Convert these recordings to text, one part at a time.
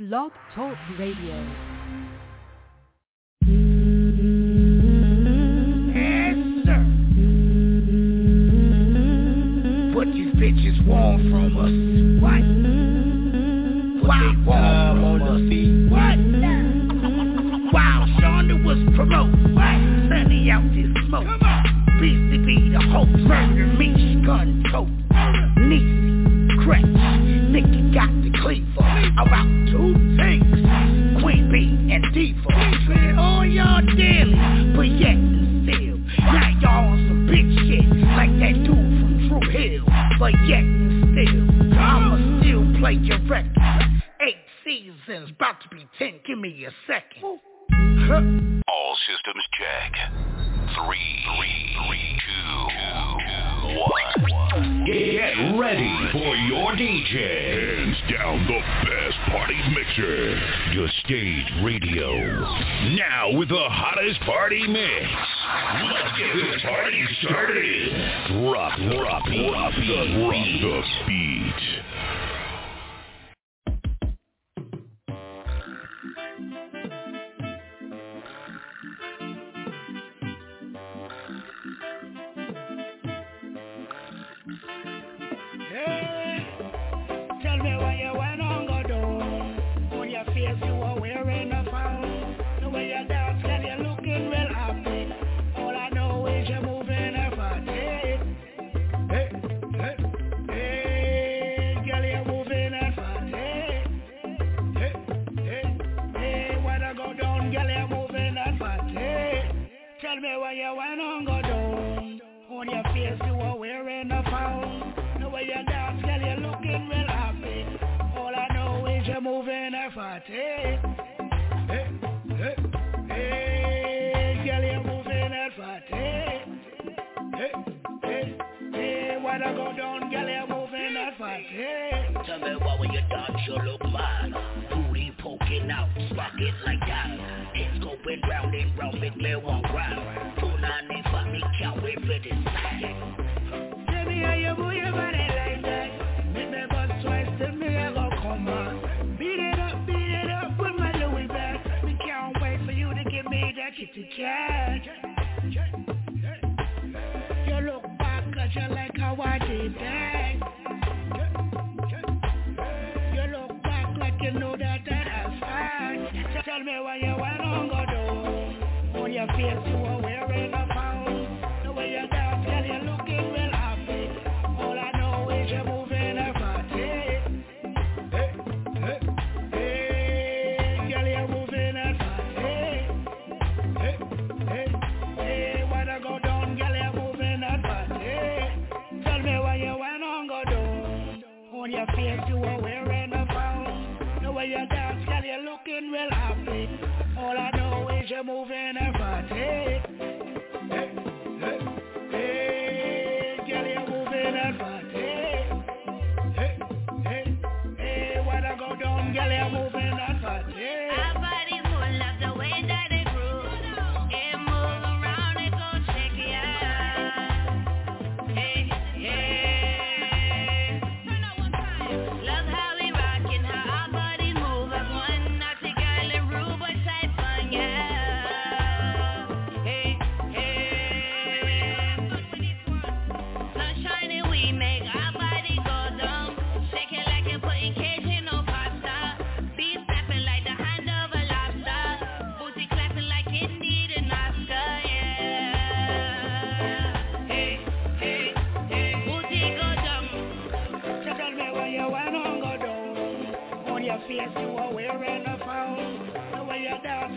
Blog Talk Radio. Yes, sir. What these bitches want from us? What? What they want from us? What? While Shonda was promote, sending out this smoke. Beastie be the hope, murder me, gun tote. Niecy, crack, Nicky got the cleaver. About two things, Queen Bee and Diva. Said all y'all daily, but yet and still. Now y'all on some big shit, like that dude from True Hill. But yet and still, I'ma still play your record. Eight seasons, about to be ten, give me a second. All systems check. Three, three, three, two, two, Get ready for your DJ. Hands down the best party mixer. Your stage radio. Now with the hottest party mix. Let's get this party started. Drop, drop, drop the. Drop the beat. Me why you went on go down. On your face you are wearing a frown. The way you dance, girl, you're looking real happy. All I know is you're moving a fatty. Hey, hey, hey, girl, you're moving a fatty. Hey, hey, hey, when I go down, girl, you're moving a fatty. Tell me why when you dance you look mad Booty poking out, spark it like that Going round and round, make me one grab Punani fuck me, can't wait for this Tell me how you move your body like that. Make me twice, me I go come on. Beat it up, beat it up with my Louis bag. We can't wait for you to give me that kitty cat. You look back cause you like how I did that. You look back like you know that I have fun. Tell me why you your face you were wearing a frown. The way you dance, girl, you're looking happy. All I know is you're moving a. Hey, hey, hey, girl, you're moving. Hey, hey, hey, go down, girl, you're moving. Tell me why you go down. On your face you were wearing a frown. The way you dance, girl, you're looking happy. All I know is you're moving a Face you were wearing a frown. The way you dance,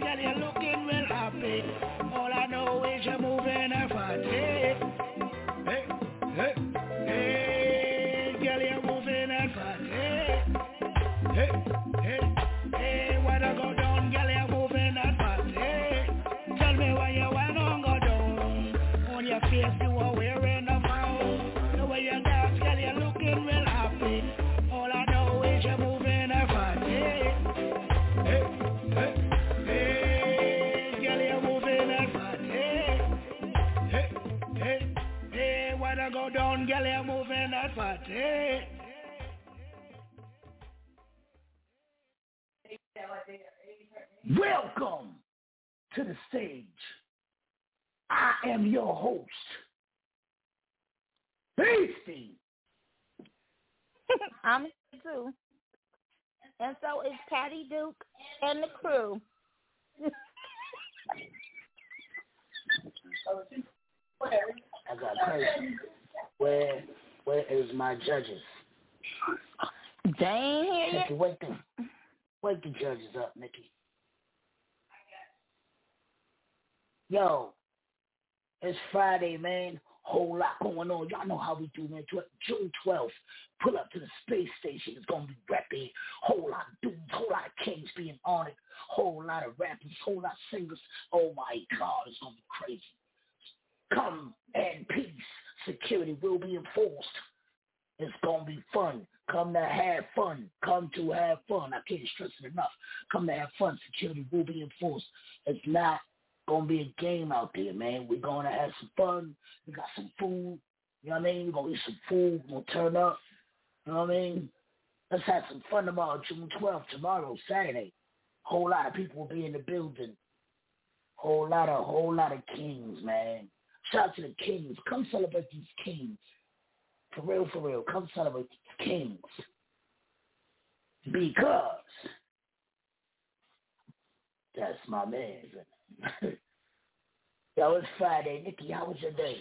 Welcome to the stage. I am your host, Beastie. I'm here too. And so is Patty Duke and the crew. I got crazy. Where where is my judges? Here. Nikki, wake them. Wake the judges up, Nikki. Yo, it's Friday, man. Whole lot going on. Y'all know how we do, man. June 12th, pull up to the space station. It's going to be rapping. Whole lot of dudes, whole lot of kings being on it. Whole lot of rappers, whole lot of singers. Oh, my God, it's going to be crazy. Come and peace. Security will be enforced. It's going to be fun. Come to have fun. Come to have fun. I can't stress it enough. Come to have fun. Security will be enforced. It's not gonna be a game out there, man. We're gonna have some fun. We got some food. You know what I mean? We're gonna eat some food. We're gonna turn up. You know what I mean? Let's have some fun tomorrow, June 12th, tomorrow, Saturday. Whole lot of people will be in the building. Whole lot of whole lot of kings, man. Shout out to the kings. Come celebrate these kings. For real, for real. Come celebrate these kings. Because that's my man. Yo, was Friday. Nikki, how was your day?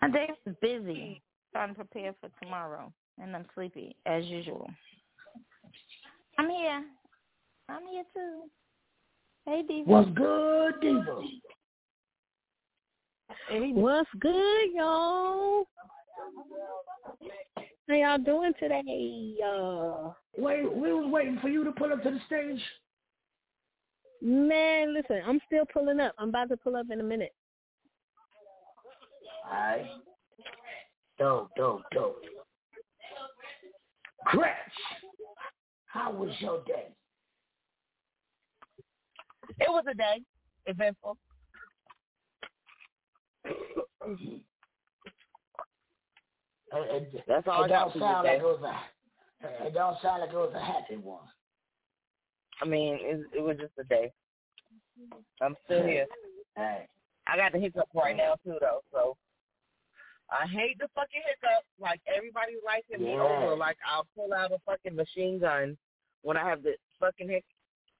My day was busy. Trying to prepare for tomorrow. And I'm sleepy, as usual. I'm here. I'm here too. Hey, Diva. What's good, Diva? Hey, what's good, y'all? How y'all doing today? Uh, Wait, we was waiting for you to pull up to the stage. Man, listen, I'm still pulling up. I'm about to pull up in a minute. Alright. Dope, dope, dope. Crash, how was your day? It was a day. Eventful. It, That's all it I got don't sound like it was a. It don't sound like it was a happy one. I mean, it, it was just a day. I'm still here. Hey, I got the hiccup right now too, though. So I hate the fucking hiccup. Like everybody liking me over. Like I'll pull out a fucking machine gun when I have the fucking hic-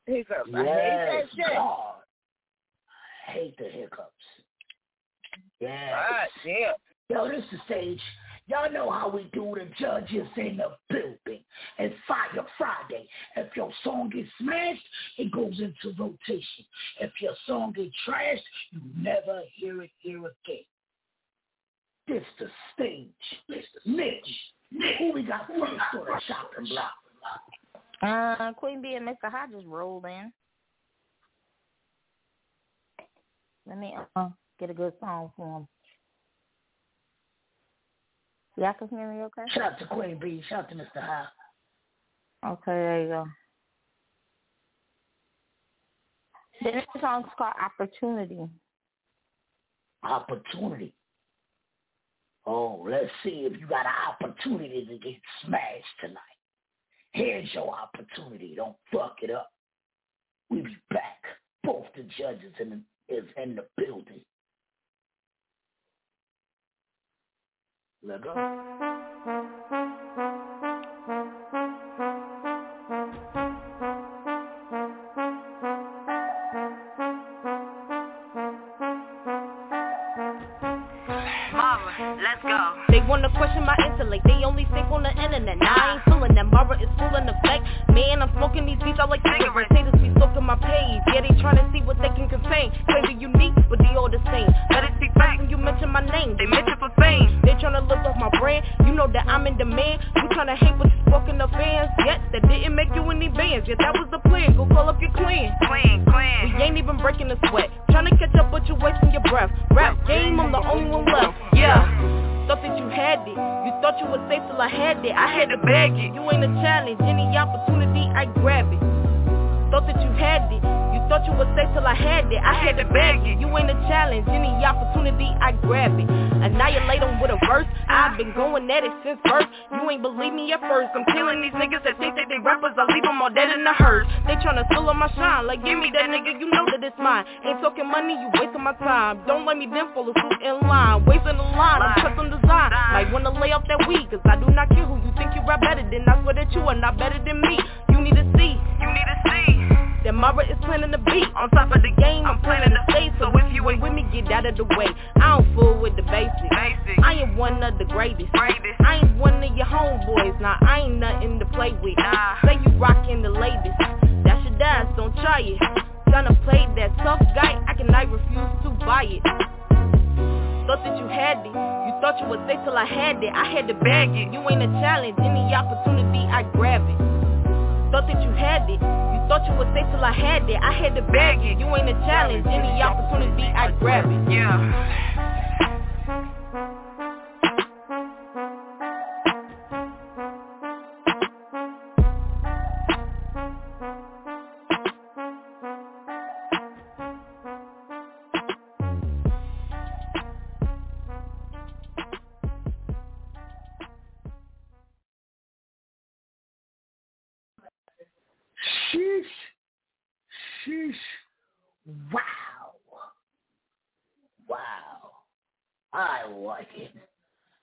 hiccups. I hate that yes, shit. God. I hate the hiccups. Yeah. God damn. Yo, this is the stage. Y'all know how we do the judges in the building. It's Fire Friday. If your song gets smashed, it goes into rotation. If your song gets trashed, you never hear it here again. This the stage. Mitch, who we got first on the chopping block? Uh, Queen Bee and Mr. Just rolled in. Let me uh, get a good song for him. Y'all can hear me okay? Shout out to Queen B. Shout out to Mr. High. Okay, there you go. The next song's called Opportunity. Opportunity. Oh, let's see if you got an opportunity to get smashed tonight. Here's your opportunity. Don't fuck it up. We'll be back. Both the judges in the, is in the building. Let go. Mama, let's go. Big wanna question my intellect. They only think on the internet. I ain't feeling that. Mara is full in effect. Man, I'm smoking these beats, I like cigarettes Haters be stalking my page. Yeah, they trying to see what they can contain. Claim be unique, but they all the same. Let it be facts when you mention my name They mention for fame. They trying to live off my brand. You know that I'm in demand. You trying to hate with smoking the fans. Yet, that didn't make you any bands. Yet that was the plan, go call up your clan. Clan, clan. We ain't even breaking a sweat. Trying to catch up but you wasting your breath. Rap game, I'm the only one left. Yeah Thought that you had it. You thought you was safe till I had it. I had to bag it. You ain't a challenge. Any opportunity, I grab it. Thought that you had it thought you was safe till I had it. I had to bag it. You ain't a challenge. Any opportunity, I grab it. Annihilate them with a verse. I've been going at it since birth. You ain't believe me at first. I'm killing these niggas that think that they rappers. I leave them all dead in the hearse. They tryna steal on my shine. Like give me that nigga, you know that it's mine. Ain't talking money, you wasting my time. Don't let me then follow suit in line Wasting the line, I'm custom design Might wanna lay off that weed Cause I do not care who you think you rap better than. I swear that you are not better than me. You need to see, you need to see that Mara is planning the beat On top of the game, I'm planning the stage So if you ain't with me, get out of the way. I don't fool with the basics. I ain't one of the greatest. I ain't one of your homeboys. Nah, I ain't nothing to play with. Say you rockin' the latest. That's your dance, don't try it. Gonna play that tough guy. I cannot refuse to buy it. Thought that you had it. You thought you was safe till I had it. I had to bag it. You ain't a challenge. Any opportunity, I grab it Thought that you had it. You thought you was safe till I had it. I had to bag it You ain't a challenge. Any opportunity, I grab it. Yeah I like it.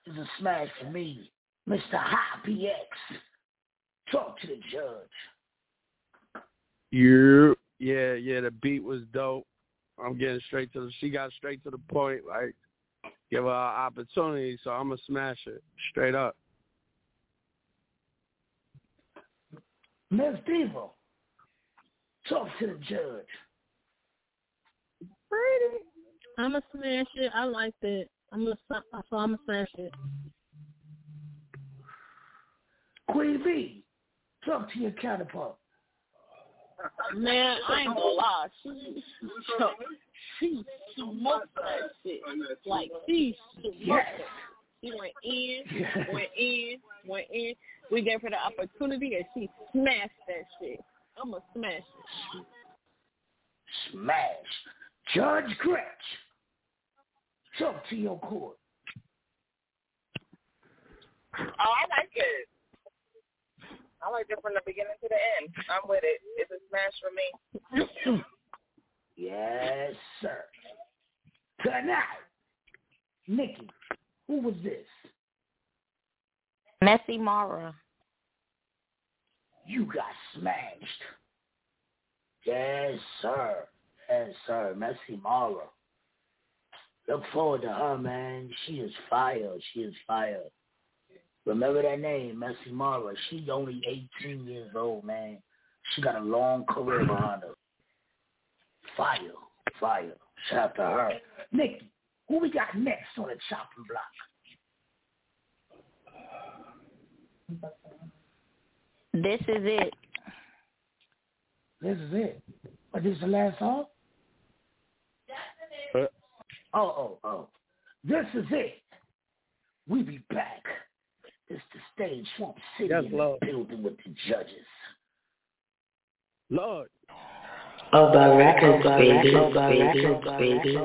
It's a smash for me. Mr. High PX. Talk to the judge. Yeah, yeah, yeah. The beat was dope. I'm getting straight to the. She got straight to the point. Like, give her an opportunity, so I'm gonna smash it straight up. Miss Diva. Talk to the judge. Pretty. I'm gonna smash it. I like that. I'm gonna so I'm gonna smash it. Queen B. Talk to your counterpart. Man, I ain't gonna lie. She, she smoked that shit. Like she smoked Yes. it. She went in, Yes. went in, went in. We gave her the opportunity and she smashed that shit. I'ma smash it. Smash. Judge Gretch. Talk to your court. Oh, I like it. I like it from the beginning to the end. I'm with it. It's a smash for me. Yes, sir. Tonight, Nikki, who was this? Messy Mara. You got smashed. Yes, sir. Yes, sir. Messy Mara. Look forward to her, man. She is fire. She is fire. Remember that name, Messy Mara. She's only 18 years old, man. She got a long career behind her. Fire. Fire. Shout out to her. Nikki, who we got next on the chopping block? This is it. This is it. But this is the last song? Uh, Oh, oh, oh. This is it. We be back. It's the stage Swamp City Yes, in the Lord. building with the judges. Lord. Oba Records, baby, Oba baby, Records, baby,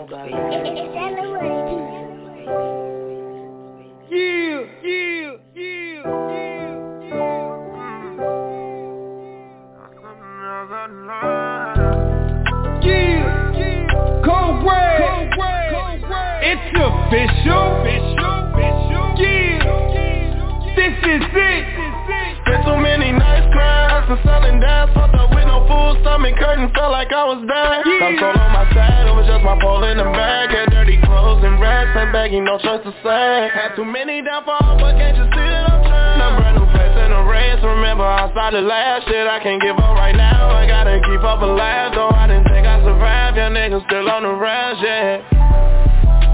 official. Yeah, this is it. Spent too many nights crying, hustling, selling down, fucked up with no full stomach, curtain felt like I was dying. Yeah. Console on my side, it was just my pole in the bag, had dirty clothes and racks and begging, no choice to say Had too many downfalls, but can't you see that I'm trying? I'm brand new place in the race, remember I started last shit I can't give up right now, I gotta keep up alive Though I didn't think I'd survive, your niggas still on the rise, yeah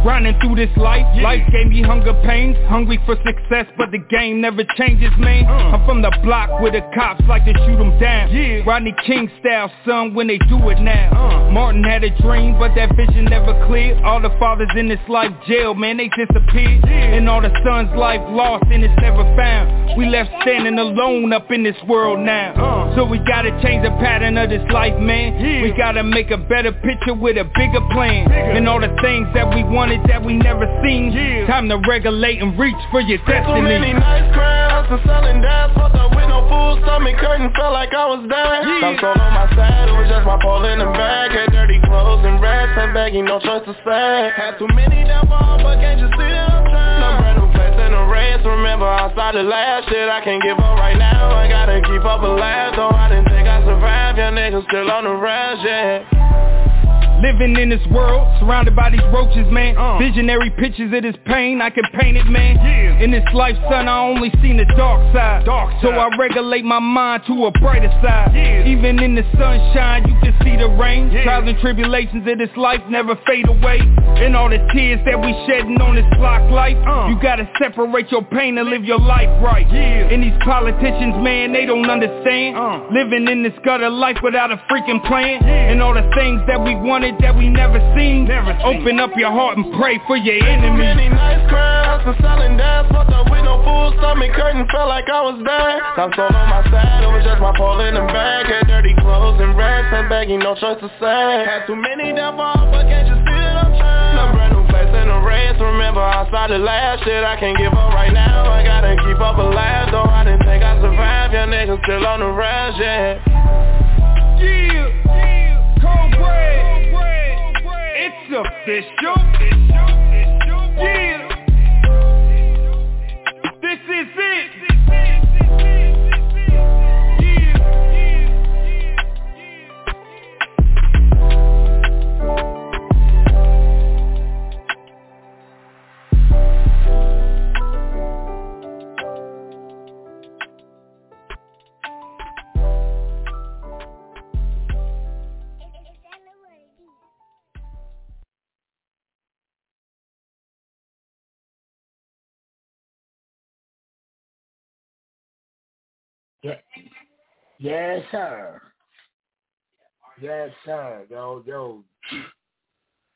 Grinding through this life, yeah. life gave me hunger pains Hungry for success, but the game never changes, man uh. I'm from the block where the cops like to shoot them down yeah. Rodney King style, son, when they do it now uh. Martin had a dream, but that vision never cleared All the fathers in this life jail, man, they disappeared yeah. And all the sons' life lost and it's never found We left standing alone up in this world now uh. So we gotta change the pattern of this life, man We gotta make a better picture with a bigger plan bigger. And all the things that we want wanted that we never seen. Yeah. Time to regulate and reach for your destiny. So many nice crowds and selling dimes, fucked up with no full stomach curtain, felt like I was dying. Yeah. I'm sold on my side, it was just my pole in the bag. Had dirty clothes and rats and baggy, no choice to say. Had too many downfalls, but can't you see that I'm trying? No brand new place in the race, remember I started last shit, I can't give up right now. I gotta keep up alive, though I didn't think I'd survive. Your niggas still on the rise, yeah. Living in this world, surrounded by these roaches, man uh. Visionary pictures of this pain, I can paint it, man yeah. In this life, son, I only seen the dark side. dark side So I regulate my mind to a brighter side yeah. Even in the sunshine, you can see the rain yeah. Trials and tribulations of this life never fade away And all the tears that we shedding on this block life uh. You gotta separate your pain and live your life right yeah. And these politicians, man, they don't understand uh. Living in this gutter life without a freaking plan And all the things that we wanted that we never seen. Never seen. Open up your heart and pray for your enemies. Many nice crowds and selling dance, fucked up with no full stomach curtain, felt like I was dying. I'm sold on my side, it was just my pole in the bag. Had dirty clothes and racks and begging, no choice to say. Had too many downfalls, but can't you see that I'm trying? No brand new place in the race, remember I started last shit, I can't give up right now. I gotta keep up alive, though I didn't think I'd survive. Your niggas still on the rise, yeah. Yeah, yeah, cold bread. It's official. Yeah. This is it. Yes, sir. Yes, sir. Yo, yo.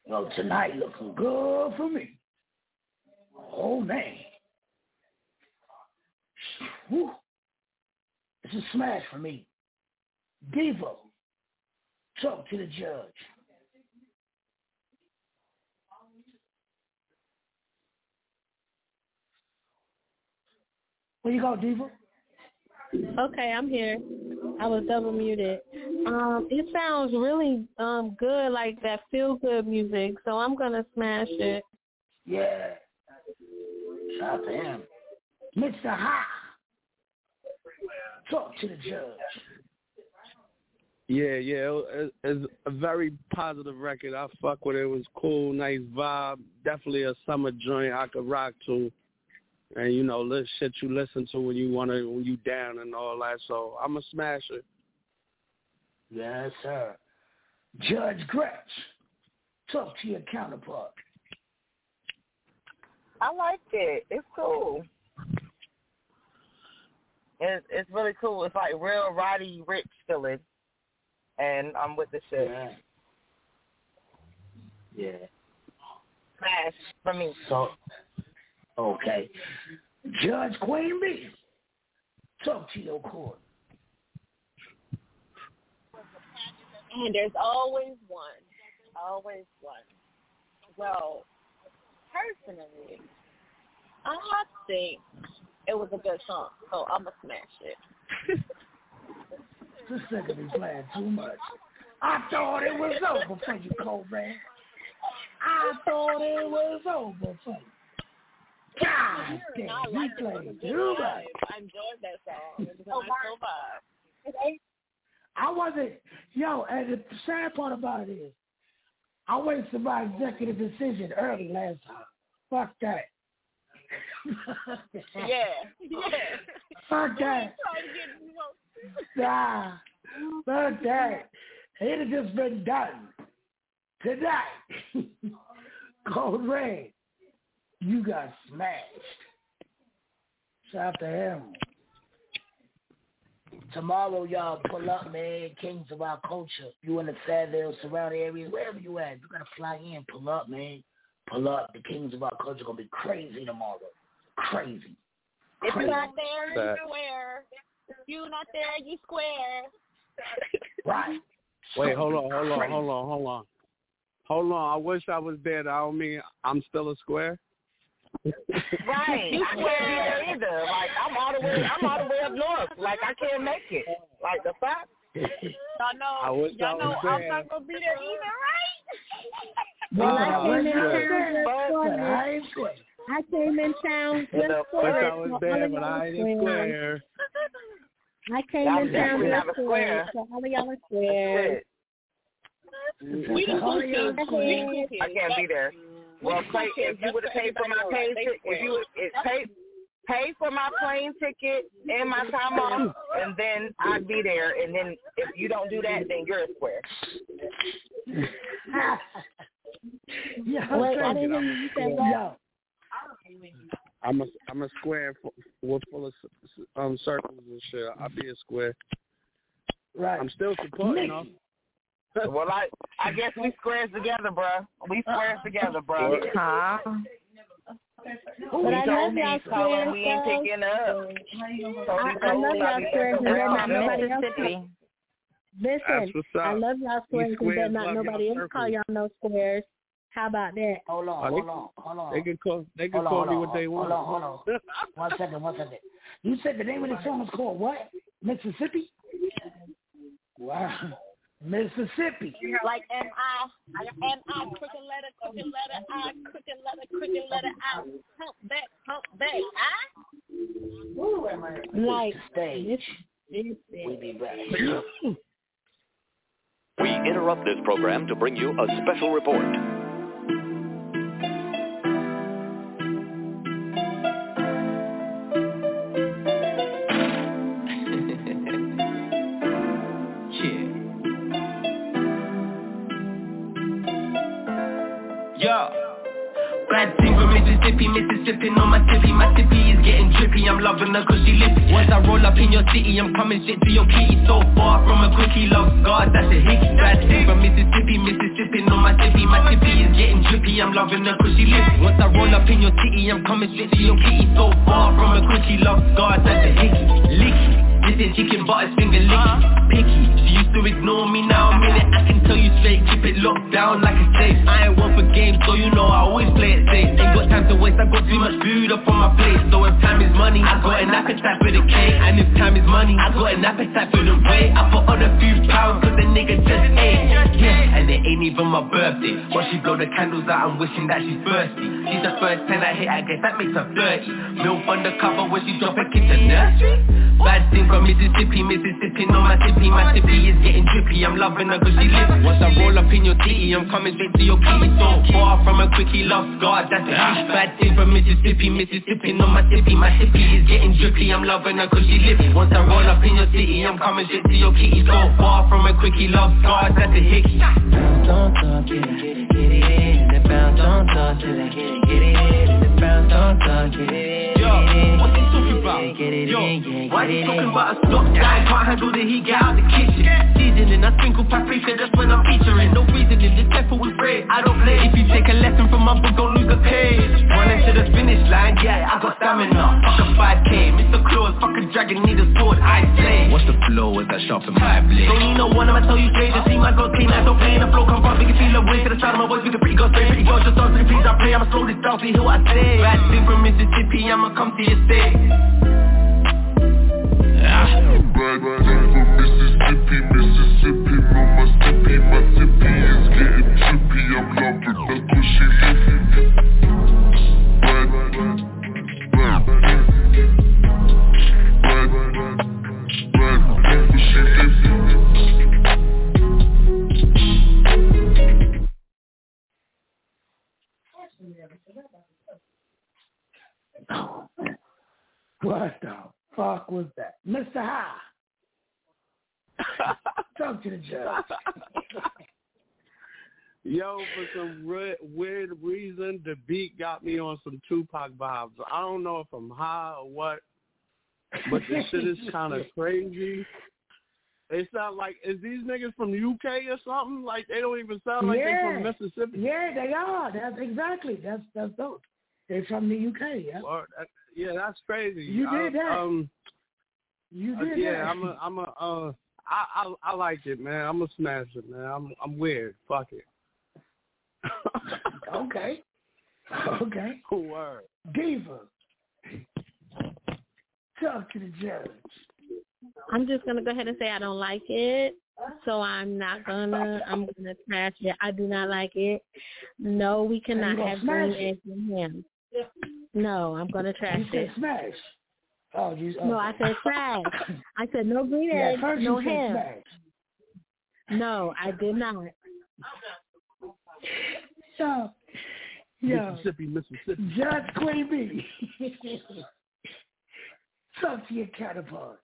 Yo, tonight looking good for me. Oh, man. Whew. It's a smash for me. Devo, talk to the judge. Where you go, Devo? Okay, I'm here. I was double muted. Um, it sounds really um good, like that feel good music. So I'm gonna smash it. Yeah. Shout out to him. Mr. Ha. Talk to the judge. Yeah, yeah, it, it's a very positive record. I fuck with it. It was cool, nice vibe. Definitely a summer joint I could rock to and you know, this shit you listen to when you wanna when you down and all that. So I'm a smasher. Yes, sir. Judge Gretch, talk to your counterpart. I like it. It's cool. It's it's really cool. It's like real Roddy Ricch feeling, and I'm with the shit. Yeah. Yeah. Smash for me. So Okay. Judge Queen B, talk to your court. And there's always one. Always one. Well, personally, I think it was a good song, so I'm going to smash it. this nigga be playing too much. I thought it was over for you, Cobra. I thought it was over for you. God damn, you played too much. I enjoyed that song. It was a oh, nice vibe. I wasn't, yo, and the sad part about it is, I wasted my executive decision early last time. Fuck that. yeah, yeah. Fuck that. Nah, fuck that. It had just been done tonight. Cold Rain, you got smashed. Shout out to him. Tomorrow, y'all pull up, man. Kings of our culture. You in the Fayetteville surrounding areas, wherever you at, you gotta fly in. Pull up, man. Pull up. The Kings of our culture gonna be crazy tomorrow. Crazy. If crazy. you're not there, you square. If you're not there, you square. right. Wait, hold on, hold on, hold on, hold on. Hold on. I wish I was there. I don't mean I'm still a square. Right. I can't be there either. Like I'm all the way I'm all the way up north. Like I can't make it. Like the fact Y'all know I y'all know I'm there. not gonna be there either, right? Well, I ah, I came in wish I was town there, just for I it. ain't square. I came in town Wish just for I was there, but I ain't square. square. I came Y'all in town definitely just not for square. it. So all of y'all are square. We the All cool y'all kids. square. We the cool kids. I can't be there. Well, pay, if you would have paid for my plane ticket, if you would it, pay pay for my plane ticket and my time off, and then I'd be there. And then if you don't do that, then you're a square. Yo, Wait, I say- didn't hear you. You said what? I'm a I'm a square full, full full of s- s- um circles and shit. I'll be a square. right. I'm still supporting though. Well, I I guess we squares together, bruh. We squares together, bruh. Huh? But I love y'all squares, We ain't though. picking up. I, I love y'all squares and better not. Mississippi. Listen, That's what's up. I love y'all squares and squares better not love y'all nobody else call y'all no squares. How about that? Hold on, Oh, they- hold on, hold on. They can call they can Hold call hold me on, what they want. hold on, hold on. One second, one second. You said the name of the song is called what? Mississippi? Wow. Mississippi. Like M I, M I, crooked letter, crooked letter I, crooked letter, crooked letter I, hump back, hump back, I. Like Stage. We be back. We interrupt this program to bring you a special report. Mississippi, Mississippi on my tippy. My tippy is getting drippy, I'm loving her cause she lippy Once I roll up in your city, I'm coming straight to your kitty. So far from a quickie, love God, that's a hickey Bad thing from Mississippi, Mississippi on my tippy. My tippy is getting drippy, I'm loving her cause she lippy Once I roll up in your city, I'm coming straight to your kitty. So far from a quickie, love God, that's a hickey Licky, ain't chicken but finger licky Picky, she used to ignore me, now I'm in it. I can tell you straight, keep it locked down like a safe. I ain't one for games, so you know I always play it safe. Ain't got time to waste, I got too much food up on my plate. So if time is money, I got an appetite for the cake. And if time is money, I got an appetite for the weight I put on a few pounds cause the nigga just ate. Yeah, and it ain't even my birthday. But she blow the candles out, I'm wishing that she's thirsty. She's the first 10 I hit, I guess that makes her 30 Milk undercover when she drop a kid to nursery. Bad thing from Mississippi, Mississippi no my tippy My tippy is getting drippy, I'm loving her cause she lives. Once I roll up in your titty, I'm coming straight to your kitty So far from a quickie, love God, that's a huge bad thing from Mississippi, Mississippi no my tippy My tippy is getting drippy, I'm loving her cause she lives. Once I roll up in your city, I'm coming straight to your kitty So far from a quickie, love God, that's a hickey Don't talk, get it, get it, in the bound. Don't talk get it, get it in the bound. Don't talk, get it, Yo, what's he talking about? Yo, why he talking in. about a stop guy? Can't handle the heat, get out the kitchen Seasoning, I sprinkle paprika, that's when I'm featuring No reasoning, this pepper with bread, I don't play If you take a lesson from my book, don't lose a page Running to the finish line, yeah, I got stamina Fuck a 5K, Mr. Claus, fuck a dragon, need a sword, I slay What's the flow as I sharpen my blade? Don't need no one, I'ma tell you straight To see my girl clean, I don't play in the flow Come from, make it feel away To the side of my voice, with the pretty girls, pretty girls Just dance to the please, I play, I'ma slow this down, see who I say Bad thing from Mississippi, I'ma come to your state Mississippi, Mississippi, my sippy, my tippy is getting trippy, I'm loving the cushy lippy. What the fuck was that? Mr. High. Talk to the judge. Yo, for some re- weird reason, the beat got me on some Tupac vibes. I don't know if I'm high or what, but this shit is kind of crazy. They sound like is these niggas from UK or something? Like they don't even sound like yeah. they from Mississippi. Yeah, they are. That's exactly. That's that's dope. They're from the UK. Yeah. Uh, yeah, that's crazy. You did I, that. Um, you uh, did yeah, that. I'm a, I'm a, uh, I, I, I like it, man. I'm a smasher, man. I'm, I'm weird. Fuck it. okay. Okay. Cool word. Diva. Talk to the judge. I'm just gonna go ahead and say I don't like it. So I'm not gonna I'm gonna trash it. I do not like it. No, we cannot have smash green eggs and ham. No, I'm gonna trash You said it. smash. Oh, you. No, I said trash. I said no green Yeah, eggs, first no you ham. smash. No, I did not. So, yeah. Mississippi, Mississippi. Judge Queen B. Talk to your counterpart.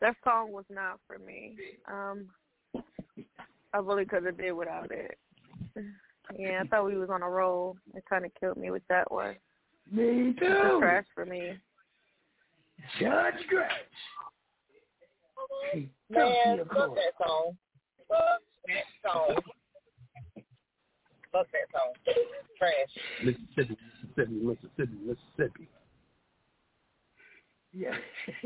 That song was not for me. Um, I really could have did without it. Yeah, I thought we was on a roll. It kind of killed me with that one. Me It's too. trash for me. Judge Gretch. Talk to Man, fuck that song. Fuck that song. Fuck that song. Trash. Mississippi, Mississippi, Mississippi, Mississippi. Yeah.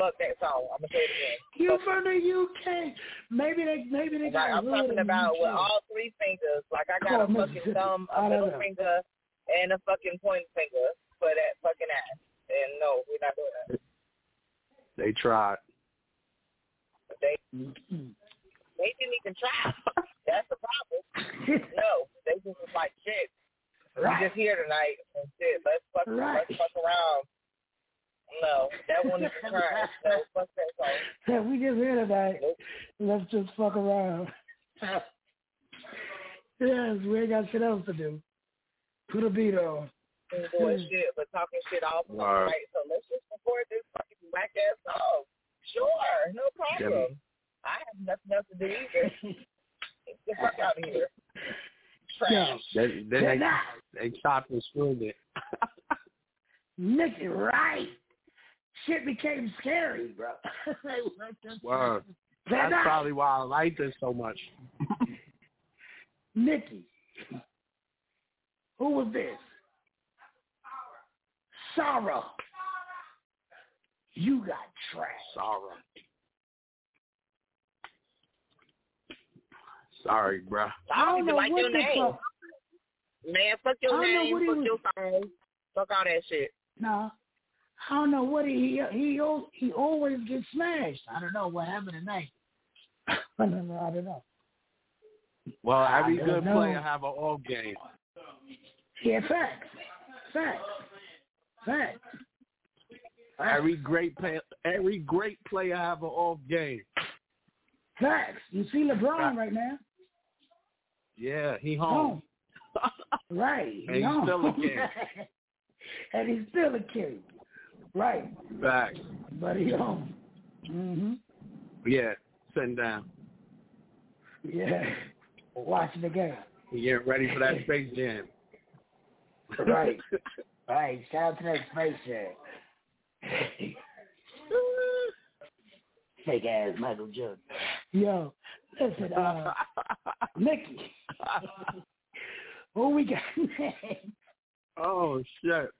Fuck that song. I'm gonna say it again. you from the UK? Maybe they maybe they got Like, I'm talking about with all three fingers. Like I Call got a fucking Mississippi. thumb, I a don't middle know. finger, and a fucking point finger for that fucking ass. And no, we're not doing that. They tried. They Mm-hmm. they didn't even try. That's the problem. no, they just was like shit. Right. We just here tonight and shit. Let's fuck Right. let's fuck around. No, that one is trash. No, fuck that song. Yeah, we just here tonight. Let's just fuck around. yes, we ain't got shit else to do. Put a beat on. Ain't doing shit, but talking shit all the Word. night. So let's just record this fucking whack ass song. Sure, no problem. I have nothing else to do either. Get the fuck out of here. Trash. They, they, they, they chopped and screwed it. Nicky, right. Shit became scary, bro. Word. That's probably why I like this so much. Nikki. Who was this? Sarah. You got trash. Sorry. Sorry, bruh. I don't even know like what your name. fuck- Man, fuck your I don't name, fuck your song, fuck all that shit. No. I don't know what he he he, he always gets smashed. I don't know what happened tonight. I don't know. I don't know. Well, every I good know. player have an off game. Yeah, facts. Facts. Facts. Every great player, every great player have an off game. Facts. You see LeBron right now. Yeah, he home. Right. He And he's still a king. and he's still a king. Right. Back. But he home. Mhm. Yeah, sitting down. Yeah. Watching the game. He getting ready for that Space Jam. Right. right. Shout out to that space jam. Fake ass Michael Jordan. Yo, listen, uh, Mickey. Who we got next? oh shit.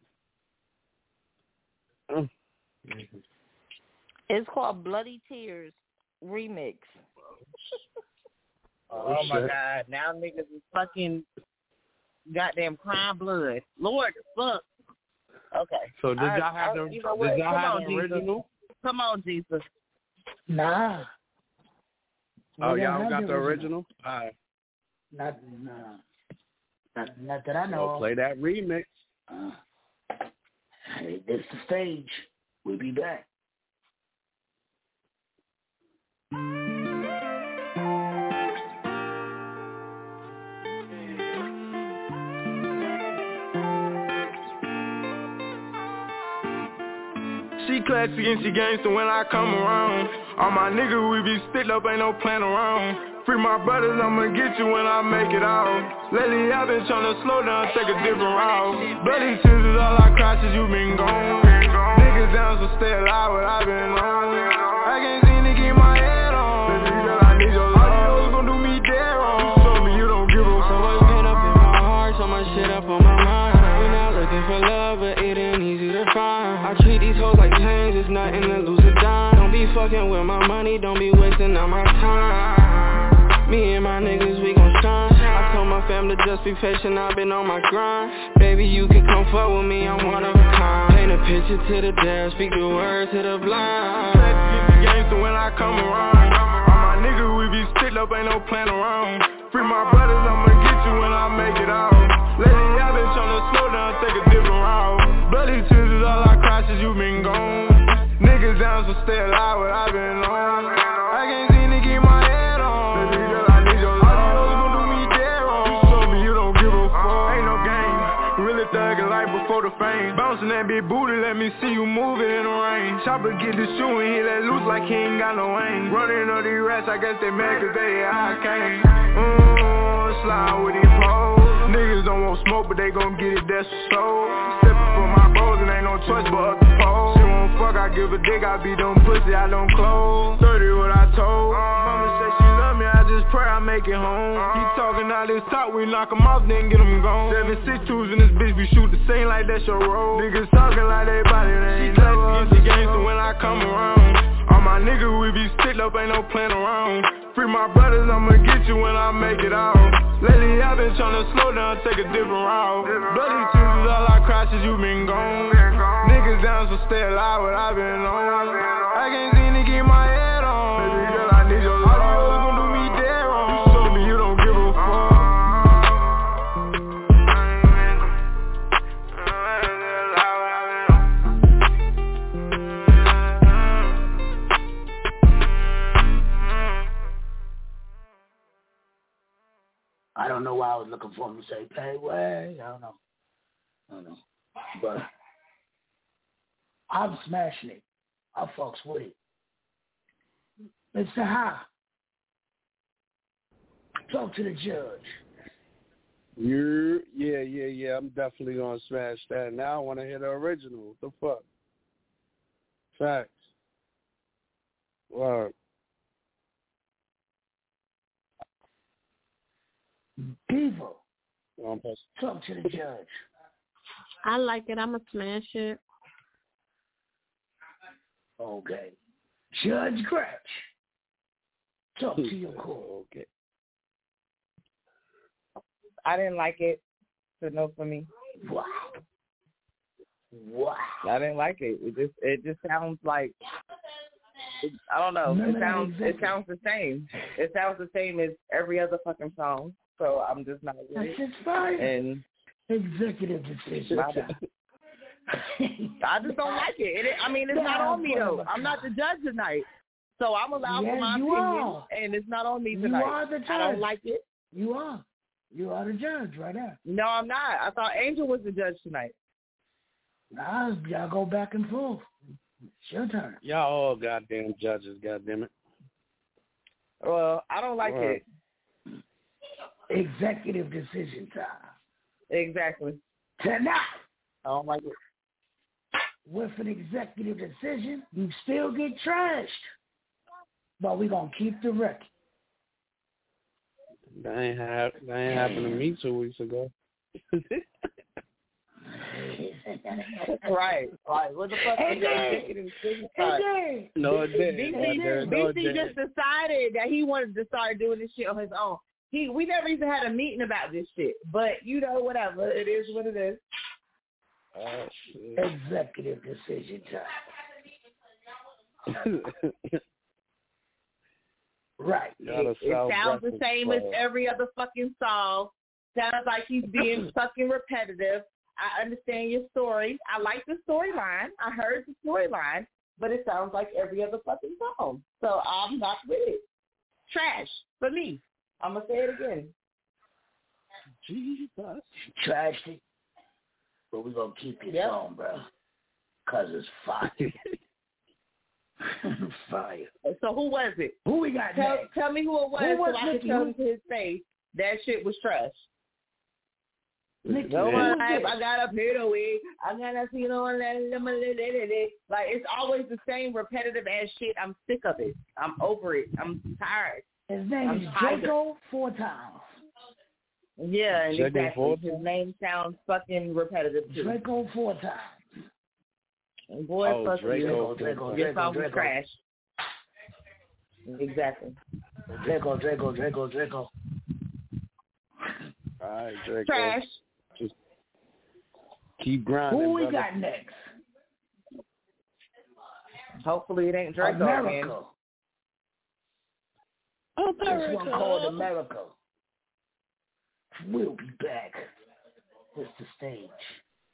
It's called Bloody Tears Remix. Oh, Oh, my god, now niggas is fucking goddamn crying blood. Lord, fuck. Okay. So did I- y'all have I- the you know did y'all Come have on, the Jesus. original? Come on, Jesus. Nah. Oh, We don't y'all have got the original? All right. Not, nah. Not, not that I know Well, of. play that remix. Uh, hey, this the stage. We'll be back. She classy and she gangster when I come around. All my niggas, we be sticked up, ain't no plan around. Free my brothers, I'ma get you when I make it out. Lately I've been tryna slow down, take a different route. Bloody tears is all I cry since you been gone. Niggas down, so stay alive, what i been on. I can't my head on. Gon' do me dead wrong. Me you don't give a up in my heart, so much shit up on my mind. Not looking for love, but it ain't easy to find. I treat these hoes like it's nothing to lose a dime. Don't be fucking with my money, don't be wasting all my time. Me and my niggas, we gon' shine. I told my family just be patient, I've been on my grind. Baby, you can come fuck with me, I'm one of a kind. Paint a picture to the dead, speak the word to the blind. Get the gangster when I come around. All my niggas, we be sticked up, ain't no plan around. Free my brothers, I'ma get you when I make it out. Lately I've been tryna slow down, take a different route. Bloody tears is all I cry since you been gone. Niggas down, so stay alive, what i been on. Big booty, let me see you moving in the rain. Chopper get the shoe and he let loose like he ain't got no aim. Running on these rats, I guess they mad cause they I came. Mmm, slide with these poles. Niggas don't want smoke, but they gon' get it, that's for soul. Steppin' for my bros and ain't no choice but up the pole. She won't fuck, I give a dick, I be them pussy, I don't close. 30 what I told. Mama say she just pray I make it home. He talking all this talk, we knock him off, then get him gone. Seven six twos in this bitch, we shoot the same like that's your role. Niggas talking like they body, they ain't never the gangster when I come around. All my niggas, we be sticked up, ain't no plan around. Free my brothers, I'ma get you when I make it out. Lately I've been tryna slow down, take a different route. Bloody is all I cry since you been gone. Niggas down, so stay alive, what i been on. I can't seem to keep my head was looking for him to say pay way. I don't know. I don't know. But I'm smashing it. I fucks with it. Mr. High. Talk to the judge. You, yeah, yeah, yeah. I'm definitely gonna smash that. Now I want to hear the original. What the fuck? Facts. Word. Diva. Talk to the judge. I like it. I'm going to smash it. Okay. Judge Gretch. Talk to your court. Okay. I didn't like it. So no for me. Wow. Wow. I didn't like it. It just it just sounds like it, I don't know. No, It no, sounds it exactly. sounds the same. It sounds the same as every other fucking song. So I'm just not with That's it. just fine. And Executive decision. I just don't like it. it. I mean, it's not on me though. I'm not the judge tonight, so I'm allowed Yes, for my opinion, are. and it's not on me tonight. You are the judge. I don't like it. You are. You are the judge right now. No, I'm not. I thought Angel was the judge tonight. Nah, y'all go back and forth. It's your turn. Y'all all goddamn judges, goddamn it. Well, I don't like Right. it. Executive decision time. Exactly. Tonight, I don't like it. with an executive decision, you still get trashed. But we're going to keep the record. That ain't hap- that ain't happened to me two weeks ago. right. Right. What the fuck Hey, is your Dad. executive decision Hey, time? No, it didn't. BC, No, it didn't. BC just decided that he wanted to start doing this shit on his own. He we never even had a meeting about this shit. But you know, whatever. It is what it is. Oh. Executive decision time. Right. It, it sounds the breakfast same as every other fucking song. Sounds like he's being fucking repetitive. I understand your story. I like the storyline. I heard the storyline, but it sounds like every other fucking song. So I'm not with it. Trash for me. I'm gonna say it again. Jesus. Trashed it. But we're going to keep your Yep. song, bro. Cause it's fire. fire. So who was it? Who we got Tell, next? tell me who it was, Who was so I Nicky? can tell Who- him to his face that shit was trash. Nicky, No one was life. I got a pit away. I got a you know like it's always the same repetitive ass shit. I'm sick of it. I'm over it. I'm tired. His name I'm is. Draco Four Times. Yeah, and Draco exactly. Four His name sounds fucking repetitive too. Draco Four Times. And Boy, Oh, fuck Draco, you. Draco, Your Draco, Draco. trash. Exactly. Draco, Draco, Draco, Draco. All right, Draco. Trash. Just keep grinding. Who we brother. got next? Hopefully it ain't Draco America. Again. This one called America. We'll be back. It's the stage.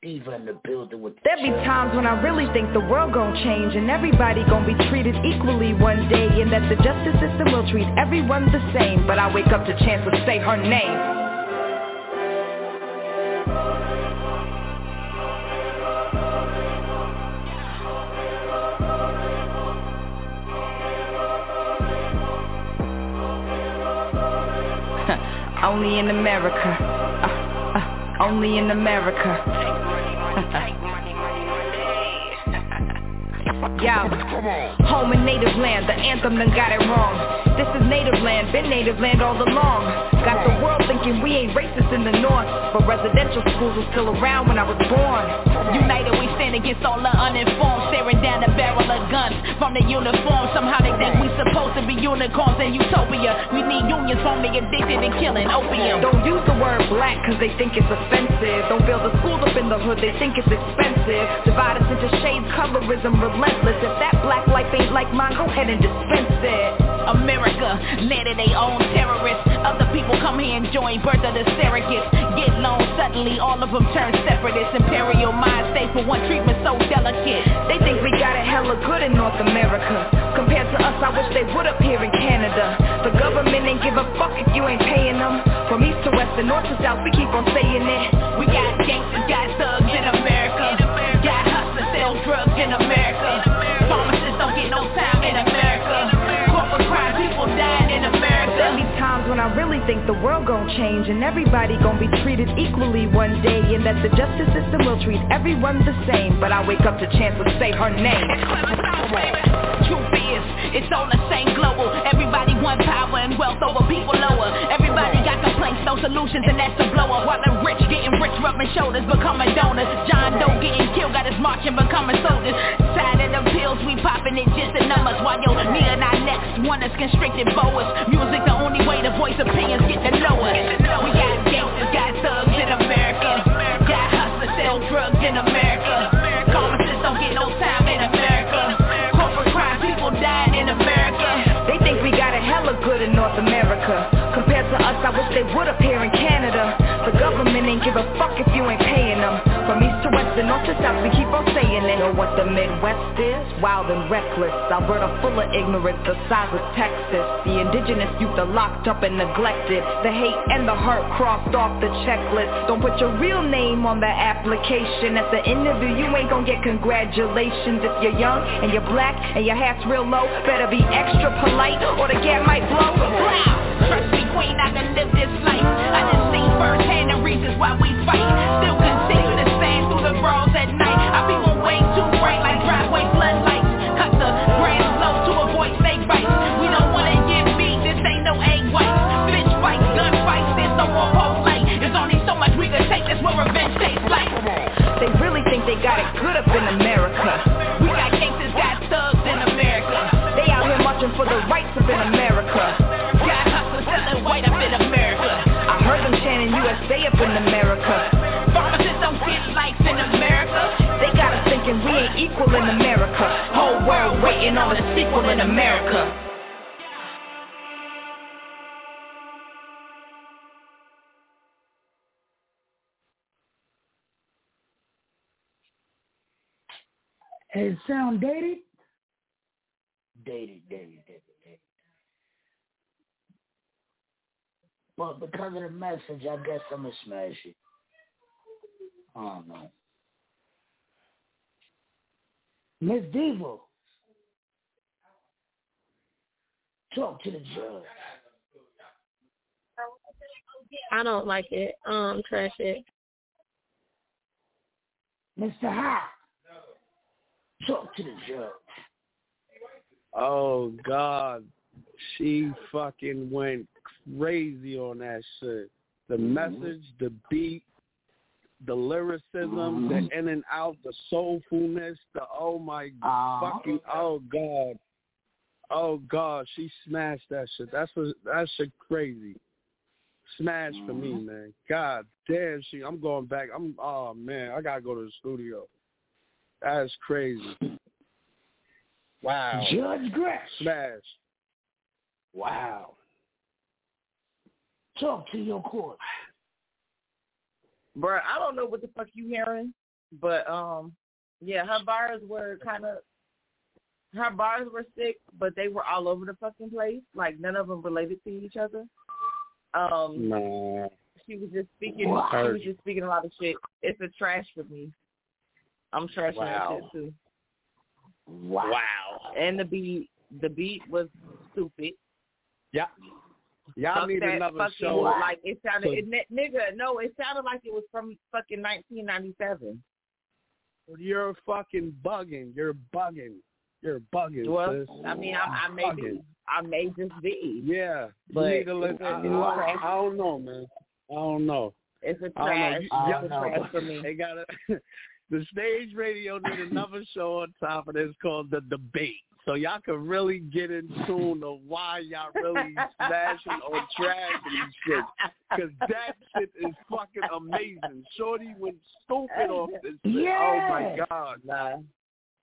Diva in the building with the There be times when I really think the world gon' change and everybody gon' be treated equally one day and that the justice system will treat everyone the same. But I wake up to chance to say her name. Only in America. Uh, uh, only in America. Yo, home and native land, the anthem done got it wrong. This is native land, been native land all along. Got the world thinking we ain't racist in the north, but residential schools were still around when I was born. United we stand against all the uninformed Staring down the barrel of guns from the uniform. Somehow they think we supposed to be unicorns in utopia. We need unions from the addicted and killing opium. Don't use the word black cause they think it's offensive. Don't build a school up in the hood, they think it's expensive. Divide us into shades, colorism relentless. If that black life ain't like mine, go ahead and dispense it America, land of their own terrorists. Other people come here and join birth of the surrogates. Get loan, suddenly all of them turn separatists Imperial mind state for one treatment so delicate. They think we got it hella good in North America. Compared to us, I wish they would up here in Canada. The government ain't give a fuck if you ain't paying them From east to west and north to south, we keep on saying it. We got gangsters, got thugs when I really think the world gon' change And everybody gon' be treated equally one day And that the justice system will treat everyone the same. But I wake up to chance to say her name. Truth is, it's all the same global. Everybody want power and wealth over people solutions and that's a blow up While the rich getting rich, rubbing shoulders, becoming donors. John Doe getting killed, got his marching, becoming soldiers. Side of the pills, we popping it just the numbers While knee and our necks, one is constricted boas Music the only way to voice opinions get to know us We got gangsters, got thugs in America. Got hustlers, sell drugs in America. Pharmacists don't get no time in America. Corporate crime, people dying in America. They think we got it hella good in North America us, I wish they would appear in Canada. The government ain't give a fuck if you ain't paying them From east to west and north to south, we keep on saying it Know what the Midwest is? Wild and reckless. Alberta full of ignorance, the size of Texas. The indigenous youth are locked up and neglected. The hate and the hurt crossed off the checklist. Don't put your real name on the application. At the interview, you ain't gonna get congratulations. If you're young and you're black and your hat's real low Better be extra polite or the gat might blow. Trust me queen, I done lived this life. I done seen firsthand the reasons why we fight. Still they got it good up in America. We got gangsters, got thugs in America. They out here marching for the rights up in America. Got hustlers selling white up in America. I heard them chanting USA up in America. Pharmacists don't get likes in America. They got us thinking we ain't equal in America. Whole world waiting on a sequel in America It sound dated? Dated, dated, dated, dated. But because of the message, I guess I'm gonna smash it. I don't know. Miss Diva, talk to the judge. I don't like it. Um, trash it. Mr. High, talk to the judge. Oh God, she fucking went crazy on that shit. The mm-hmm. message, the beat, the lyricism, the mm-hmm. in and out, the soulfulness, the oh my ah. fucking oh God. Oh God, she smashed that shit. That's what that shit crazy. Smash for me, mm-hmm. man. God damn she I'm going back. I'm oh man, I gotta go to the studio. That's crazy. Wow. Judge Gretch. Smash. Wow. Talk to your court. Bruh, I don't know what the fuck you hearing, but um, yeah, her bars were kind of, her bars were sick, but they were all over the fucking place. Like none of them related to each other. Um, No. she was just speaking. Wow. She was just speaking a lot of shit. It's a trash for me. I'm trashing Wow. that shit too. Wow. And the beat, the beat was stupid. Yeah. Y'all Fuck need that another fucking, show. Like it sounded, it, ni- nigga. No, it sounded like it was from fucking 1997. You're fucking bugging. You're bugging. You're bugging. Well, sis. I mean, I, I may Bugging. be, I may just be. Yeah. But you need to listen. I, I, I don't know, man. I don't know. It's a I don't trash. You- It's y'all- a trash for me. They got to The stage radio need another show on top of this called the debate. So y'all can really get in tune to why y'all really smashing or trashing and shit. Cause that shit is fucking amazing. Shorty went stupid off this shit. Oh my god. Nah.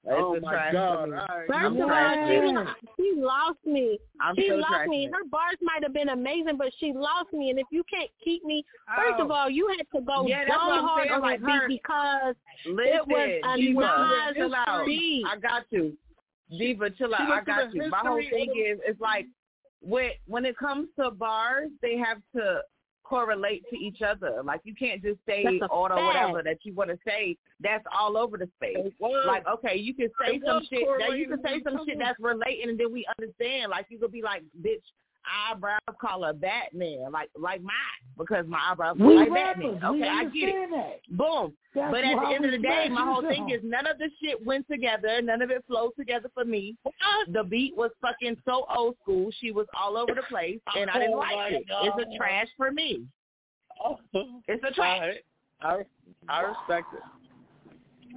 Oh It's a my trash god. for me. All right. First of all, she, it. she lost me. I'm she so lost me. trashing. Her bars might have been amazing, but she lost me. And if you can't keep me, first Oh. of all, you had to go Yeah, that's dumb hard saying, on like that beat her- because Listen, it was a Diva, nice chill out. beat. I got you. Diva, chill out. I got you. My whole thing is, it's like when when it comes to bars, they have to correlate to each other. Like you can't just say That's a or whatever that you want to say. That's all over the space. Like okay, you can say It some shit. Now you can say some shit that's relating, and then we understand. Like you could be like, bitch. Eyebrows color Batman, like like mine, because my eyebrows We look like rappers, Batman. Okay, I get it. understand that. Boom. That's but at the end of the day, my whole thing is none of the shit went together. None of it flowed together for me. The beat was fucking so old school. She was all over the place, and I didn't Oh like my it. It's a trash for me. It's a trash. All right. I I respect it.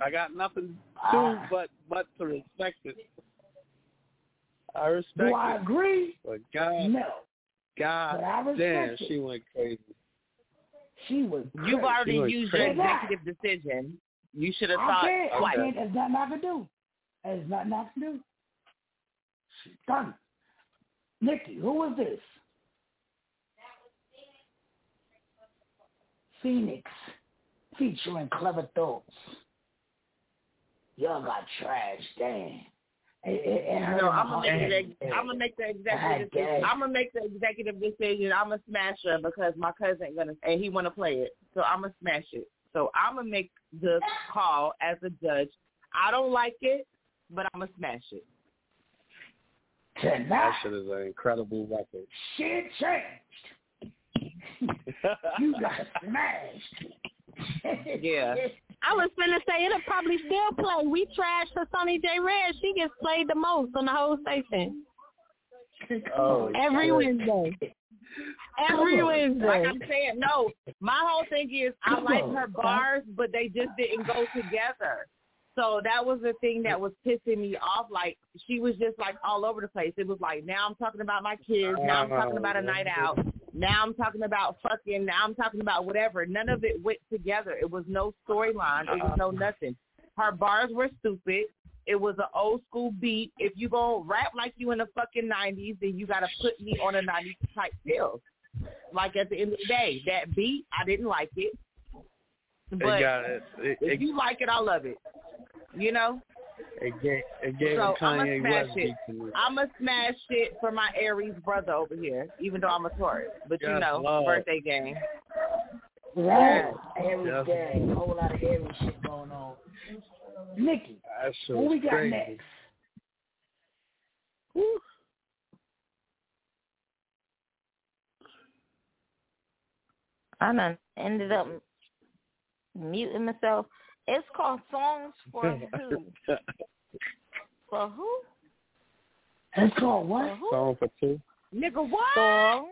I got nothing to ah. but but to respect it. I respect Do I it. agree? But God, No. God But I respect damn, it. she went crazy. She was Crazy. You've already She went used your crazy. executive decision. You should have I thought can't. I twice. can't. There's nothing I can do. There's nothing I can do. She's done. Nikki, who is this? That was Phoenix. Phoenix, featuring Clever Thoughts. Y'all got trash, damn. No, I'm gonna make the I'm gonna make the I executive guess. decision. I'm gonna make the executive decision. I'm gonna smash her because my cousin gonna and he wanna play it, so I'm gonna smash it. So I'm gonna make the call as a judge. I don't like it, but I'm gonna smash it. Tonight, That Tonight, shit is an incredible record. shit changed. you got smashed. Yeah. I was finna say it'll probably still play. We trash for Sonny J. Red. She gets played the most on the whole station. Oh, Every shit. Wednesday. Every oh. Wednesday. Like I'm saying, no. My whole thing is I oh, like her bars, but they just didn't go together. So that was the thing that was pissing me off. Like she was just like all over the place. It was like now I'm talking about my kids. Now I'm talking about a night out. Now I'm talking about fucking. Now I'm talking about whatever. None of it went together. It was no storyline. It was no uh-uh. nothing. Her bars were stupid. It was an old school beat. If you gonna rap like you in the fucking '90s, then you gotta put me on a '90s type feel. Like at the end of the day, that beat I didn't like it. It But got it. It, if it, you like it, I love it. You know. Gave, it gave so Kanye West it. I'm going to smash shit for my Aries brother over here, even though I'm a Taurus. But yes, you know, love. birthday game. Right. Aries yes. A whole lot of Aries shit going on. Nikki, what we got crazy. next? Woo. I done ended up muting myself. It's called Songs for Who. for who? It's called what? Songs for Two. Nigga, what? Songs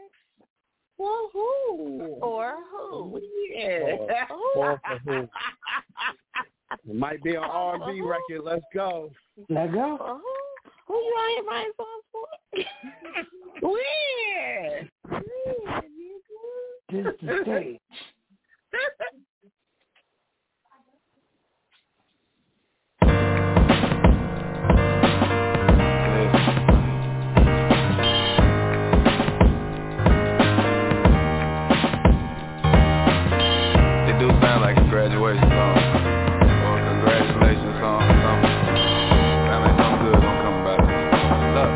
for who? For who? Yeah. For, for who? it might be an R&B record. Let's go. Let's go. Who? Who you out here songs for? Where? Where, nigga? This the stage. graduation song. Or congratulations song or something. Sound like something good gonna come about it. Look.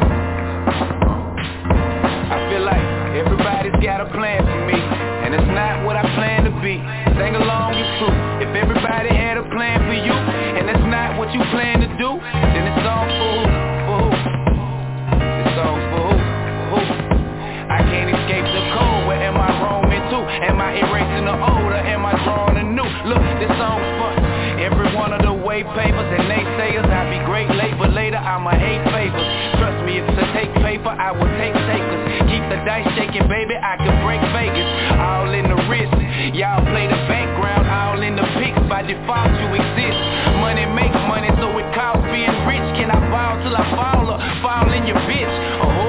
I feel like everybody's got a plan for me. And it's not what I plan to be. Sing along is true. If everybody had a plan for you, and it's not what you plan to do, then it's all for who? For who? It's all for who? For who? I can't escape the cold. Where am I roaming to? Am I erasing the old or am I drawing a Look, this all for Every one of the way papers and naysayers, I'd be great late, but later I'ma hate favors. Trust me, if to take paper, I will take takers. Keep the dice shaking, baby, I can break Vegas. All in the wrist, y'all play the background, all in the pics. By default, you exist. Money makes money, so it costs being rich. Can I fall till I fall or fall in your bitch? Oh,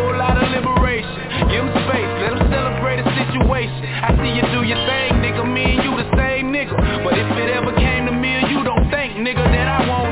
liberation. Give them space, let them celebrate the situation. I see you do your thing, nigga. Me and you the same nigga. But if it ever came to me or you don't think, nigga, that I won't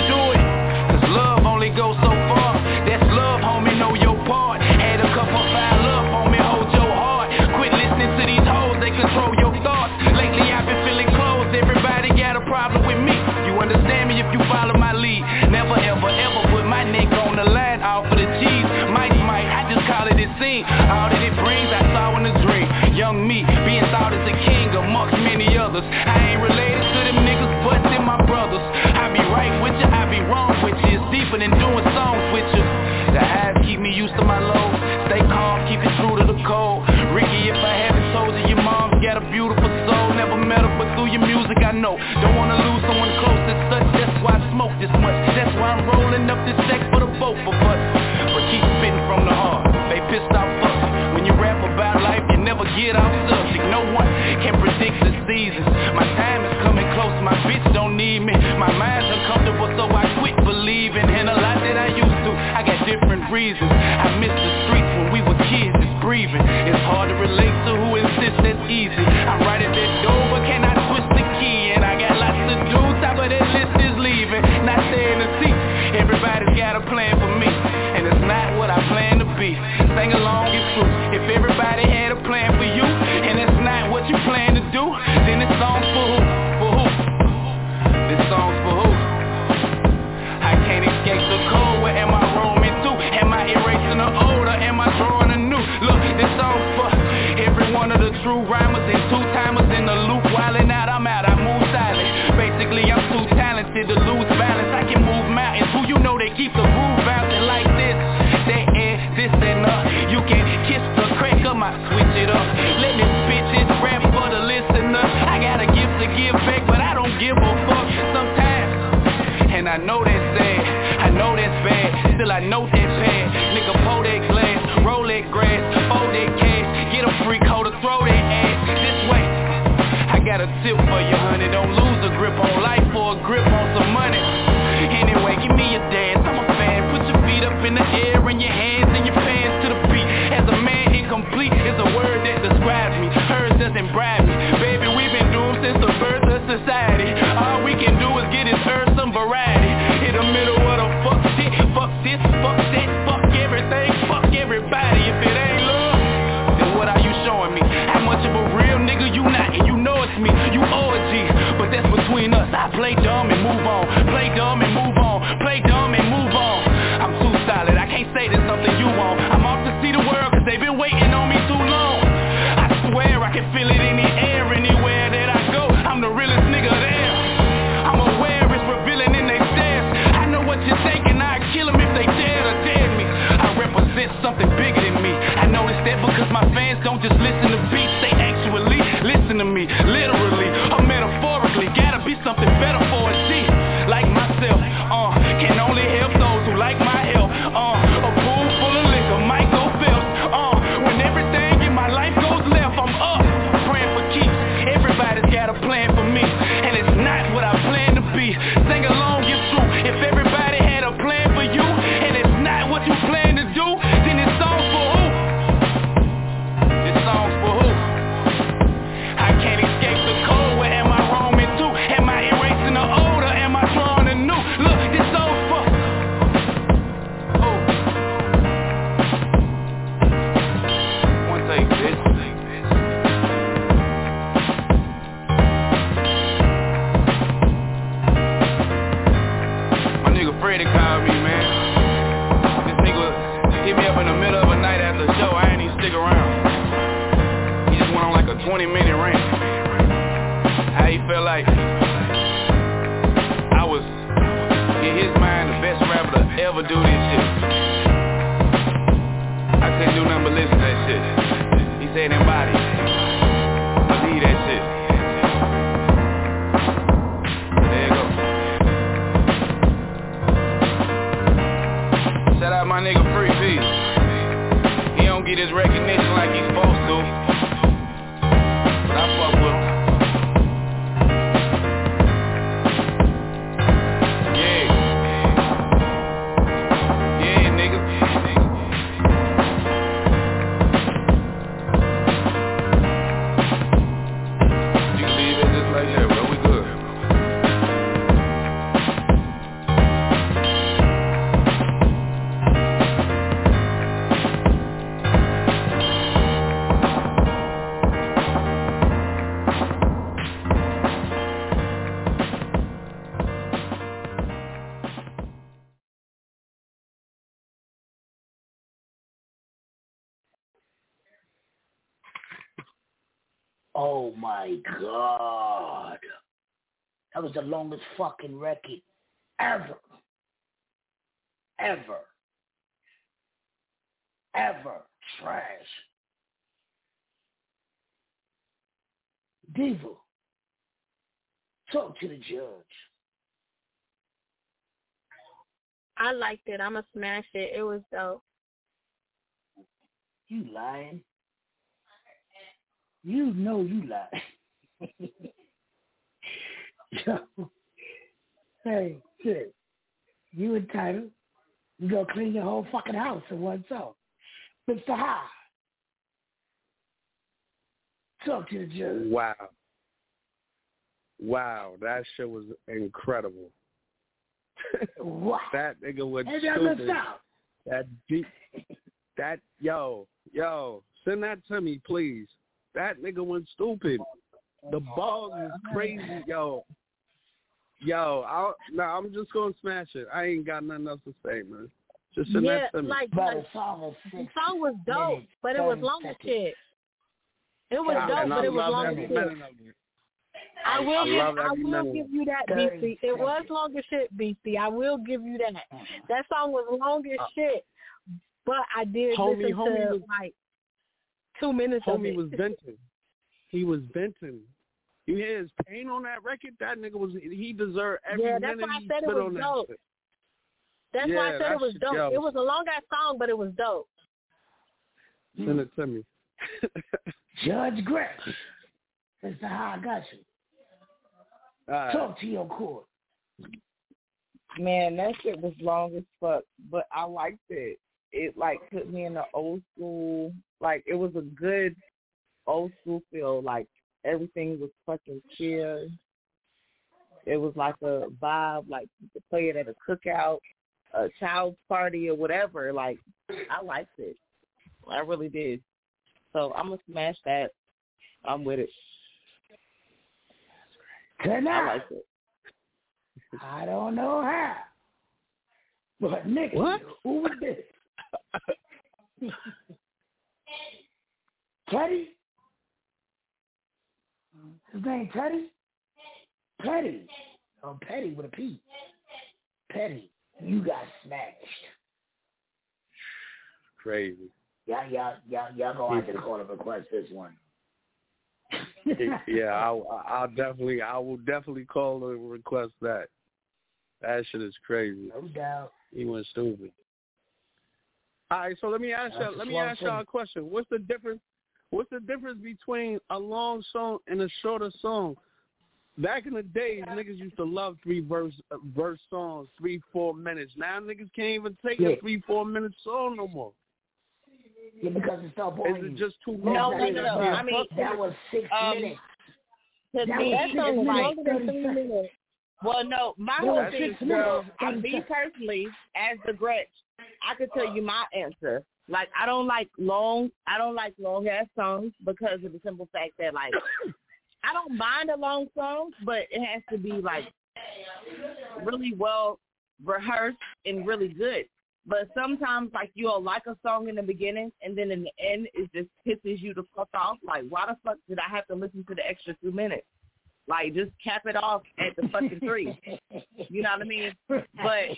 my god. That was the longest fucking record ever. Ever. Ever. Trash. Diva. Talk to the judge. I liked it. I'ma smash it. It was dope. You lying. You know you lying. Yo. Hey, shit. You entitled. You gonna clean your whole fucking house in one song. Mr. High. Talk to the judge. Wow. Wow, that shit was incredible. Wow. that nigga went Hey, stupid. That deep, that yo, yo, send that to me, please. That nigga went stupid. The balls is crazy, yo. Yo, I'll, no, I'm just gonna smash it. I ain't got nothing else to say, man. Just send yeah, that to me. like, But like the song was the song was dope, minutes, but it was 30 long as shit. It was And dope, but it was love long as shit. minute of it. I will I give I will minute. give you that, BC. It was seconds. long as shit, BC. I will give you that. That song was long as Uh, shit, but I did Homie- listen homie to was- like two minutes of Homie it. was venting. He was venting. You hear his pain on that record? That nigga was he deserved every yeah, that's minute why I he said it put was on that dope. shit. That's why I said it was shit, dope. yo. It was a long ass song, but it was dope. Send it to me. Judge Grant. Mr. High, I got you. Alright. Talk to your court. Man, that shit was long as fuck, but I liked it. It like put me in the old school, like it was a good old school feel. Like everything was fucking chill. It was like a vibe, like you could play it at a cookout, a child's party, or whatever. Like I liked it. I really did. So I'm gonna smash that. I'm with it. Tonight. I liked it. I don't know how. But nigga, What? who was this? Teddy? His name Teddy? Petty. Oh, Petty with a P. Petty. You got smashed. Crazy. Y'all, y'all, y'all, y'all gonna have to call and request this one. yeah, I'll, I'll definitely, I will definitely call and request that. That shit is crazy. No doubt. He went stupid. All right, so let me ask That's you. Let a me smart ask y'all a question. What's the difference? What's the difference between a long song and a shorter song? Back in the days, niggas used to love three verse uh, verse songs, three four minutes. Now niggas can't even take Yeah. a three four minute song no more. Yeah, because it's started boring Is it just too No, long? no, no, no. I mean, that was six um, minutes. To That me, was That six song was minutes, longer than three minutes. Well, no, my whole thing six is, minutes, girl, I, 30 me personally, as the Gretch, I could tell you my answer. Like, I don't like long, I don't like long ass songs because of the simple fact that, like, I don't mind a long song, but it has to be like really well rehearsed and really good. But sometimes, like you'll like a song in the beginning, and then in the end, it just pisses you the fuck off. Like, why the fuck did I have to listen to the extra two minutes? Like, just cap it off at the fucking three. You know what I mean? But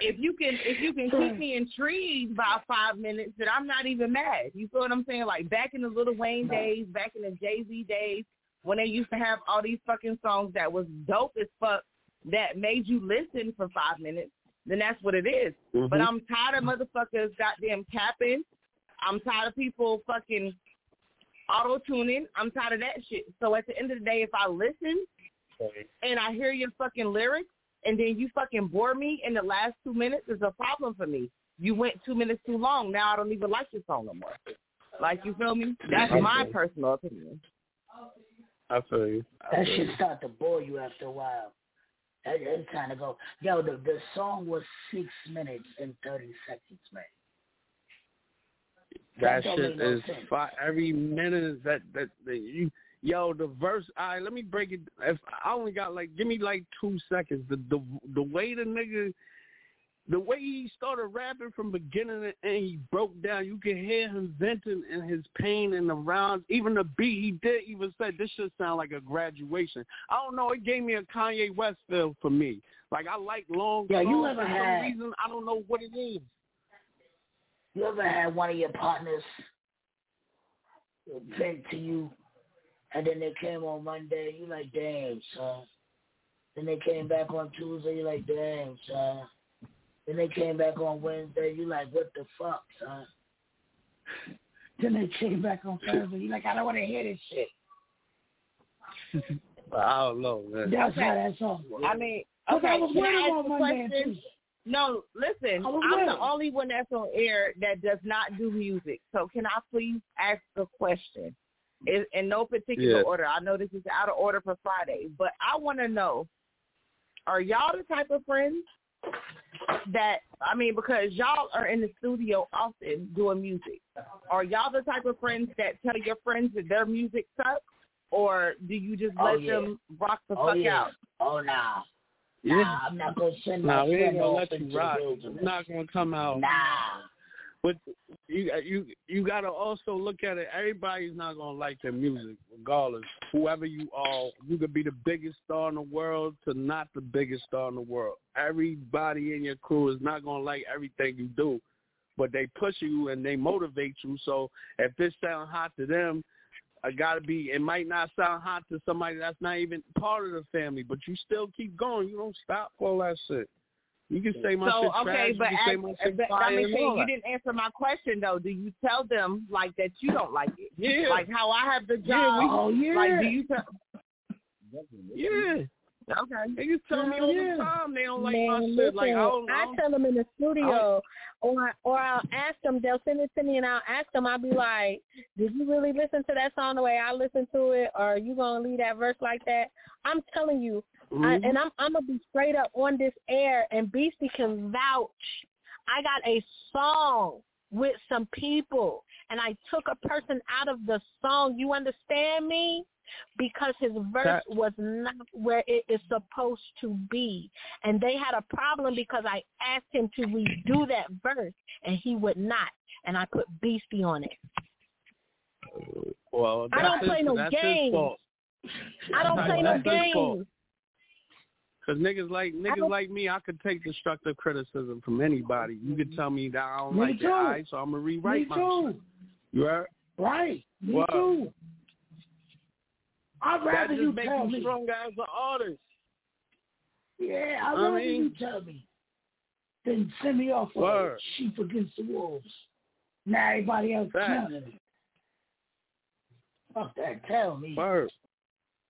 if you can, if you can keep me intrigued by five minutes, then I'm not even mad. You feel what I'm saying? Like back in the Lil Wayne days, back in the Jay Z days, when they used to have all these fucking songs that was dope as fuck that made you listen for five minutes, then that's what it is. But Mhm. I'm tired of motherfuckers goddamn capping. I'm tired of people fucking auto tuning. I'm tired of that shit. So at the end of the day, if I listen and I hear your fucking lyrics and then you fucking bore me in the last two minutes, it's a problem for me. You went two minutes too long. Now I don't even like your song no more. Like you feel me? That's my personal opinion. I feel you. I That shit you. start to bore you after a while. That, it's time to go. Yo, the the song was six minutes and thirty seconds, man. That shit no is sense. every minute is that, that that you yo the verse. All right, let me break it. If I only got like, give me like two seconds. The the the way the nigga, the way he started rapping from beginning to end, he broke down. You can hear him venting in his pain and the rounds. Even the beat, he did even said this should sound like a graduation. I don't know. It gave me a Kanye West feel for me. Like I like long Yeah, you ever had- reason. I don't know what it is. You ever had one of your partners vent to you, and then they came on Monday, you like, damn, son. Then they came back on Tuesday, you like, damn, son. Then they came back on Wednesday, you like, what the fuck, son? Then they came back on Thursday, you like, I don't want to hear this shit. I don't know, man. That's how that song was. I mean, 'Cause okay, I was can I worried ask Monday and? Tuesday. No, listen, I was I'm the only one that's on air that does not do music. So can I please ask a question? In, in no particular Yeah. order. I know this is out of order for Friday, but I want to know: Are y'all the type of friends that I mean, because y'all are in the studio often doing music? Are y'all the type of friends that tell your friends that their music sucks, or do you just Oh, let yeah. them rock the Oh, fuck yeah. out? Oh, nah. Yeah. Nah, I'm not going to send my Nah, we ain't gonna let you rock. It's not gonna come out. Nah. But you you you gotta also look at it. Everybody's not gonna like their music, regardless. Whoever you are, you could be the biggest star in the world to not the biggest star in the world. Everybody in your crew is not gonna like everything you do, but they push you and they motivate you. So if this sound hot to them, I gotta be. It might not sound hot to somebody that's not even part of the family, but you still keep going. You don't stop for all that shit. You can say my so shit okay, trash. but you can say my uh, shit but fire I'm and you didn't answer my question though. Do you tell them like that you don't like it? Yeah. Like how I have the Yeah, job. we- Oh, yeah. Like do you tell? Yeah. Okay. They just tell me all Yeah. the time they don't like Man, my shit. Like I listen, don't, I don't tell them in the studio, or or I'll ask them. They'll send it to me, and I'll ask them. I'll be like, "Did you really listen to that song the way I listened to it, or are you gonna leave that verse like that?" I'm telling you, I, Mhm. and I'm I'm gonna be straight up on this air, and Beastie can vouch. I got a song with some people, and I took a person out of the song. You understand me? Because his verse That- was not where it is supposed to be. And they had a problem because I asked him to redo that verse and he would not. And I put Beastie on it. well, I don't play his, no that's games. I don't play no That's his fault. games. Cause niggas like niggas like me, I could take destructive criticism from anybody. You could tell me that I don't Me like too. it, all right, so I'm gonna rewrite Me my too. shit. You heard? Right. Me What? too. I'd That rather just you makes tell you me. stronger as an artist. Yeah, I'd I rather mean- you tell me than send me off a sheep against the wolves. Now everybody else Fact. counting me. Fuck that. Tell me. Word.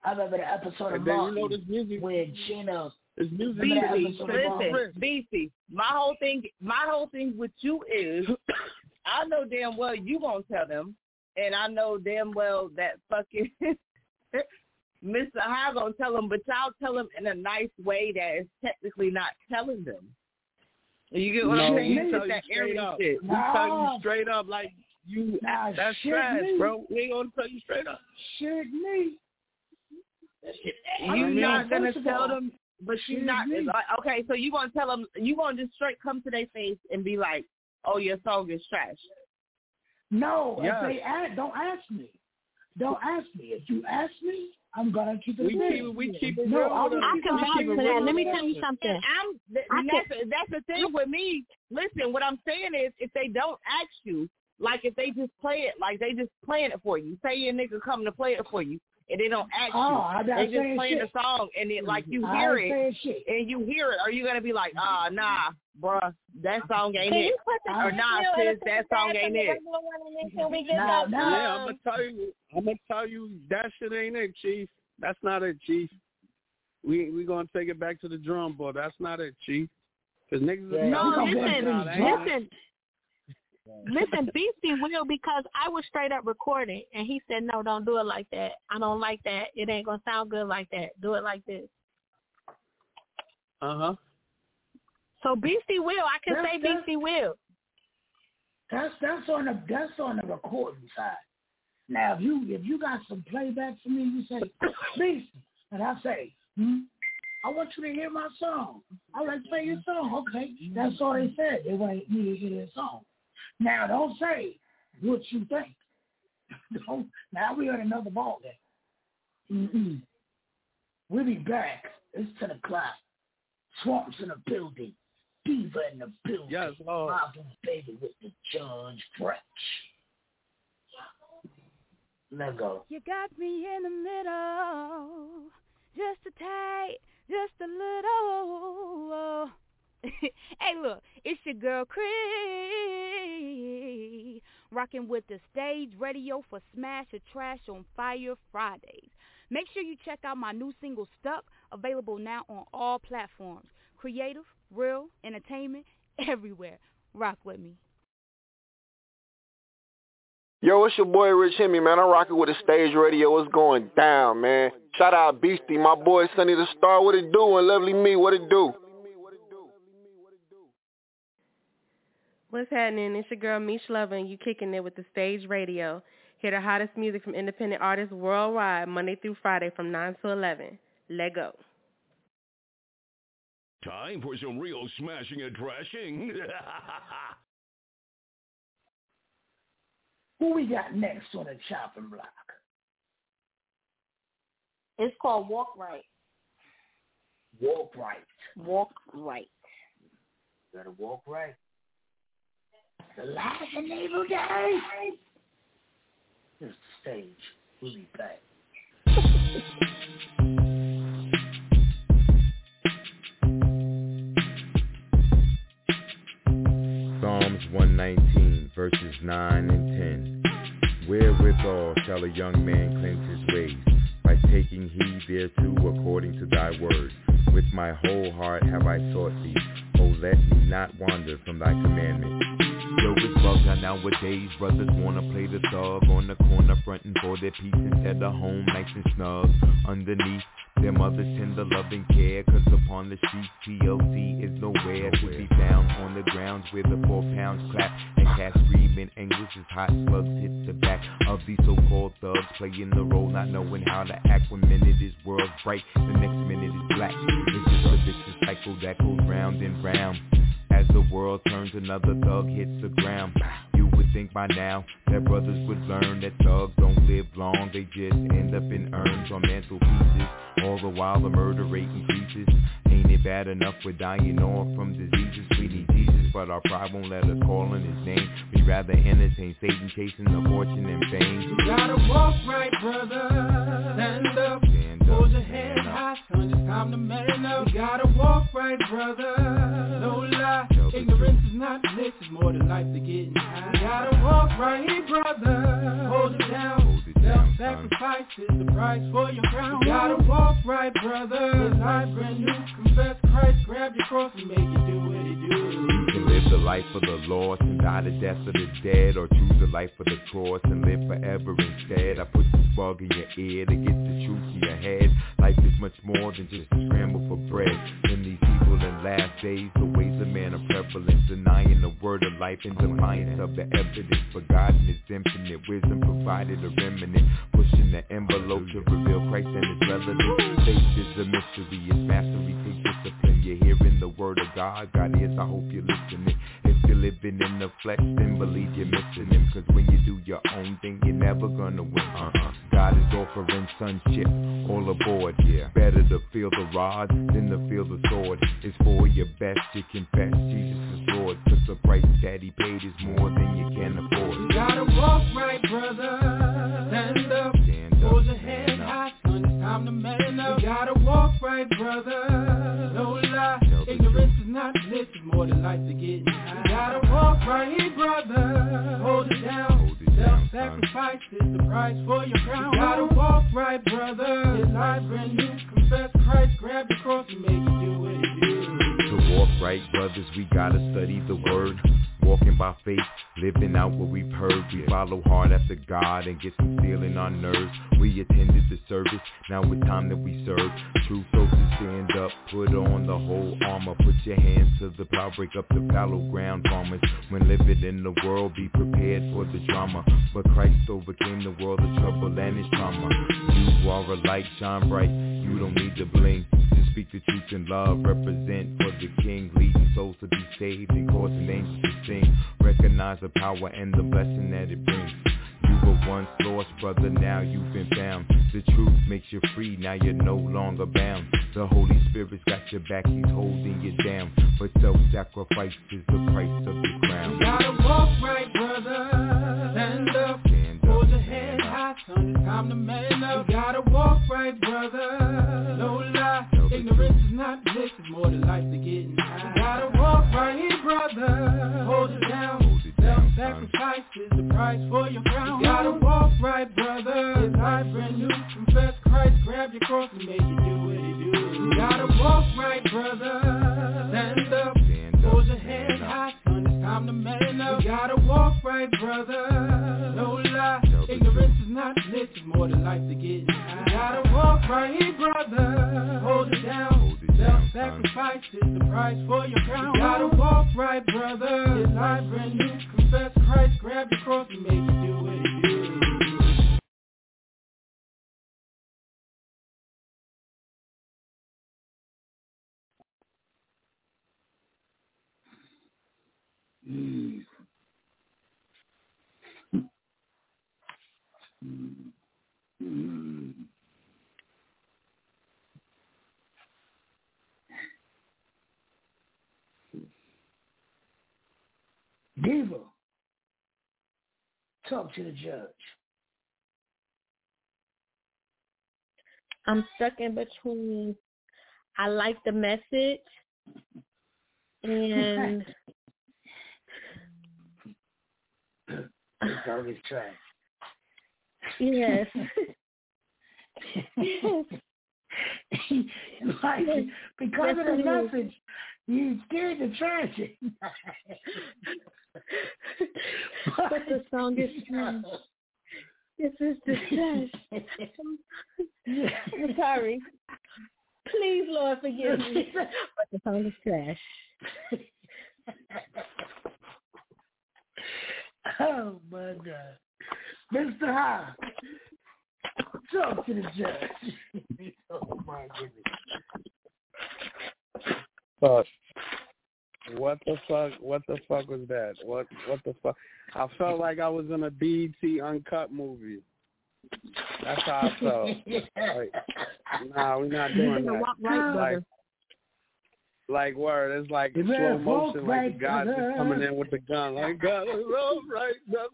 I remember the episode of And then you know this music where Gina. this music Remember that BC, episode of listen, Martin? BC. My whole thing, my whole thing with you is, I know damn well you gonna tell them, and I know damn well that fucking Mr. High gonna tell them, but y'all tell them in a nice way that is technically not telling them. You get what no, I'm saying? we It's tell you that straight up. shit. We tell you ah. straight up like you Nah, that's shit trash, me. bro. We ain't gonna tell you straight up. Shit, me. You I mean, not gonna tell them but she's not. It's like, okay, so you gonna tell them? You gonna just straight come to their face and be like, "Oh, your song is trash." No, Yes. if they ask, don't ask me. Don't ask me. If you ask me, I'm gonna keep it We real. keep- we keep it no, I'm with gonna them. keep can it vouch for that. Let me tell you something. And I'm th- I and that's that's the thing with me. Listen, what I'm saying is, if they don't ask you, like if they just play it, like they just playing it for you. Say your nigga come to play it for you, and they don't ask Oh, you. They just playing shit. the song, and it like you hear it, and you hear it. Are you gonna be like, ah, nah, bruh, that song ain't Can it, you put the or nah, sis, that song ain't it. regular one and then can we get Nah, nah. Yeah, I'm gonna tell you. I'm gonna tell you that shit ain't it, Chief. That's not it, Chief. We we gonna take it back to the drum board. That's not it, Chief. Cause niggas. Yeah, is- No, we listen, go to the drum. listen, listen. Beastie will because I was straight up recording, and he said, "No, don't do it like that. I don't like that. It ain't gonna sound good like that. Do it like this." Uh huh. So Beastie will. I can That's- say that's- Beastie will. That's that's on the that's on the recording side. Now if you if you got some playback for me, you say, Beast, and I say, hmm, I want you to hear my song. I like to play your song. Okay, that's all they said. They want me to hear their song. Now don't say what you think. Don't. Now we're on another ball game. Mm-mm. We'll be back. It's ten o'clock. Swamps in the building. Diva in the building. Yes, Lord. Marvin baby with the Judge Fresh. Let go. You got me in the middle, just a tight, just a little. hey, look, it's your girl Cree, rocking with the stage radio for Smash or Trash on Fire Fridays. Make sure you check out my new single Stuck, available now on all platforms. Creative, real, entertainment, everywhere. Rock with me. Yo, it's your boy Rich Hemi, man. I'm rocking with the stage radio. What's going down, man? Shout out Beastie, my boy Sonny the Star. What it do? And Lovely Me, what it do? What's happening? It's your girl Mish Lovin. You kicking it with the stage radio. Hear the hottest music from independent artists worldwide, Monday through Friday from 9 to 11. Let go. Time for some real smashing and trashing. Who we got next on the chopping block? It's called Walk Right. Walk right. Walk Right. Gotta walk right. The and evil day. Here's the stage. We'll be back. Psalms 119, verses 9 and 10. Wherewithal shall a young man cleanse his ways? By taking heed thereto according to thy word. With my whole heart have I sought thee. O let me not wander from thy commandments. Yo, it's bugged out nowadays. Brothers wanna play the thug on the corner, frontin' for their peace instead of home nice and snug. Underneath, their mothers tender love and care, cause upon the streets, TLC is nowhere to be found. On the grounds where the four pounds clap and cats scream in anguish as hot slugs hit the back of these so-called thugs, playing the role, not knowing how to act. One minute is world bright, the next minute is black. It's vicious cycle that goes round and round. As the world turns, another thug hits the ground. You would think by now that brothers would learn that thugs don't live long. They just end up in urns on mantelpieces. All the while the murder rate increases. Ain't it bad enough we're dying off from diseases? We need Jesus, but our pride won't let us call on his name. We'd rather entertain Satan chasing the fortune and fame. You gotta walk right, brother. Stand up. Hold your head high, son. It's time to man up. You gotta walk right, brother. No lie. Ignorance is not bliss. It's more than life to getting high. Gotta walk right, brother. Hold it down. Self-sacrifice is the price for your crown. You gotta walk right, brother. Life brand new. Confess Christ. Grab your cross and make it do what it do. You the life for the lost and die the death of the dead or choose the life for the cross and live forever instead. I put this bug in your ear to get the truth in your head. Life is much more than just a scramble for bread. In these people in last days, the ways of man are prevalent, denying the word of life in defiance of the evidence. But God in His infinite wisdom provided a remnant, pushing the envelope to reveal Christ and His relevance. Faith is a mystery, His mastery takes discipline. Hearing the word of God, God is. I hope you're listening. If you're living in the flesh, then believe you're missing Him. Cause when you do your own thing, you're never gonna win. Uh-uh. God is offering sonship, all aboard. Yeah, better to feel the rod than to feel the sword. It's for your best to confess Jesus is Lord. Cause the price that He paid is more than you can afford. You gotta walk right, brother. Stand up. Stand up. Hold your head high, son. It's time to man up. You gotta walk right, brother. No lie. Not. It's more than life to get. You gotta walk right, brother. Hold it down. Self-sacrifice is the price for your crown. You gotta walk right, brother. His life brand new. Confess Christ. Grab the cross and make it do what it do. To walk right, brothers, we gotta study the word. Walking by faith, living out what we've heard. We follow hard after God and get some steel in our nerves. We attended the service, now it's time that we serve. True soldiers stand up, put on the whole armor. Put your hands to the plow, break up the fallow ground farmers. When living in the world, be prepared for the drama. But Christ overcame the world of trouble and its trauma. You are a light, shine bright. You don't need to blink. Speak the truth in love, represent for the King, leading souls to be saved and causing angels to sing. Recognize the power and the blessing that it brings. You were once lost, brother, now you've been found. The truth makes you free, now you're no longer bound. The Holy Spirit's got your back, he's holding you down. But self-sacrifice is the price of the crown. You gotta walk right, brother. Stand up. Hold your head high, son. It's time to man up. You gotta walk right, brother. No lie. Ignorance is not bliss. It's more than life to get. You gotta walk right, brother. Hold it down. Self-sacrifice is the price for your crown. You gotta walk right, brother. His life brand new. Confess Christ. Grab your cross and make it do what he do. You gotta walk right, brother. Stand up. Hold your head high, son. It's time to man up. You gotta walk right, brother. No lie. Ignorance is not bliss. It's more than life to get. You gotta walk right, brother. Hold it down. Self-sacrifice is the price for your crown. You gotta walk right, brother. His life brand new. Confess Christ. Grab your cross and make it do what do. Mm. Mm. Mm. Diva, talk to the judge. I'm stuck in between. I like the message, and Dog is trash. yes, like, because Yes, of the message, you scared the trash. but the song is trash. This is the trash. I'm sorry. Please, Lord, forgive me. But the song is trash. oh my God, Mr. High, talk to the judge. oh my goodness. Fuck. What the fuck? What the fuck was that? What? What the fuck? I felt like I was in a BET uncut movie. That's how I felt. Like, nah, we're not doing You're gonna that. walk right, like, brother. Like word, it's like You slow motion, like right, the guy brother. just coming in with the gun, like got it all right, brother.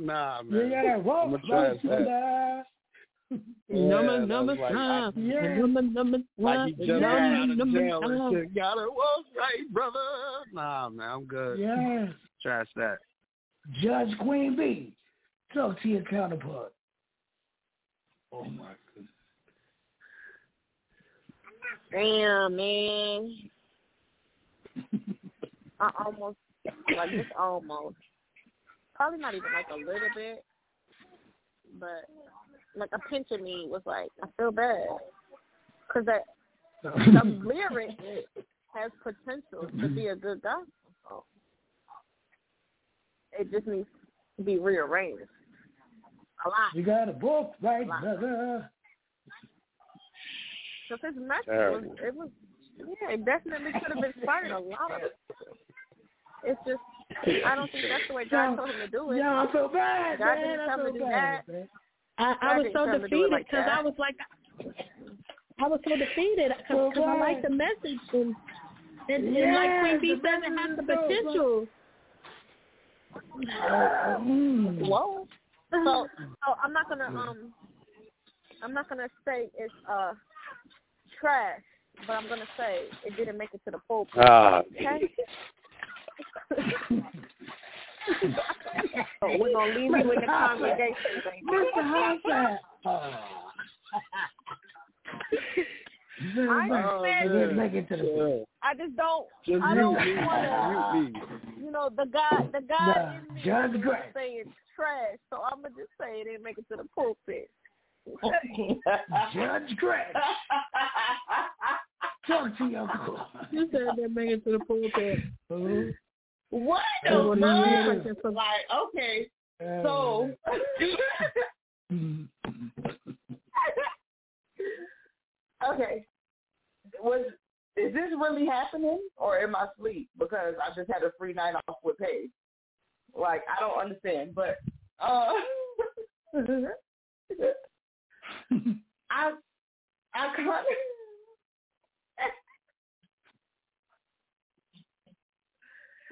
Nah, man. You gotta walk I'ma try right, that. brother. Yeah, number that number like, five. I- Yeah. Number number Like five. he just got out of number jail and five. shit. Got it walk right, brother. Nah, man, I'm good. Yes. Trash that. Judge Queen B, talk to your counterpart. Oh my goodness. Damn, man. I almost like just almost. Probably not even like a little bit, but like a pinch of me was like, I feel bad, cause that the lyric has potential to be a good gospel song. It just needs to be rearranged a lot. You got a book right, brother. Because his message was, it was, yeah, it definitely could have inspired a lot of It's just, I don't think that's the way God told him to do it. Yo, I feel bad, God man. didn't tell him to do bad, that. man. I, I God was so tell him to do it defeated because that. I was like, I was so defeated because I like the message and and, and like Queen B Yes, the says, it has the message is dope, potential. Whoa. So, so I'm not gonna um, I'm not gonna say it's uh trash, but I'm gonna say it didn't make it to the pulpit. Ah. Okay. so we're gonna leave you in the congregation. Mr. Hoffa. I understand. Didn't it to the I just don't. Just I don't want to. You know, the guy, the guy Nah, in me Judge is Gray. saying trash, so I'm gonna just say it didn't make it to the pulpit. Judge Gretch. Talk to your. You said they make it to the pulpit. What I the will fuck? touching Like, okay, so okay, was is this really happening or am I asleep because I just had a free night off with Paige? Like, I don't understand, but uh, I I kind of.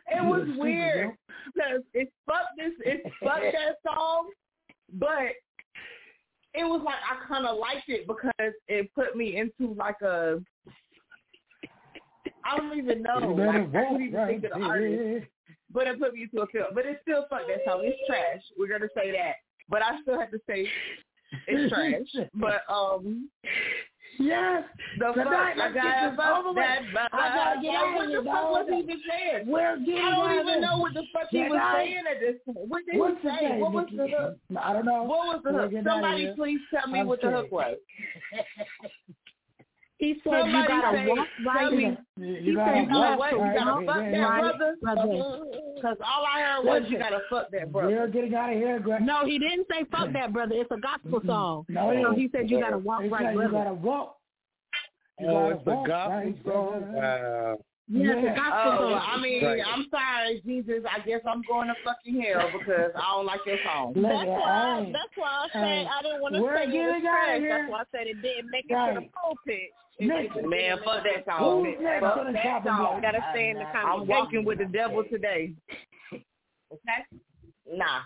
It was weird because it fucked this, it fucked that song, but it was like I kind of liked it because it put me into like a, I don't even know, like I couldn't even walk think of the artist, but it put me into a film. But it still fucked that song. It's trash. We're gonna say that, but I still have to say it's trash. But um, Yes. the fuck, Tonight, I let's get gotta fuck with. I gotta get out what the fuck was he even saying? We're getting I don't even know what the fuck he was saying at this point. What did he say? What was the hook? I don't know. What was the hook? getting out of Somebody please tell me what the hook was. He said Somebody you gotta say, walk right. He said You you gotta have what? You gotta walk fuck that brother? Brother. Because all I heard was you gotta fuck that brother. We're getting out of here, Gretch. No, he didn't say fuck that, brother. It's a gospel song. No, So he said you gotta walk He right, said you gotta walk. You Oh, gotta it's a walk gospel right, song? brother. Wow. Yeah, oh, it's a Yeah. gospel Oh, I mean, Right. I'm sorry, Jesus. I guess I'm going to fucking hell because I don't like your song. That's why. hey, That's why I said hey, I didn't want to we're say it was getting trash. here. That's why I said it didn't make it to the pulpit. Nick, Man, fuck that song. Who's next Fuck on the that chopping song. block? Gotta uh, stay in the Nah, I'm walking with the devil today. Okay? Nah,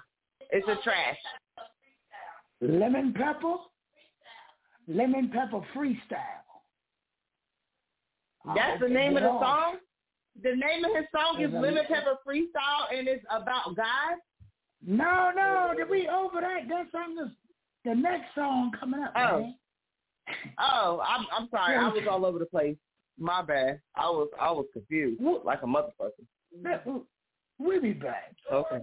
it's a trash. Lemon pepper. Lemon pepper freestyle. That's the name of the on. song. The name of his song is Is it- Lemon Pepper Freestyle, and it's about God. No, no, did we over that? That's on the the next song coming up. Oh. man. Oh, I'm I'm sorry. I was all over the place. My bad. I was I was confused like a motherfucker. We'll be back. Okay.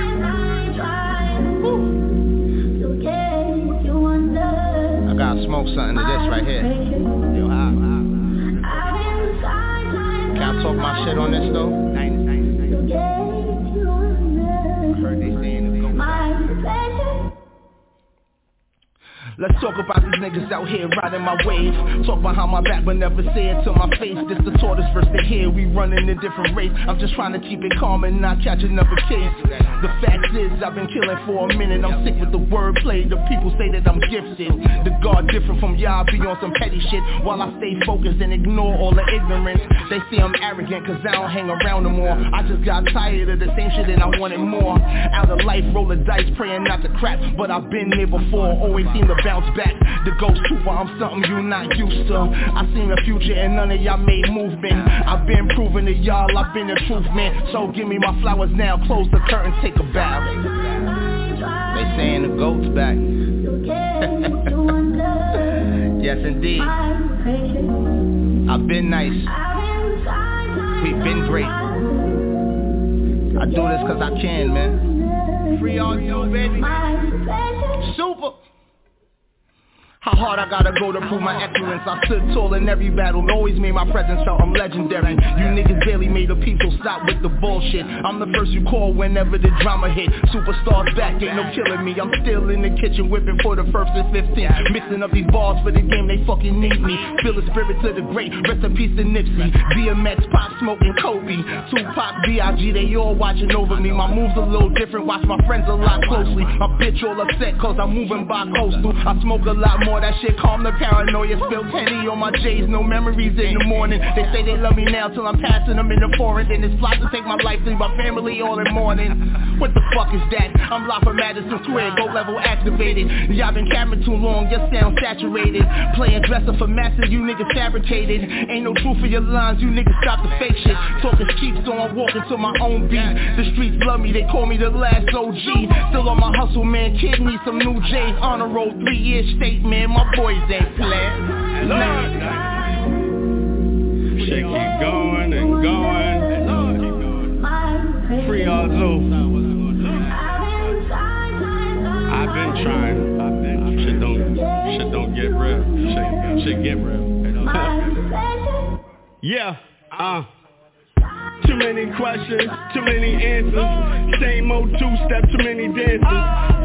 smoke something to this right here. Yo, how, Can I talk my shit on this though? Let's talk about these niggas out here riding my wave Talk behind my back but never say it to my face. This the tortoise versus the hare, we running a different race. I'm just trying to keep it calm and not catch another case. The fact is I've been killing for a minute. I'm sick with the wordplay, the people say that I'm gifted. The God different from y'all be on some petty shit. While I stay focused and ignore all the ignorance. They say I'm arrogant cause I don't hang around no more. I just got tired of the same shit and I wanted more. Out of life, roll the dice, praying not to crap. But I've been there before, always seem to bounce back The ghost trooper, I'm something you not used to I seen the future and none of y'all made movement I've been proving to y'all I've been the truth man So give me my flowers now, close the curtain, take a bow They saying the goat's back Yes indeed I've been nice. We've been great. I do this cause I can, man. Free all you, baby. Super. How hard I gotta go to prove my excellence. I stood tall in every battle, always made my presence felt. I'm legendary. You niggas barely made the people stop with the bullshit. I'm the first you call whenever the drama hit. Superstars back, ain't no killing me. I'm still in the kitchen whipping for the first and 15 Mixing up these balls for the game, they fucking need me. Feel the spirit to the great, rest in peace to Nipsey. DMX, Pop Smoke and Kobe. Tupac, B.I.G, they all watching over me. My moves a little different, watch my friends a lot closely. My bitch all upset cause I'm moving by coastal. I smoke a lot more more, that shit calm the paranoia. Spill penny on my J's, no memories in the morning. They say they love me now till I'm passing them in the forest And it's plot to take my life, leave my family all in mourning. What the fuck is that? I'm live from Madison Square, go level activated. Y'all been capping too long, your sound saturated. Playing dresser for massive, you niggas fabricated. Ain't no truth for your lines, you niggas stop the fake shit. Talking cheap, so I'm walking to my own beat. The streets love me, they call me the last OG Still on my hustle, man, kid me some new J's. On a roll, three-year man and my boys ain't playing. Shit keep going and going. Free Arzo. I've been trying. Shit don't, shit don't get real. Shit, shit get real. yeah, uh. Too many questions, too many answers. Same old two-step, too many dances.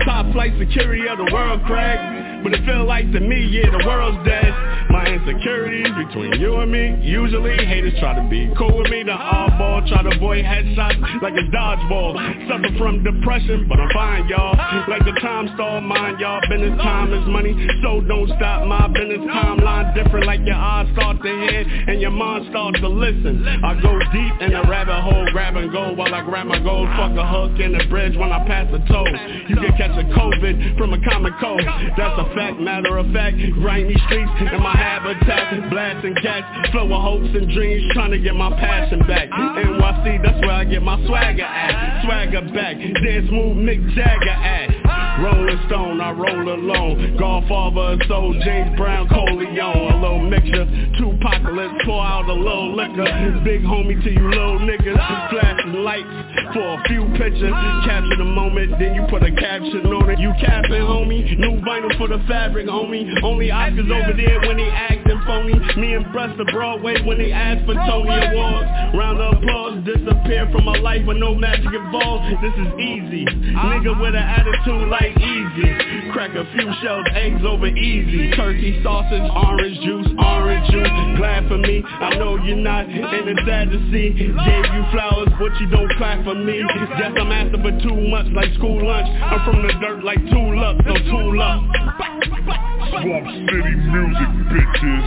Top flight security of the world, crack But it feel like to me, yeah, the world's dead. My insecurities between you and me Usually haters try to be cool with me. The oddball try to avoid headshots like a dodgeball. Suffer from depression, but I'm fine, y'all. Like the time stall, mind y'all. Business time is money, so don't stop my business. Timeline Different like your eyes start to hit And your mind starts to listen. I go deep in the rabbit hole, grab and go While I grab my gold, fuck a hook in the bridge when I pass the toll. You can catch a COVID from a common cold. That's a fact, matter of fact. Grimy streets in my habitat. Blasting cats, flow of hopes and dreams Trying to get my passion back. NYC, that's where I get my swagger at. Swagger back, dance move Mick Jagger at. Rolling Stone, I roll alone Godfather, soul, James Brown, Corleone A little mixture, two apocalypse Pour out a little liquor. Big homie to you little niggas Flashing lights for a few pictures Capture the moment, then you put a caption on it You capping homie, new vinyl for the fabric, homie. Only Oscars over there when they acting phony. Me and Buster Broadway when they ask for Tony Awards. Round of applause, disappear from my life with no magic involved. This is easy. Nigga with an attitude like easy. Crack a few shells, eggs over easy. Turkey sausage, orange juice, orange juice. Glad for me, I know you're not. And it's sad to see. Gave you flowers, but you don't clap for me. Guess I'm asking for too much like school lunch. I'm from the dirt like tool up, so tool up. Swamp City music, bitches.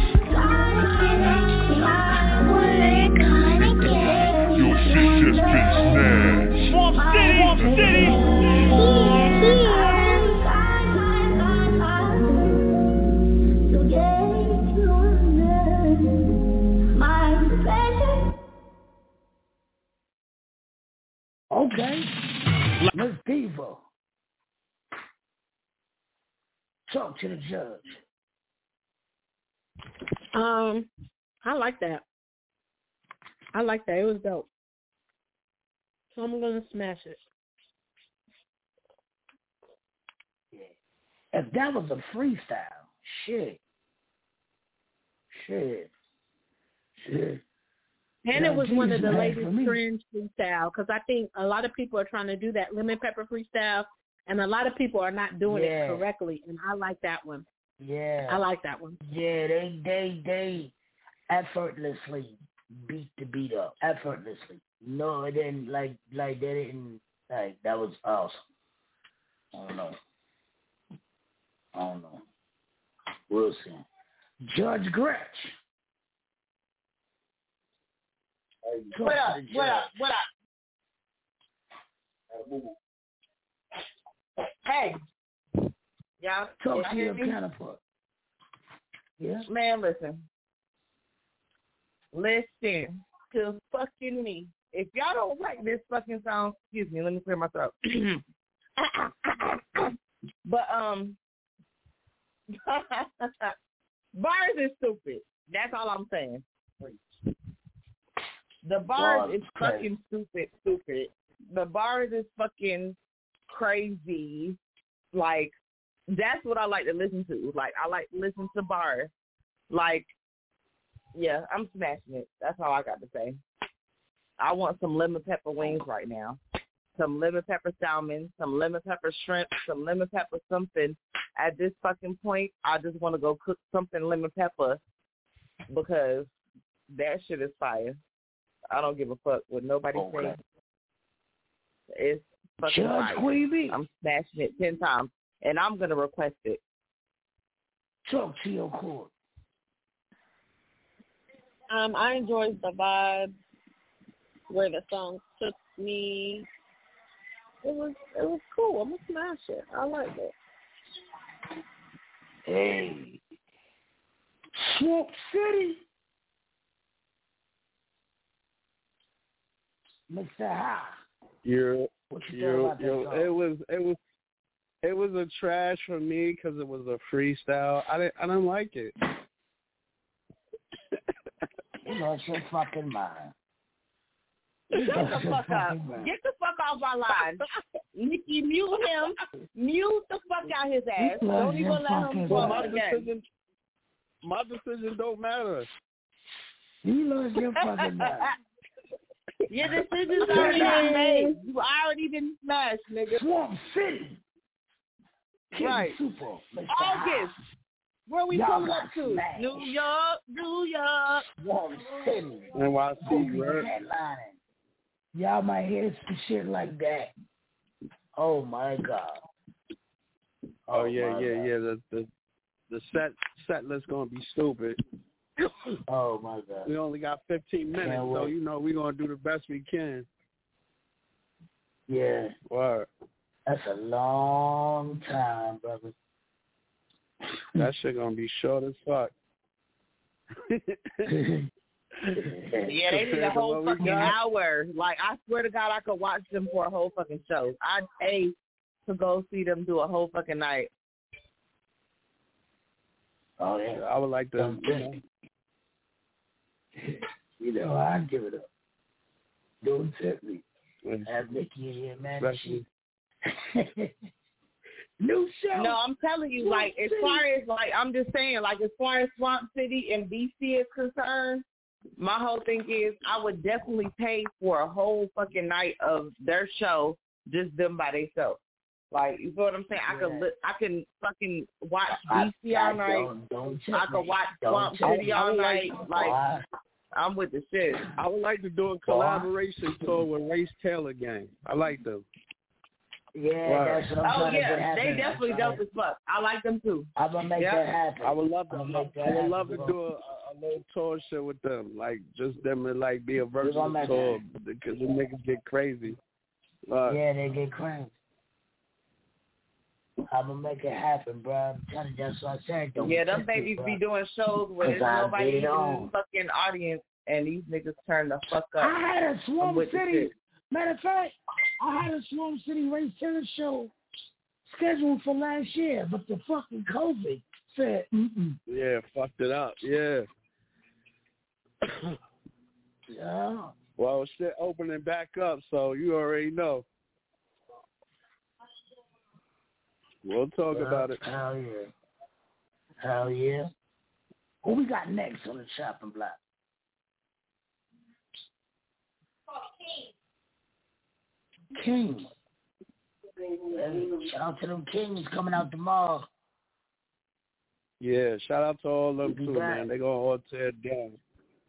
Your shit just been snatched. Swamp City, Swamp City. Okay. Miss Diva. Talk to the judge. Um, I like that. I like that. It was dope. So I'm gonna smash it. If that was a freestyle, shit. Shit. Shit. And it was one of the latest trends freestyle because I think a lot of people are trying to do that lemon pepper freestyle, and a lot of people are not doing Yeah. it correctly. And I like that one. Yeah. I like that one. Yeah, they they they effortlessly beat the beat up. Effortlessly. No, it didn't like like they didn't like that was awesome. I don't know. I don't know. We'll see. Judge Gretch. What up? What up? What up? Hey. Y'all, Talk to your counterpart. Yeah. Man, listen. Listen to fucking me. If y'all don't like this fucking song, excuse me, let me clear my throat. but um bars is stupid. That's all I'm saying. The bars Wow, is crazy. fucking stupid, stupid. The bars is fucking crazy. Like that's what I like to listen to. Like I like to listen to bars. Like yeah, I'm smashing it. That's all I got to say. I want some lemon pepper wings right now. Some lemon pepper salmon, some lemon pepper shrimp, some lemon pepper something. At this fucking point, I just want to go cook something lemon pepper because that shit is fire. I don't give a fuck what nobody Okay. says. It's fucking Judge fire. Queen I'm smashing it ten times, and I'm gonna request it. Talk to your court. Um, I enjoyed the vibe where the song took me. It was it was cool. I'm gonna smash it. I like it. Hey. Swamp City. Mr. High. You're, you you're, thought about that you're, song? it was, it was, it was a trash for me because it was a freestyle. I didn't, I didn't like it. You lost your fucking mind. Shut the fuck up. Get the fuck off my line. Nikki, mute him. Mute the fuck out his ass. Don't even let him fucking Well, talk my mind. again. decision, my decision don't matter. You lost your fucking mind. Your decision's already been made. You already been smashed, nigga. Swamp City. King Right. Super. Mr. High. August. Where we Y'all pulling up to? smashed. New York, New York. Swamp City. NYC, Movie right? headlining. Y'all might hear some shit like that. Oh my god. Oh, oh yeah, yeah, God. yeah. The the the set set list gonna be stupid. Oh my god. We only got 15 minutes, Can't so wait. you know we're gonna do the best we can. Yeah, Word. that's a long time, brother. That shit gonna be short as fuck. Yeah, they need a whole fucking hour. Like I swear to God, I could watch them for a whole fucking show. I'd pay to go see them do a whole fucking night. Oh yeah. I would like to. You know, think. You know, mm-hmm. I'd give it up. Don't tempt me. Have Nikki in here, man. She- New show. No, I'm telling you, like as far as like I'm just saying, like as far as Swamp City and BC is concerned, my whole thing is I would definitely pay for a whole fucking night of their show, just them by themselves. Like you know what I'm saying? I could Yeah. li- I can fucking watch I- BC I all night. Don't, don't I could watch Swamp City all night. Like Why? I'm with the shit. I would like to do a collaboration tour with Race Taylor Gang. I like them. Yeah, Right. that's what I'm Oh trying to get yeah, happen. they definitely I'm dope as fuck. I like them too. I'm gonna make Yeah. that happen. I would love to. I'm gonna make that I would love to do a, a little tour shit with them, like just them and like be a gonna versatile make tour because the niggas get crazy. Uh, Yeah, they get crazy. I'm gonna make it happen, bro. I'm telling you, that's what I said. Don't Yeah, them babies bro. be doing shows where there's 'Cause I nobody get in the fucking audience, and these niggas turn the fuck up. I had a I'm Swamp City. Matter of fact, I had a Swamp City Race Taylor show scheduled for last year, but the fucking COVID said, mm-mm. yeah, fucked it up. Yeah. Yeah. Well, shit opening back up, so you already know. We'll talk Yeah, about it. Hell yeah. Hell yeah. Who we got next on the chopping block? King. Hey, shout out to them Kings coming out tomorrow. Yeah, shout out to all them Be too, back. man. They gonna all tear it down.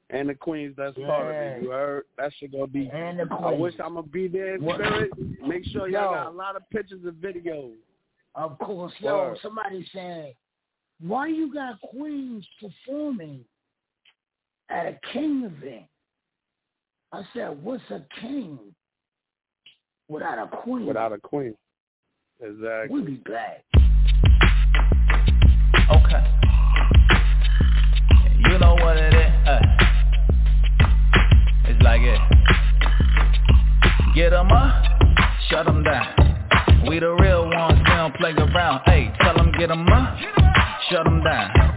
And the queens that's part of it. You heard? That shit gonna be. And the I wish I'm gonna be there in spirit. Make sure y'all Yo. got a lot of pictures and videos. Of course, yo, Word. somebody said, why you got Queens performing at a King event? I said, what's a king without a queen? Without a queen. Exactly. we be back. Okay. You know what it is. Uh, it's like it. Get 'em up, shut 'em down. We the real ones, we don't play around. Hey, tell 'em get 'em up, shut 'em down.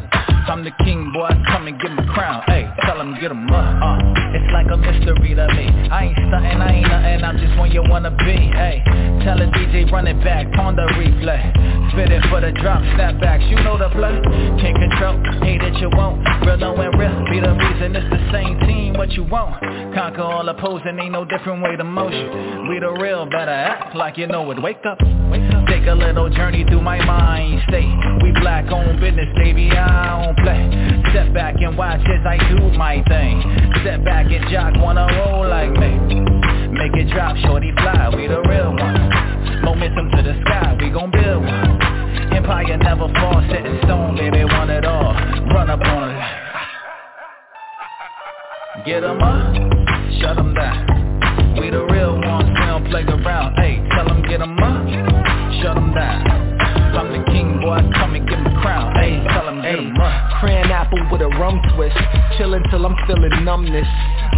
I'm the king, boy, come and get my crown. Hey, tell him get him up. Uh, it's like a mystery to me. I ain't stuntin', I ain't nothing, I'm just when you wanna be. Hey, tell a DJ run it back, on the replay. Spit it for the drop, snap backs, you know the play. Can't control, hate it you won't. Real no knowing real, be the reason it's the same team, what you want. Conquer all opposing, ain't no different way to motion. We the real, better act like you know it. Wake up, wake up. Take a little journey through my mind state. We black on business, baby, I don't. Step back and watch as I do my thing. Step back and jock wanna roll like me. Make it drop, shorty fly, we the real one. Momentum to the sky, we gon' build one. Empire never fall, set in stone, baby, want it all. Run up on it. Get 'em up, shut shut 'em down. We the real ones, we don't play around. Hey, tell 'em get 'em up, shut 'em down. I'm the king, boy, come and get my crown. Tell 'em get. Cran apple with a rum twist. Chillin' till I'm feeling numbness.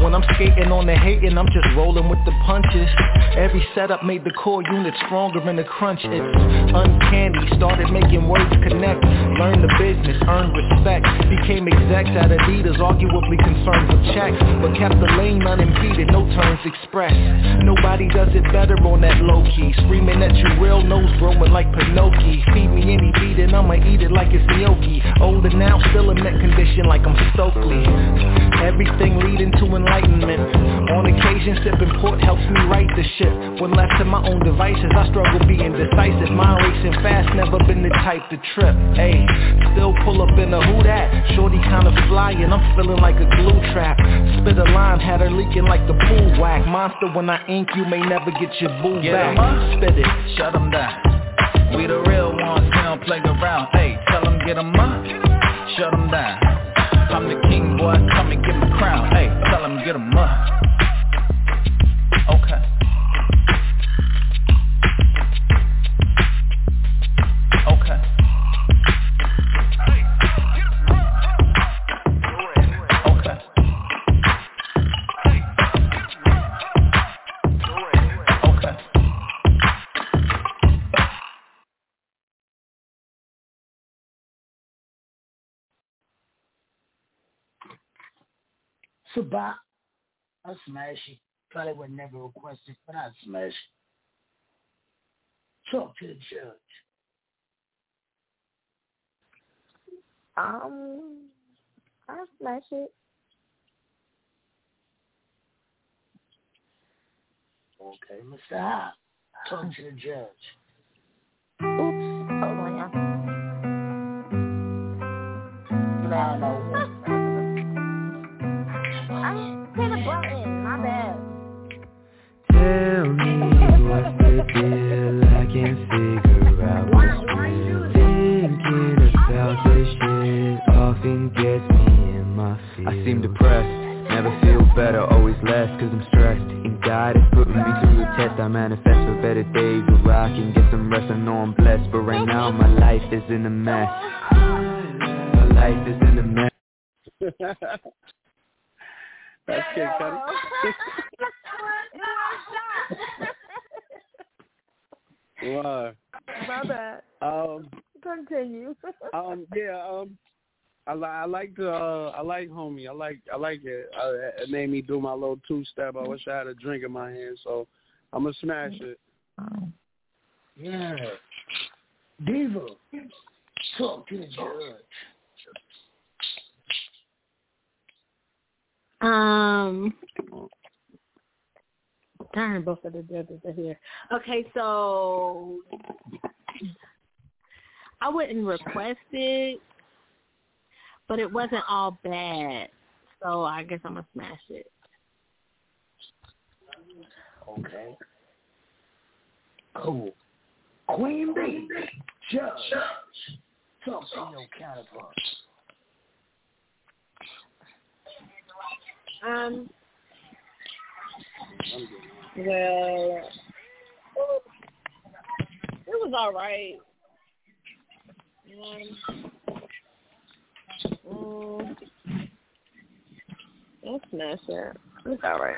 When I'm skating on the hating, I'm just rolling with the punches. Every setup made the core unit stronger in the crunch. It's uncanny. Started making words connect. Learned the business, earned respect. Became execs at Adidas, arguably concerned with checks. But kept the lane unimpeded, no turns expressed. Nobody does it better on that low key. Screaming at you, real nose growing like Pinocchio. Feed me any beat and I'ma eat it like it's gnocchi. Older now, still in that condition like I'm Stokely. Everything leading to enlightenment. On occasion, sipping port helps me right the ship. When left to my own devices, I struggle being decisive. Mind racing fast, never been the type to trip. Ayy, still pull up in a who that? Shorty kinda flying, I'm feeling like a glue trap. Spit a line, had her leaking like the pool whack. Monster when I ink, you may never get your boo Get back. 'em up, Spit it. shut 'em down. We the real ones, we don't play around. Hey, tell them get 'em up, shut 'em down. I'm the king, boy, come and get my crown. Hey, tell 'em get 'em up. Sabah, I smash it. Probably would never request it, but I'd smash it. Talk to the judge. Um, I smash it. Okay, Mr. Hop, talk to the judge. Oops, hold on, y'all. No, no. Often gets me in my feels I seem depressed, never feel better, always less cause I'm stressed And God is putting me through the test, I manifest for better days Where I can get some rest, I know I'm blessed But right now my life is in a mess My life is in a mess That's Kid Cudi. Wow. My bad. Um, Continue. um, yeah, um, I, li- I like the, uh, I like homie. I like, I like it. Uh, it made me do my little two step. I wish I had a drink in my hand, so I'm gonna smash it. Yeah. Diva, talk to the judge. Um, darn, both of the judges are here. Okay, so I wouldn't request it, but it wasn't all bad. So I guess I'm gonna smash it. Okay. Cool. Queen Bee, judge, talk to your counterpart. Um. Well, it was all right. Um, mm, I'll smash it. It's all right.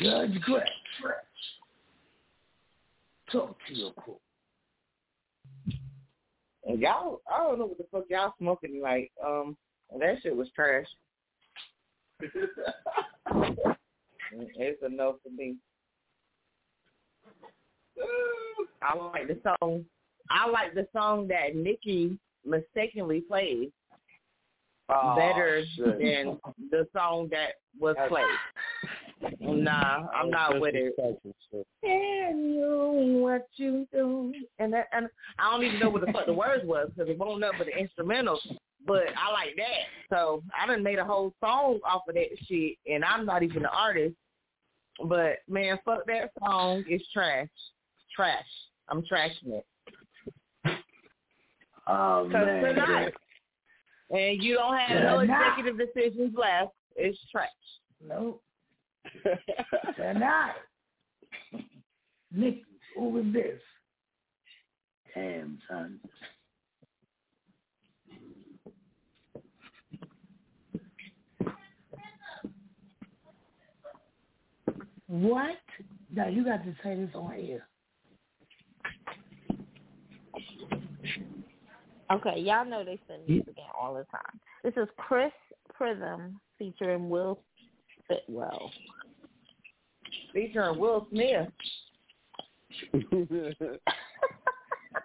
Judge Gretch, talk to your court. Y'all, I don't know what the fuck y'all smoking tonight. Um, that shit was trash. it's a no for me. I like the song. I like the song that Nikki mistakenly played Oh, better shit. than the song that was played. Nah, I'm not with it. And you what you do, and that, and I don't even know what the fuck the words was because it won't up with the instrumental. But I like that, so I done made a whole song off of that shit, and I'm not even an artist. But man, fuck that song. It's trash, trash. I'm trashing it. Oh man. tonight, and you don't have no not. executive decisions left. It's trash. Nope. They're not. Nick, who was this? Damn, son. What? Now you got to say this on air. Okay, y'all know they send music in all the time. This is Chris Prism featuring Will Fitwell. Featuring Will Smith.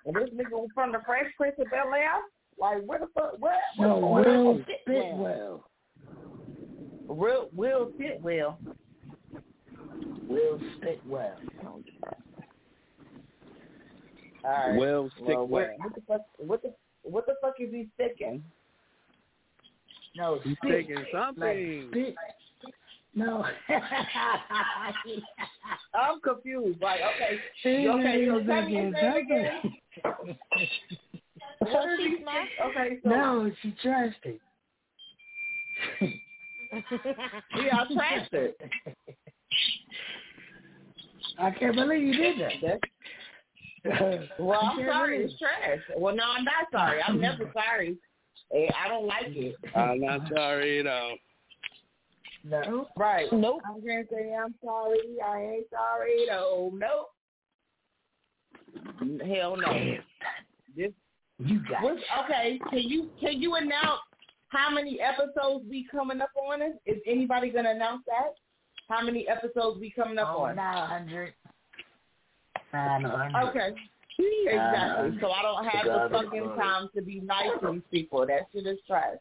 And this nigga from the Fresh Prince of Bel Air? Like, where the fuck? What? No, what's Will on? Fitwell. Will Will Fitwell. Will Fitwell. All right. Will well, what, Stickwell. what the fuck? What the what the fuck is he sticking? No, He's spit. taking something. Like spit. No. I'm confused. Like, okay, She okay. So is tell me his name again. something. What did he smash? Okay, so No, she trashed it. yeah, I trashed it. I can't believe you did that. Well, I I'm sorry. It's trash. Well, no, I'm not sorry. I'm never sorry. Eh, I don't like it. I'm not sorry, though. No. Right. Nope. I'm gonna say I'm sorry. I ain't sorry though. Nope. Hell no. This You got what's, okay. Can you can you announce how many episodes we coming up on? Is anybody gonna announce that? How many episodes we coming up oh, on? 900. 900. Okay. Exactly. So I don't have the fucking God. time to be nice to these people. That shit is trash.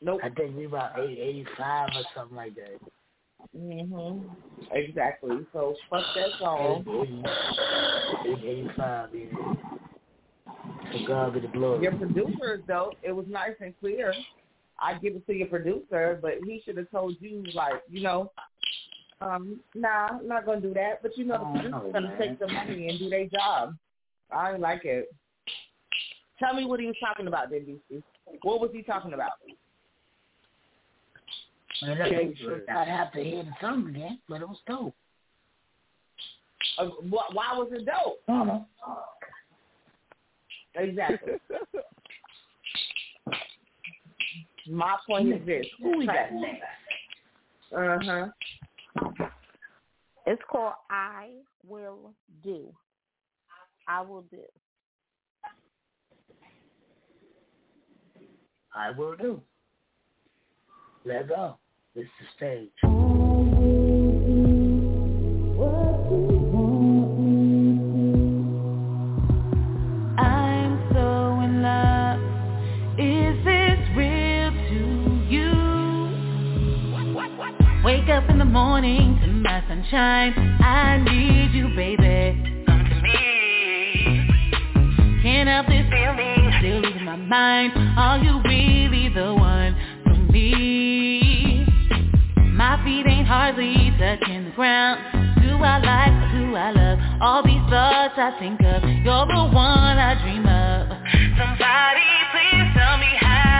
Nope. I think we about eight eighty five or something like that. Mhm. Exactly. So fuck that song. Eight eighty five. yeah. To God be the glory. Your producer is dope. It was nice and clear. I give it to your producer, but he should have told you, like, you know, um, nah, I'm not gonna do that. But you know, the Oh, producer's gonna man. take the money and do their job. I didn't like it. Tell me what he was talking about, then, DC. What was he talking about? Man, that- I'd have to hear the song again, but it was dope. Uh, wh- why was it dope? No, no. Exactly. My point is this. Who we got? Uh huh. It's called I Will Do. I Will Do. I will do. Let go. This is stage. Up in the morning to my sunshine. I need you, baby. Come to me. Can't help this feeling. Still losing my mind. Are you really the one for me? My feet ain't hardly touching the ground. Do I like or do I love all these thoughts I think of? You're the one I dream of. Somebody please tell me how.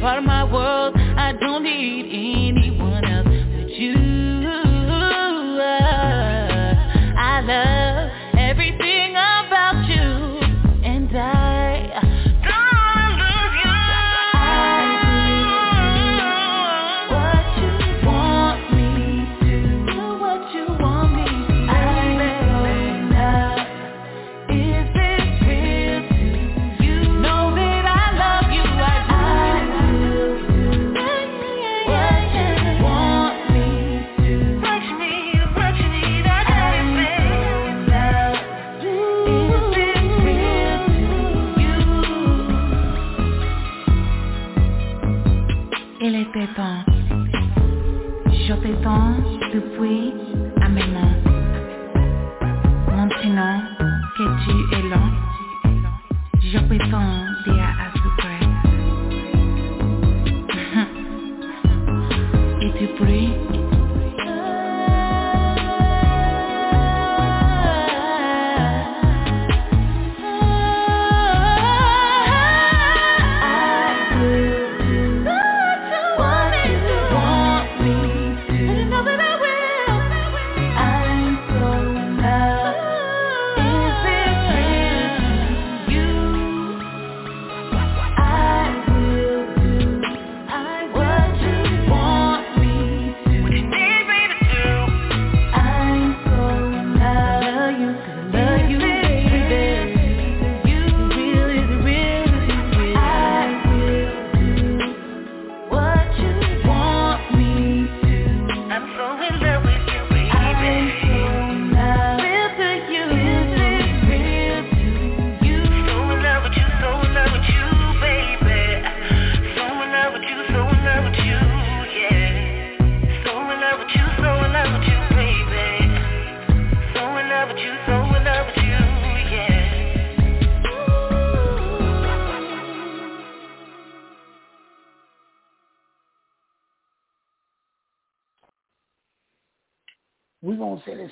Part of my world. I don't need anyone Temps. Je t'attends depuis un moment. Maintenant que tu es là, je prétends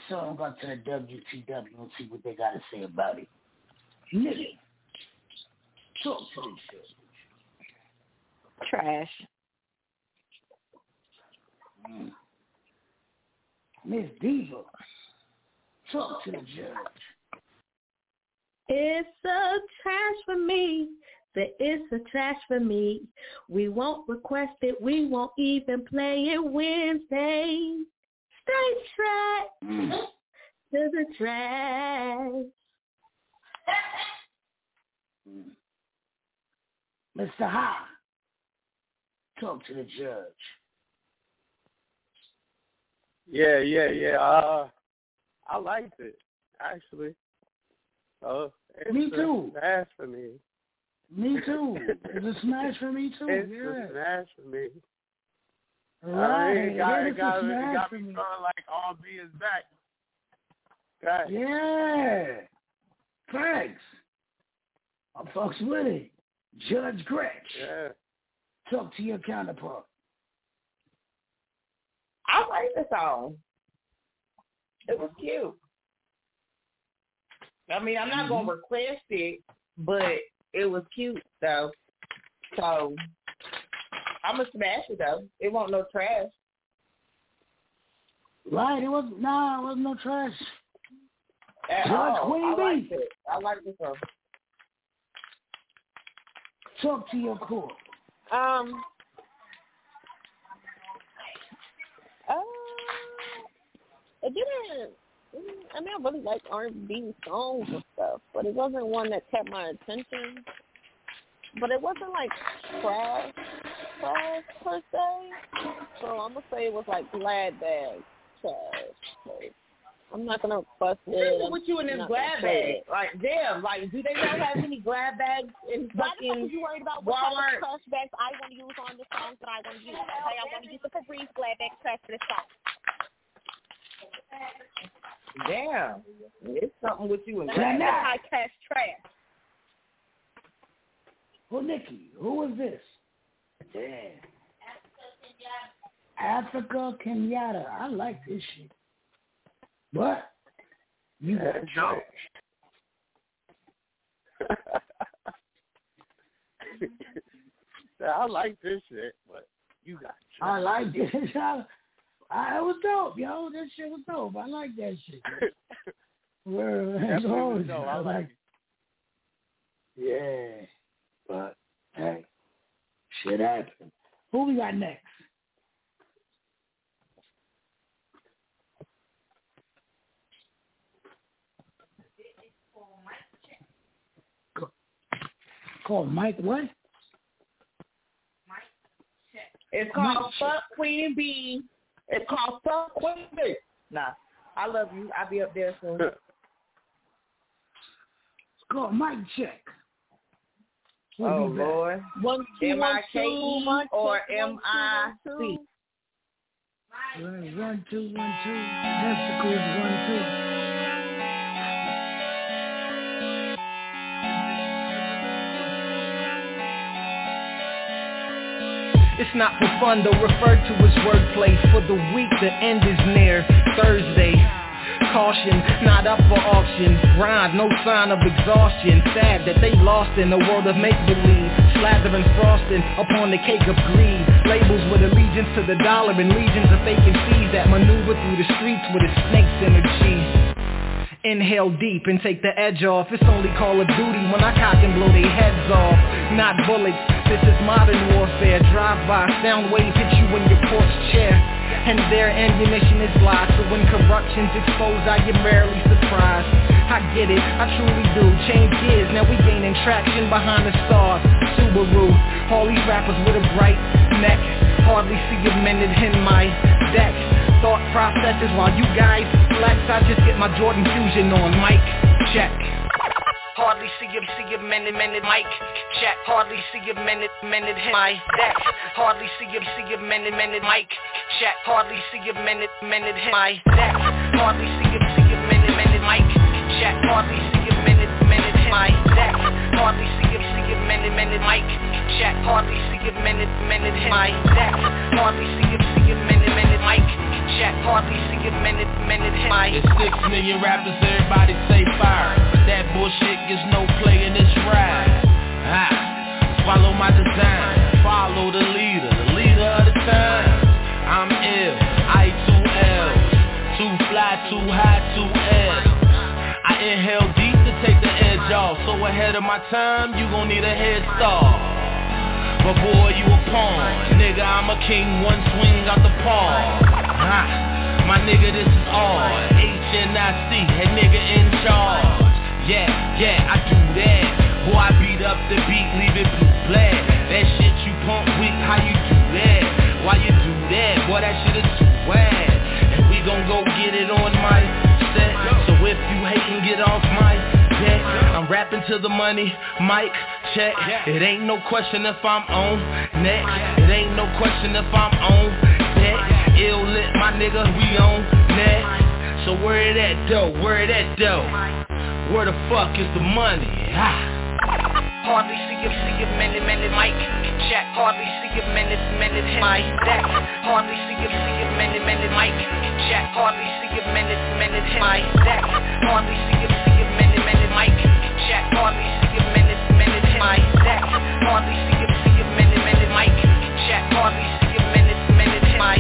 song out to the WTW and see what they got to say about it. Nigga, talk to this shit. Trash. Mm. Miss Diva, talk to the judge. It's a trash for me. Say it's a trash for me. We won't request it. We won't even play it Wednesday. Stay trash to the trash. Mr. High, talk to the judge. Yeah, yeah, yeah. Uh, I liked it actually. Oh, it's Me too. Smash for me. Me too. It's a smash for me too. It's yeah. a smash for me. Right. Uh, it got, It it is a got, it got me me. feeling like all B is back. Right. Yeah. Thanks. I fucks with it. Judge Gretch. Yeah. Talk to your counterpart. I like the song. It was cute. I mean, I'm not gonna request it, but it was cute though. So I'm gonna smash it though. It won't no trash. Right, it was nah, it wasn't no trash. At Judge all. Queen I like it. I like the song. Talk to your court. Um. Uh, it didn't. I mean, I really like R and B songs and stuff, but it wasn't one that kept my attention. But it wasn't like trash, trash per se. So I'm gonna say it was like glad bag trash. So I'm not gonna fuss it. What I'm with you in this not glad gonna bag? Like, damn, like, do they not have any glad bags in Why the fuck fucking you worried about what Walmart? type of trash bags I want to use on the songs that I want to use? Okay, I want to use the Febreze glad bag trash for the song. Damn, it's something with you and Now, glad now. bags. High class trash. Well, Nikki, who is this? Yeah. Africa Kenyatta. I like this shit. But you got George. I like this shit, but you got. I like this. I, I, it was dope, yo. This shit was dope. I like that shit. Word, as always. I like like. Yeah, but hey, shit happened. Who we got next? Call Mike what? Mike Check. It's called Fuck Queen Bee. It's called Fuck Queen Bee. Nah, I love you. I'll be up there soon. It's called Mike check. We'll oh be back. Lord. One, two, M I K one, E two, or two, M I one, C. Right, one, two, one, two. Testicles, one, two. It's not for fun though, referred to as wordplay For the week, the end is near Thursday Caution, not up for auction. Grind, no sign of exhaustion. Sad that they lost in a world of make-believe Slathering frosting upon the cake of greed. Labels with allegiance to the dollar And legions of vacancies That maneuver through the streets with a snake's energy Inhale deep and take the edge off. It's only Call of Duty when I cock and blow their heads off. Not bullets, this is modern warfare. Drive-by, sound waves hit you in your porch chair And their ammunition is lies So when corruption's exposed I am rarely surprised I get it, I truly do Change gears, now we gaining traction behind the stars Subaru, all these rappers with a bright neck Hardly see a minute in my deck thought processes while you guys flex. I just get my Jordan Fusion on. Mic check. Hardly see a see a minute minute mic check. Hardly see a minute minute hit my. Hardly see a see a minute minute mic check. Hardly see a minute minute hit my. Hardly see a see a minute minute mic check. Hardly see a minute minute hit my. Hardly see a see a minute minute mic check. Hardly see a minute minute my. Hardly see a see a minute minute mic check. Hardly see a minute minute hit It's six million rappers, everybody say fire. But that bullshit gets no play in this ride. Ah, follow my design, follow the leader, the leader of the time. I'm ill, I two L's, too fly, too high, too L. I inhale deep to take the edge off. So ahead of my time, you gon' need a head start. But boy, you a pawn. Nigga, I'm a king, one swing out the paw. Ha, my nigga, this is all. HNIC, that nigga in charge. Yeah, yeah, I do that. Boy, I beat up the beat, leave it blue black. That shit you pump weak, how you do that? Why you do that? Boy, that shit is too whack. And we gon' go get it on my set. So if you hatin', get off my deck. I'm rapping to the money, mic check. It ain't no question if I'm on next. It ain't no question if I'm on lit, my nigga, we on next. So where it at though? Where it at though? Where the fuck is the money? Ah. Hardly see a see a minute minute mic check. Hardly see a minute minute my deck. Hardly see a see a minute minute mic check. Hardly see a minute minute my deck. Hardly see a see a minute minute mic check. Hardly see a minute minute my deck. Hardly see a see a minute minute mic check. Hardly see a minute minute hit my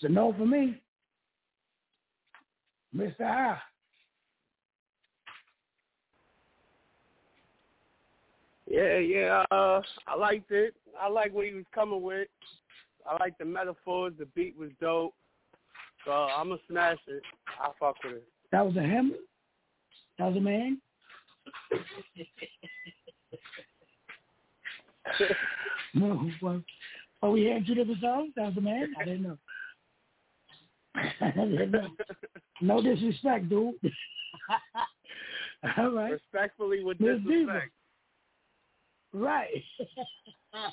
It's a no for me. Mr. High. Yeah, yeah. Uh, I liked it. I like what he was coming with. I like the metaphors. The beat was dope. So I'm gonna smash it. I fuck with it. That was a him? That was a man? no. Well, oh, we had two different songs? That was a man? I didn't know. I didn't know. No disrespect, dude. All right. Respectfully with Miss disrespect. Right.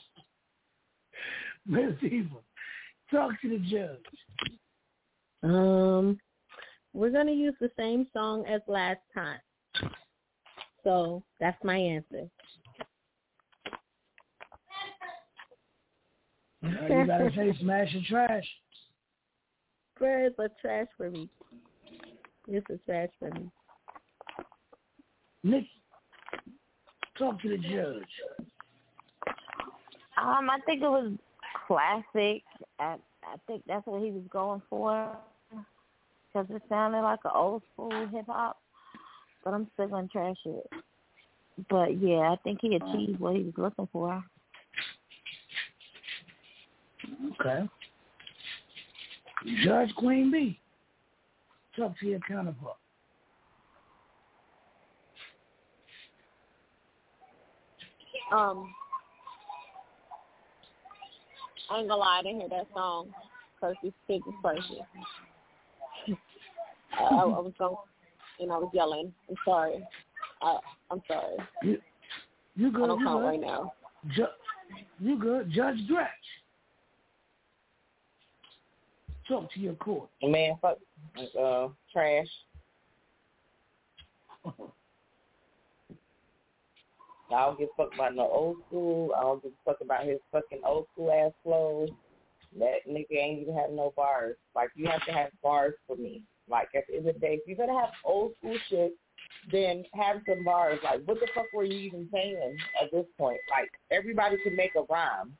Miss Diva, talk to the judge. Um, we're gonna use the same song as last time. So that's my answer. Uh, you gotta say smash and trash. Where is the trash for me? This is trash for me. Nick, talk to the judge. Um, I think it was classic. I I think that's what he was going for because it sounded like an old school hip hop. But I'm still gonna trash it. But yeah, I think he achieved what he was looking for. Okay. Judge Queen B, talk to your counterpart. Um, I ain't gonna lie, I didn't hear that song because these kids is crazy. I, I, I was going, know, I was yelling. I'm sorry. I, I'm sorry. You, you good? I don't you count right now. Ju- you good? Judge Gretch, talk to your court. Man, fuck, uh, trash. I don't give a fuck about no old school. I don't give a fuck about his fucking old school ass flows. That nigga ain't even have no bars. Like you have to have bars for me. Like at the end of the day, if you're gonna have old school shit, then have some bars. Like what the fuck were you even saying at this point? Like everybody can make a rhyme.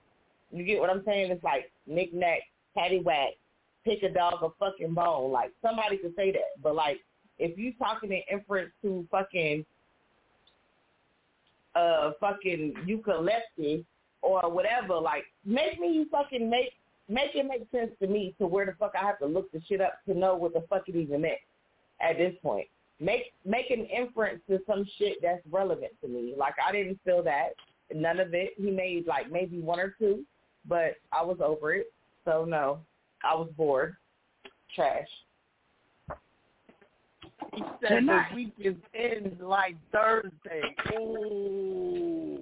You get what I'm saying? It's like knick knack, paddywhack, pick a dog a fucking bone. Like somebody could say that. But like if you talking in inference to fucking uh fucking ukulele or whatever, like make me fucking make make it make sense to me to where the fuck I have to look the shit up to know what the fuck it even meant at this point. Make make an inference to some shit that's relevant to me. Like I didn't feel that. None of it. He made like maybe one or two, but I was over it. So no. I was bored. Trash. He said the week is in like Thursday. Ooh.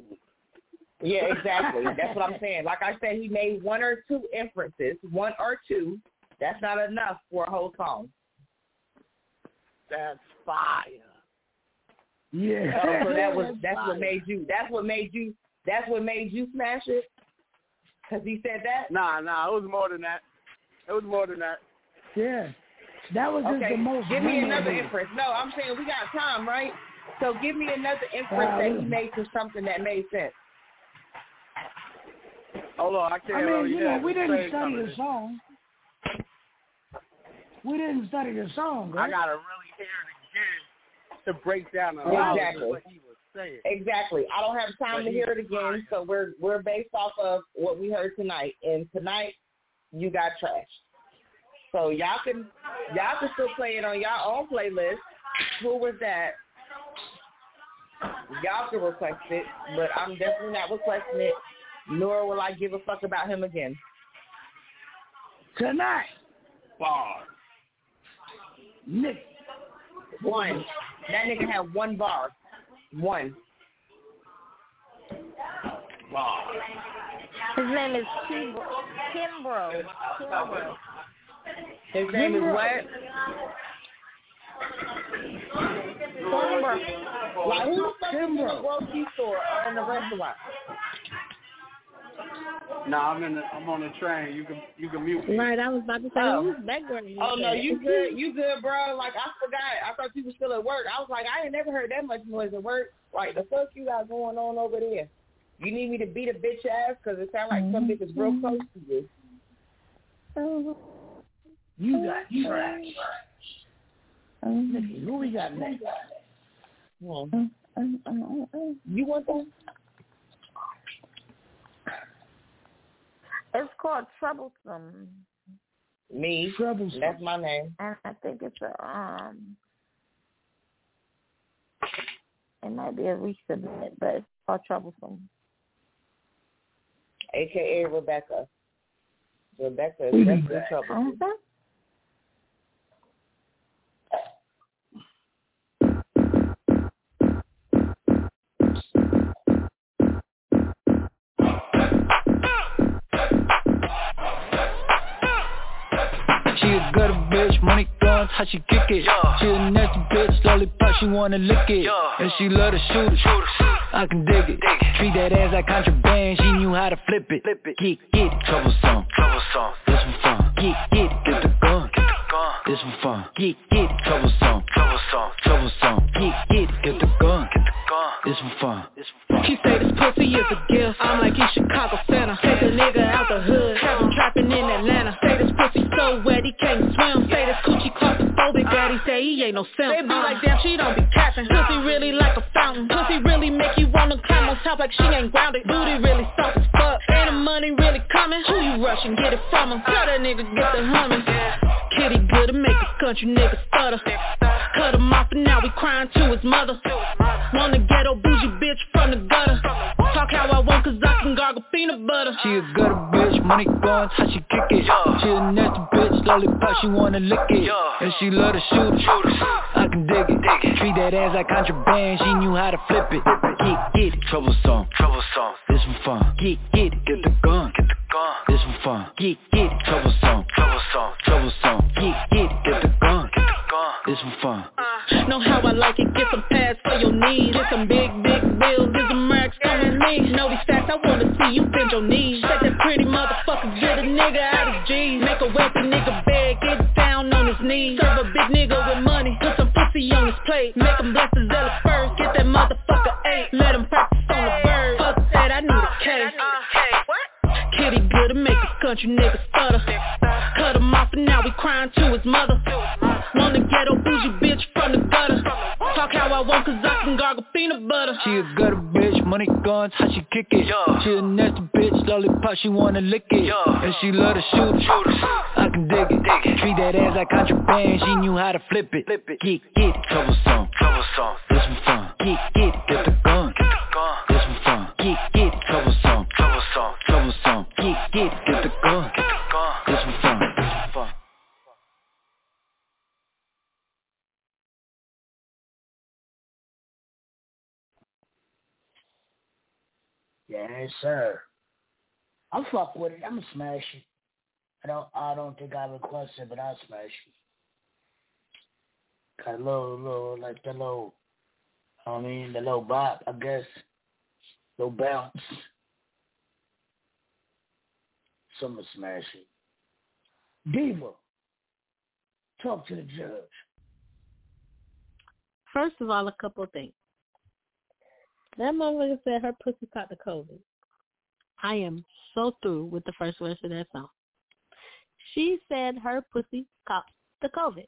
Yeah, exactly. That's what I'm saying. Like I said, he made one or two inferences, one or two. That's not enough for a whole song. That's fire. Yeah. Oh, so that was that's what made you. That's what made you. That's what made you smash it. Cause he said that. Nah, nah, it was more than that. It was more than that. Yeah. That was just Okay, the most give me another memorable. inference. No, I'm saying we got time, right? So give me another inference that he made to something that made sense. Hold on, I can't. I mean, you know, we didn't study the song. We didn't study the song, I gotta really hear it again to break down a lot Exactly. of what he was saying. Exactly. I don't have time But to hear it again, so we're we're based off of what we heard tonight. And tonight, you got trashed. So y'all can y'all can still play it on y'all own playlist. Who was that? Y'all can request it, but I'm definitely not requesting it. Nor will I give a fuck about him again. Tonight, Bar. Nick. One. That nigga had one bar. One. Bar. His name is Kimbro. Kimbro. Kimbro. His name is what? Kimbro. Like who the fuck is in the grocery store or in the restaurant? Nah, I'm in. The, I'm on the train. You can you can mute me. Right, I was about to say, Oh. who's background? Oh no, you good? You good, bro? Like I forgot. I thought you was still at work. I was like, I ain't never heard that much noise at work. Like the fuck you got going on over there? You need me to beat a bitch ass because it sounds like some bitch is real close to you. You got trash. Nicky, who we got next? You want that? It's called Troublesome. Me. Troublesome. That's my name. And I think it's a um it might be a resubmit, but it's called Troublesome. AKA Rebecca. Rebecca is We definitely need trouble. Money how she kick it. She a nasty bitch, lollipop, she wanna lick it. And she love to shoot it, I can dig it. Treat that ass like contraband, she knew how to flip it. Get, get it, troublesome, this for fun. Get, get it, get the gun, this one fun. Get, get it, troublesome, troublesome, troublesome. Get, get it, get the gun, get the gun. This one fun. This one fun. She say this pussy is a gift. I'm like in Chicago Center. Take a nigga out the hood. Trapping in Atlanta. This pussy so wet he can't swim. Say this coochie claustrophobic. Daddy say he ain't no simp. They be uh. like damn she don't be capping. Pussy really like a fountain. Pussy really make you wanna climb on top like she ain't grounded. Booty really soft as fuck. Ain't the money really coming? Who you rushing? Get it from him. Tell that nigga get the humming. Kitty good to make a country nigga stutter. Cut him off and now we crying to his mother. Want a ghetto bougie bitch from the gutter. Talk how I want cause I can gargle peanut butter. She a gutter bitch, money guns, how she kick it. She a nasty bitch, lollipop, she wanna lick it. And she love to shoot it, I can dig it. Treat that ass like contraband, she knew how to flip it. Get, get it, troublesome, troublesome This one fun, get, get it, get the gun, get the gun. This one fun, get, get it, troublesome, troublesome, troublesome Get, get it, get the gun, get the gun This one fun uh, Know how I like it, get some pads for your knees. Get some big, big bills, get some racks on me Know these facts, I wanna see you bend your knees. Shake that pretty motherfucker, get a nigga out of G's. Make a wealthy nigga beg, get down on his knees. Serve a big nigga with money, put some pussy on his plate. Make him bless his zealous first, get that motherfucker eight. Let him practice on the bird, fuck that, I need a K uh, Kitty good to make a country nigga stutter. Cut him off and now we crying to his mother. Want a ghetto bougie bitch from the gutter. Talk how I want cause I can gargle peanut butter. She a gutter bitch, money guns, how she kick it? She a nasty bitch, lollipop, she wanna lick it. And she love to shoot it, I can dig it. Treat that ass like contraband, she knew how to flip it. Get, get it, troublesome, troublesome This one fun, get, get it, get the gun, get the Yes, sir. I fuck with it. I'm gonna smash it. I don't. I don't think I requested, but I'll smash it. Got a little, little, like the little. I mean, the little bop, I guess. Little bounce. So I'm gonna smash it. Diva, talk to the judge. First of all, a couple of things. That motherfucker said her pussy caught the COVID. I am so through with the first verse of that song. She said her pussy caught the COVID.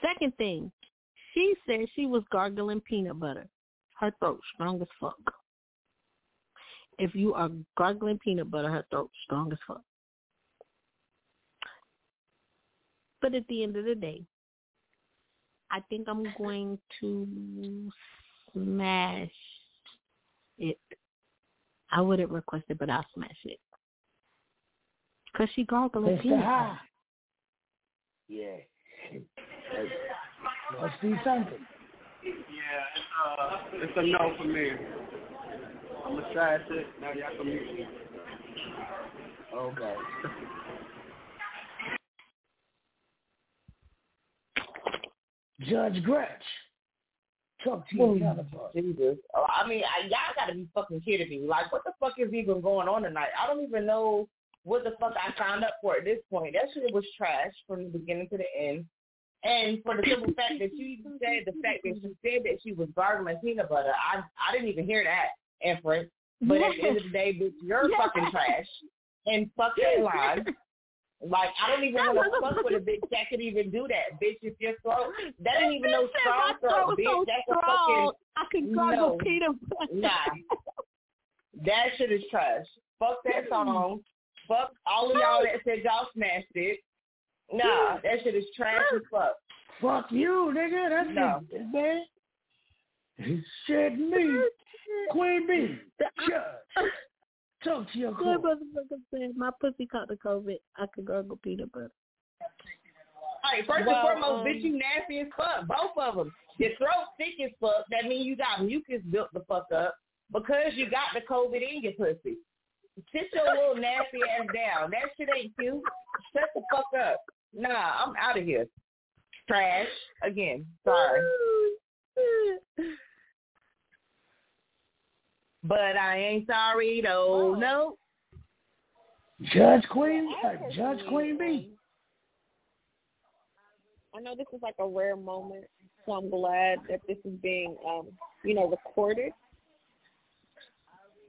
Second thing, she said she was gargling peanut butter. Her throat strong as fuck. If you are gargling peanut butter, her throat strong as fuck. But at the end of the day, I think I'm going to smash it. I wouldn't request it, but I'll smash it. Cause she gargling Mr. peanut High. butter. Yeah. Must be something. Yeah, it's, uh, it's a no for me. I'm gonna trash it. Now y'all can mute me. Okay. Judge Gretch, talk to your counterpart. Jesus. Oh, I mean, I, y'all gotta be fucking kidding me. Like, what the fuck is even going on tonight? I don't even know what the fuck I signed up for at this point. That shit was trash from the beginning to the end. And for the simple fact that you even said the fact that she said that she was gargling peanut butter, I I didn't even hear that inference. But at the end of the day, bitch, you're Yes. fucking trash. And fuck that line. Like I don't even That want to fuck with a bitch that could even do that, bitch. If your throat, that ain't even no Bitch said strong my throat, throat bitch. so That's a fucking I can gargle no. peanut butter. Nah, that shit is trash. Fuck that song. Fuck all of y'all that said y'all smashed it. Nah, that shit is trash as fuck. Fuck you, nigga. That's No. it, man. He said me, Queen Bee, judge. Talk to your That court. motherfucker said my pussy caught the COVID. I could gargle peanut butter. Hey, first Well, and foremost, um, bitch, you nasty as fuck. Both of them. Your throat thick as fuck. That means you got mucus built the fuck up because you got the COVID in your pussy. Sit your little nasty ass down. That shit ain't cute. Shut the fuck up. Nah, I'm out of here. Trash. Again. Sorry. But I ain't sorry though. No. Judge Queen, Judge Queen Bee. I know this is like a rare moment, so I'm glad that this is being, um, you know, recorded.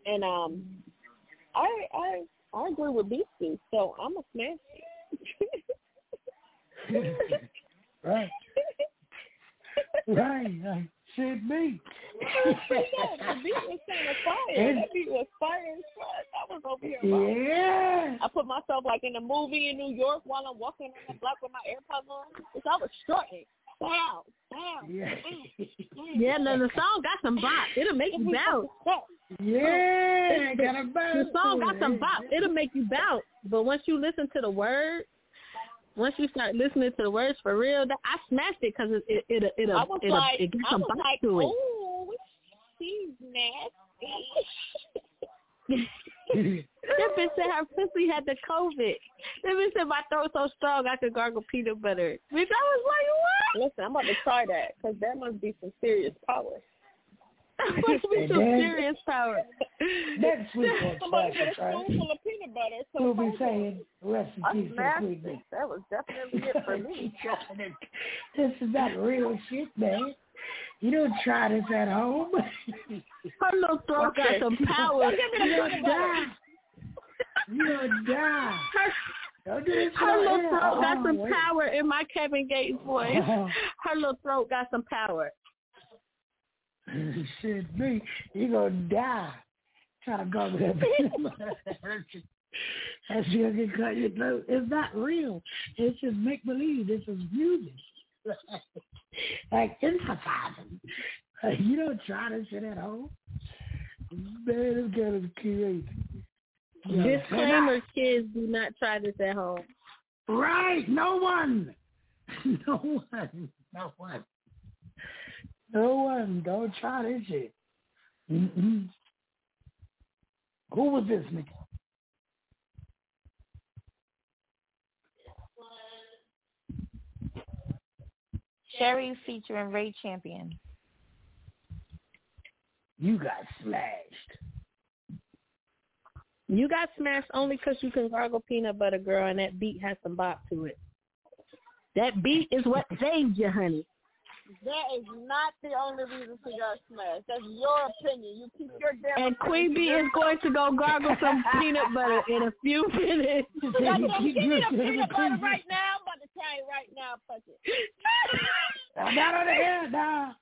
And um, I I I agree with Beastie, so I'm a smash it. right. right. Right. Shit me. Oh, the beat was kind of fire. That beat was fire as fuck. I was over here. vibing. Yeah. I put myself like in a movie in New York while I'm walking on the block with my AirPods on. Which I was strutting. Bow, bow. Yeah. Mm, mm, mm. Yeah, no, the song got some bop. It'll make you bounce. Yeah, the, got a bounce The song got some bop. It'll make you bounce. But once you listen to the words, once you start listening to the words for real, that, I smashed it because it it it it I was it, like, it got I some was bop like, to it. oh, she's nasty. that bitch said her pussy had the COVID. That bitch said my throat so strong I could gargle peanut butter. Bitch, I was like, what? Listen, I'm about to try that because that must be some serious power. That must be some then- serious power. That sweet one Somebody put a right? spoonful of peanut butter. So We'll be saying rest I in peace Queen. Bee. That was definitely it for me. This is not real shit, man. You don't try this at home. Her little throat got some power. You gonna die. You gonna die. Don't do this Her little throat ear. got Oh, some wait. power in my Kevin Gates voice. Oh. Her little throat got some power. Shit, me. You gonna die. Try to go with that. That's gonna get cut your throat. It's not real. It's just make believe. This is music. like emphasizing. Like, you don't try this shit at home. Man, this girl is crazy. Disclaimer, kids, do not try this at home. Right, no one. No one. No one. No one. Don't try this shit. Mm-mm. Who was this nigga? Sherry featuring Ray Champion. You got smashed. You got smashed only because you can gargle peanut butter, girl, and that beat has some bop to it. That beat is what saved you, honey. That is not the only reason she got smashed. That's your opinion. You keep your damn And Queen Bee is going to go gargle some peanut butter in a few minutes. Give me the peanut butter right now. I'm about to try it right now. Fuck it. I'm not on the air now.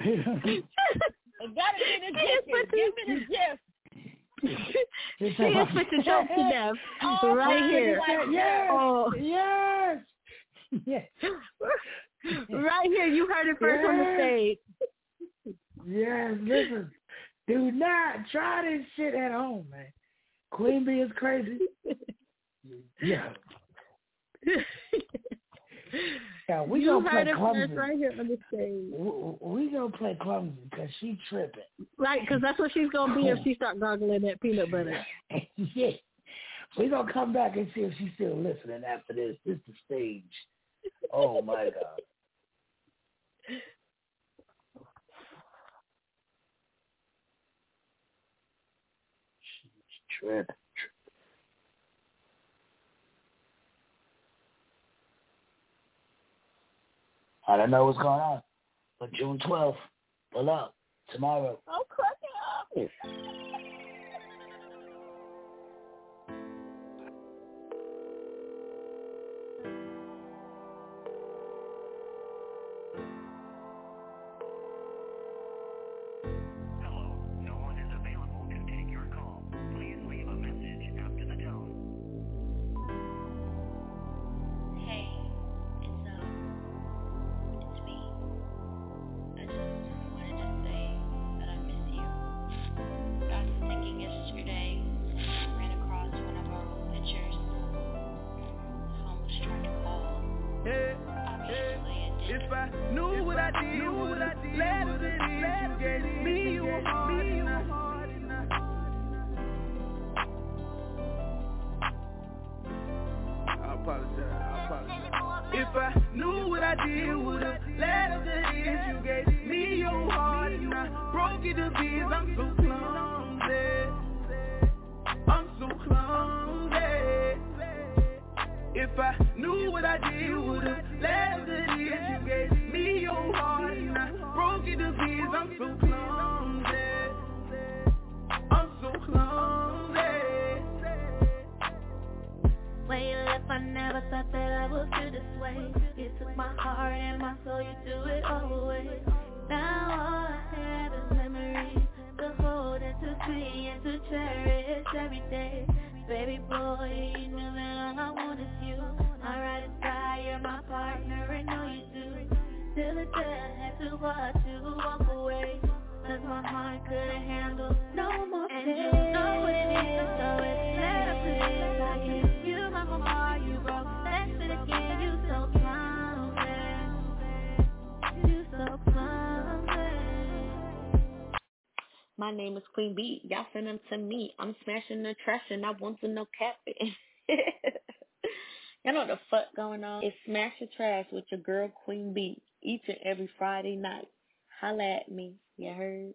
I gotta be the gift. Give me the gift. she is fit to choke to death Oh, right here. God. Yes. Oh. Yes. Yes. right here. You heard it first on the stage. Yes, listen. Do not try this shit at home, man. Queen Bee is crazy. Yeah. Yeah, we you gonna play heard it clumsy. first right here on the stage. W- We gonna play clumsy because she tripping. Right, because that's what she's going to be if she start gargling that peanut butter. yeah. We gonna come back and see if she's still listening after this. This is the stage. Oh my god. She's tripping. I don't know what's going on, but June 12th, pull up tomorrow. I'm cracking up. Queen B. Y'all send them to me. I'm smashing the trash and I want to know capping. Y'all know what the fuck going on? It's Smash the Trash with your girl Queen B each and every Friday night. Holla at me. You heard?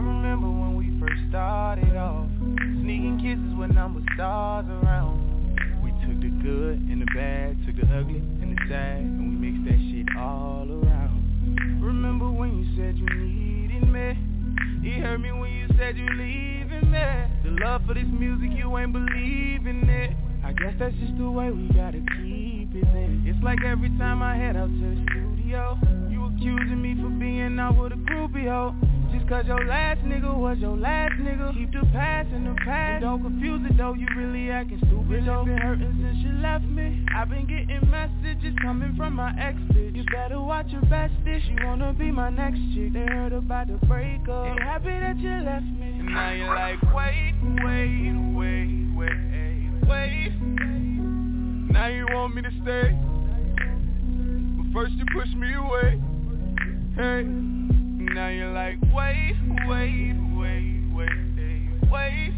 Remember when we first started off. Sneaking kisses with number stars around. We took the good and the bad Took the ugly and the sad And we mixed that shit all around. Remember when you said you needed me? It hurt me when you said you leaving me. The love for this music you ain't believing it. I guess that's just the way we gotta keep it then It's like every time I head out to the studio You accusing me for being out with a groupie hoe cause your last nigga was your last nigga. Keep the past in the past. And Don't confuse it though, you really acting stupid really though. been hurting since you left me. I've been getting messages coming from my ex bitch. You better watch your best bitch, you wanna be my next chick. They heard about the breakup. Ain't happy that you left me. And now you're like, wait, wait, wait, wait, wait. Now you want me to stay? But first you push me away. Hey now you're like, wait, wait, wait, wait, wait.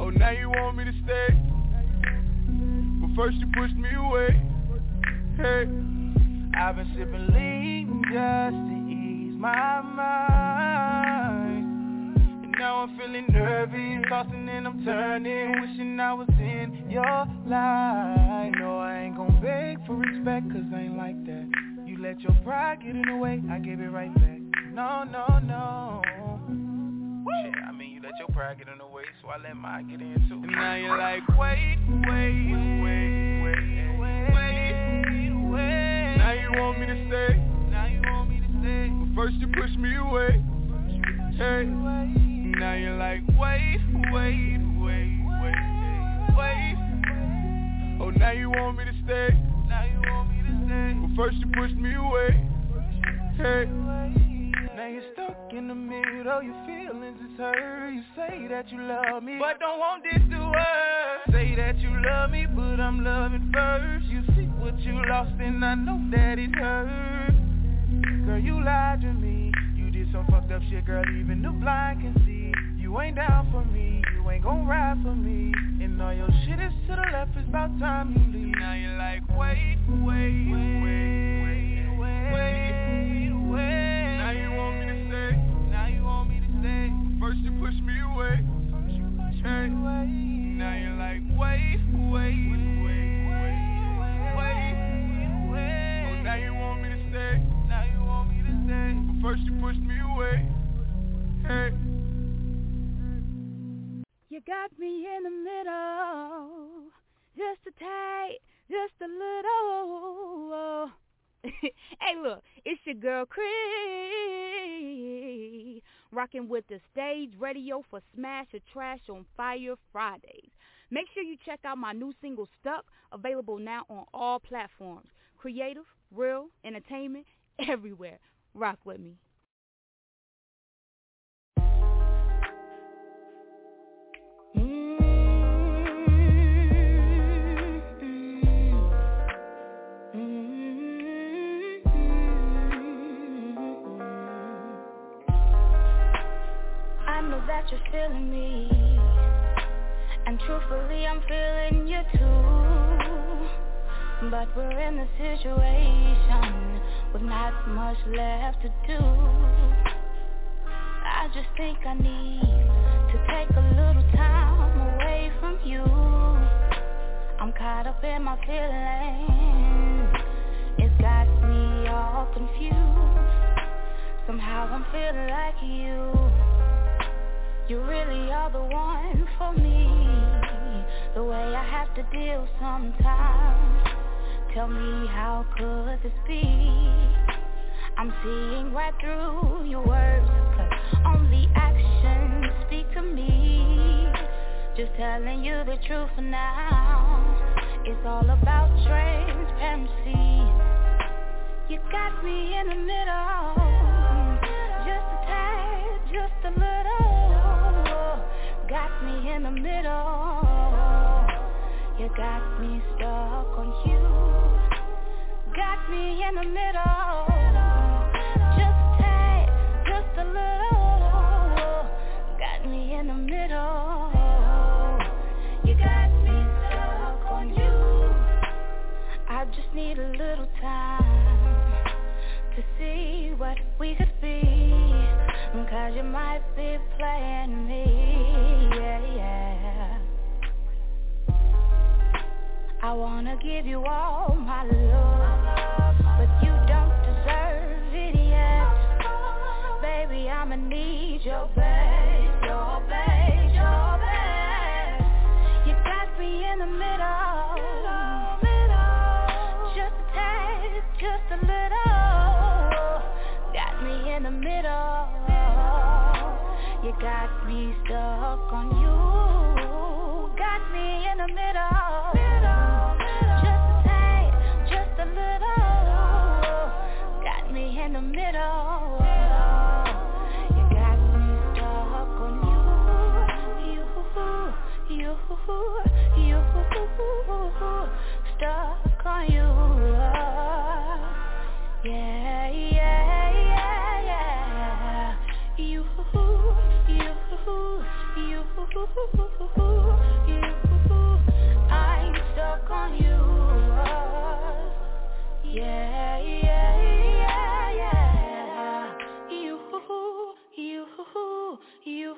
Oh, now you want me to stay. But first you pushed me away. Hey, I've been sipping lean just to ease my mind. And now I'm feeling nervous, tossing and I'm turning, wishing I was in your life. No, I ain't gon' beg for respect, cause I ain't like that. You let your pride get in the way, I gave it right back no, no, no. Shit, I mean, you let your pride get in the way, so I let mine get in too. And now you're like, wait, wait, wait, wait, wait, wait. Now you want me to stay. Now you want me to stay. But first you push me away. Hey. Now you're like, wait, wait, wait, wait, wait. Oh, now you want me to stay. Now you want me to stay. But first you pushed me away. Hey. You're stuck in the middle, your feelings is hurt. You say that you love me, but don't want this to work. Say that you love me, but I'm loving first. You see what you lost and I know that it hurts. Girl, you lied to me. You did some fucked up shit, girl, even the blind can see. You ain't down for me, you ain't gon' ride for me. And all your shit is to the left, it's about time you leave. Now you're like, wait, wait, wait, wait, wait, wait, wait First you push me away. Hey. Now you're like, wait, wait, wait, wait, wait. Oh, now you want me to stay. Now you want me to stay. But first you pushed me away. Hey. You got me in the middle, just a tight, just a little. hey, look, it's your girl Cree rocking with the stage radio for Smash or Trash on Fire Fridays. Make sure you check out my new single Stuck, available now on all platforms. Creative, real, entertainment, everywhere. Rock with me. that you're feeling me. And truthfully I'm feeling you too. But we're in a situation With not much left to do. I just think I need To take a little time away from you. I'm caught up in my feelings. It's got me all confused. Somehow I'm feeling like you You really are the one for me. The way I have to deal sometimes. Tell me how could this be? I'm seeing right through your words, only actions speak to me. Just telling you the truth for now. It's all about transparency. You got me in the middle, just a tad, just a little. Got me in the middle. You got me stuck on you. Got me in the middle. Just a little. Got me in the middle. You got me stuck on you. I just need a little time to see what we could be. Cause you might be playing me, yeah, yeah. I wanna give you all my love, but you don't deserve it yet. Baby, I'ma need your best, your best, your best. You got me in the middle, just a tad, just a little. Got me in the middle. You got me stuck on you. Got me in the middle. Just a tad, just a little. Got me in the middle. You got me stuck on you. You, you, you, stuck on you. Yeah, yeah, yeah, yeah. You, you, you. I'm stuck on you. Yeah, yeah, yeah, yeah. You, you, you.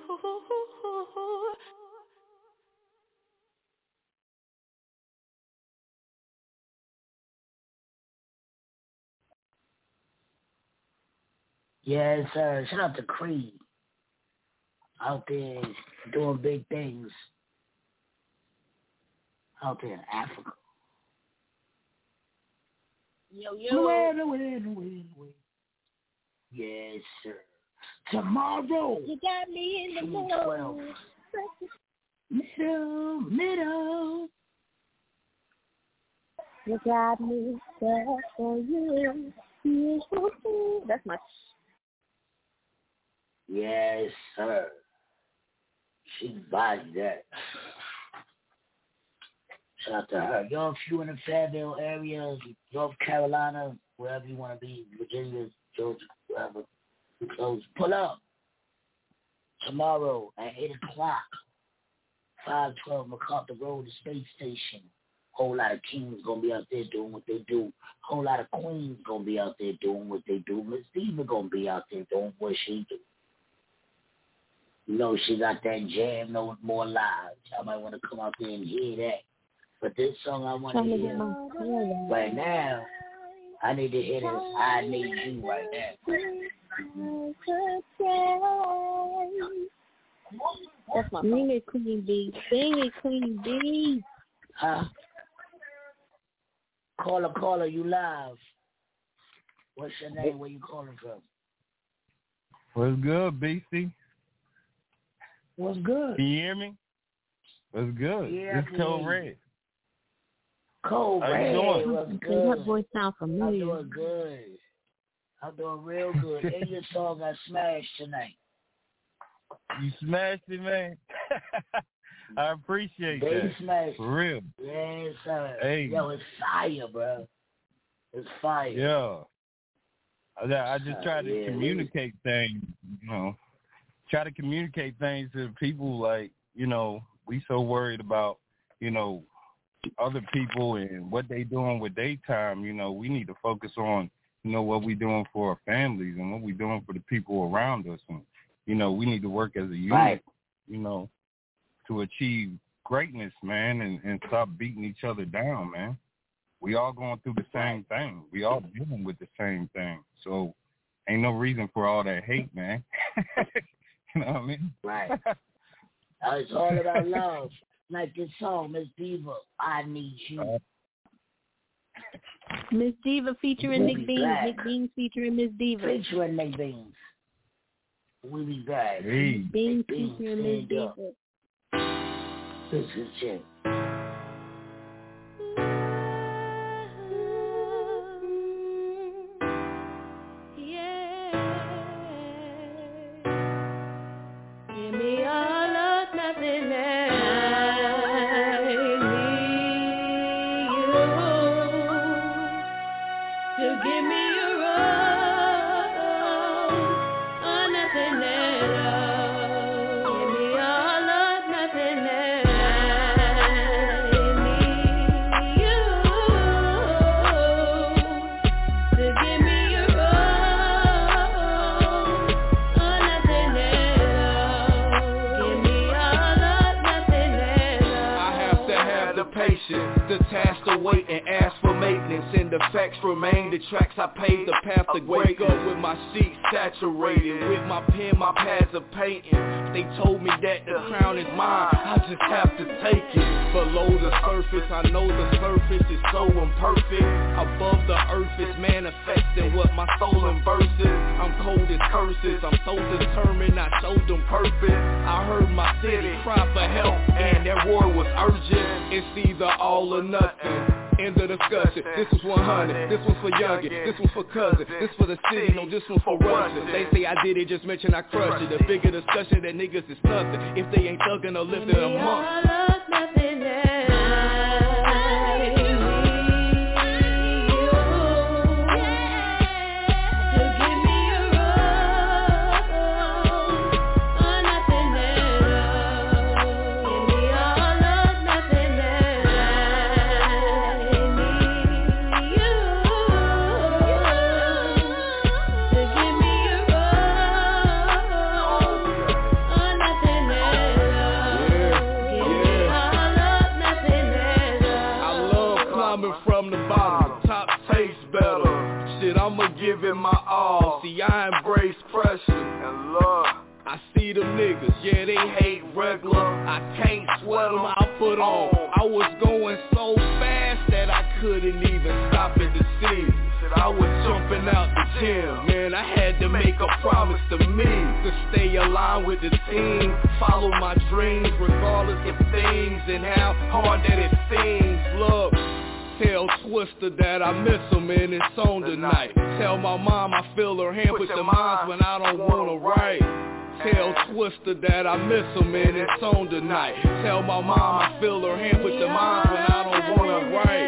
Yes, sir. Shout out to Creed. Out there doing big things. Out there in Africa. Yo, yo. nowhere, nowhere, nowhere. Yes, sir. Tomorrow. You got me in the middle. Middle, middle. You got me on you. You. That's my Yes, sir. She bodied that. Shout out to her. Yo, if you in the Fayetteville area, North Carolina, wherever you want to be, Virginia, Georgia, wherever, close, pull up. Tomorrow at 8 o'clock, 512 MacArthur Road, the space station. Whole lot of kings gonna be out there doing what they do. Whole lot of queens gonna be out there doing what they do. Miss Diva gonna be out there doing what she do. You know she got that jam, no more live. I might want to come out there and hear that. But this song I want to hear get my color. right now, I need to hear this. I need you right now. That's my Sing it, Queen B. Sing it, Queen B. Huh? Caller, caller, you live. What's your name? Where you calling from? What's good, BC? What's good? Can you hear me? What's good? Yeah, I This can Code. Red. How you Red doing? was That good. voice sound I'm doing good. I'm doing real good. and your song got smashed tonight. You smashed it, man. I appreciate They that. smashed. For real. Yes, sir. Hey. Yo, it's fire, bro. It's fire. Yeah. I, I just Uh, try to yeah, communicate things, you know, try to communicate things to people like, you know, we so worried about, you know, other people and what they doing with their time, you know, we need to focus on, you know, what we doing for our families and what we doing for the people around us and, you know, we need to work as a unit, Right. you know, to achieve greatness, man, and, and stop beating each other down, man. We all going through the same thing. We all dealing with the same thing. So ain't no reason for all that hate, man. you know what I mean? Right. uh, it's all about love. Like this song, Miss Diva, I Need You. Uh, Miss Diva featuring We'll Nick be Beans. back. Nick Beans featuring Miss Diva. Featuring Nick Beans. We'll be back. Hey. Beans Beans, featuring Miss. Diva. This is Jim. I know the surface is so imperfect Above the earth is manifesting what my soul in verses I'm cold as curses, I'm so determined I showed them purpose I heard my city cry for help and that war was urgent It's either all or nothing End of discussion. This was 100. This one's for youngin. This one's for cousin. This for the city. No, this one's for Russian. They say I did it, just mention I crushed it. The bigger discussion that niggas is nothing. If they ain't thuggin' or lifting a month. It my all. See, I embrace pressure and love. I see them niggas, yeah, they hate regular. I can't sweat them, I put on. Oh. I was going so fast that I couldn't even stop at the city. I was jumping out the gym, man, I had to make a promise to me To stay aligned with the team, follow my dreams Regardless of things and how hard that it seems Look, Tell Twister that I miss him and it's on tonight. Tell my mom I feel her hand push the minds when I don't wanna write. Tell Twister that I miss him and it's on tonight. Tell my mom I feel her hand push the minds when I don't wanna write.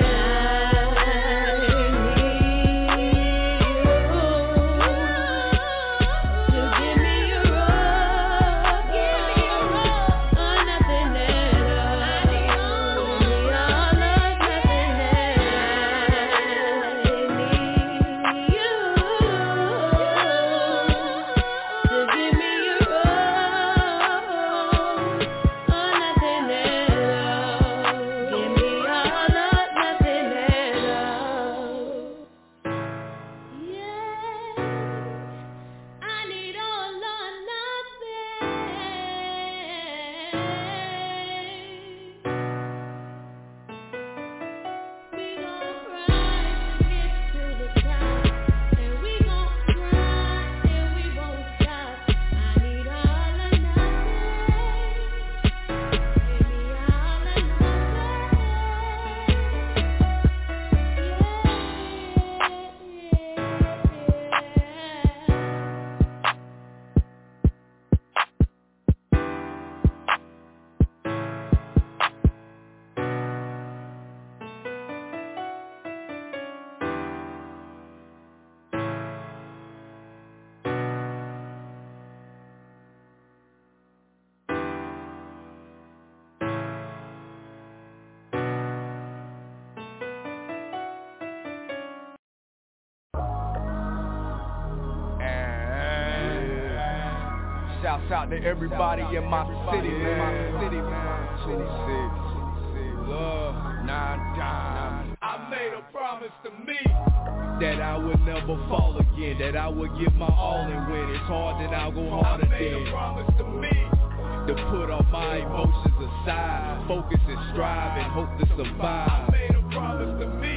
Shouts out to everybody in my city, man. My city, man. 26, love, nine dime. I made a promise. to me that I would never fall again, that I would give my all and when it's hard, then I'll go harder I made a promise to me to put all my emotions aside, focus and strive and hope to survive. I made a promise to me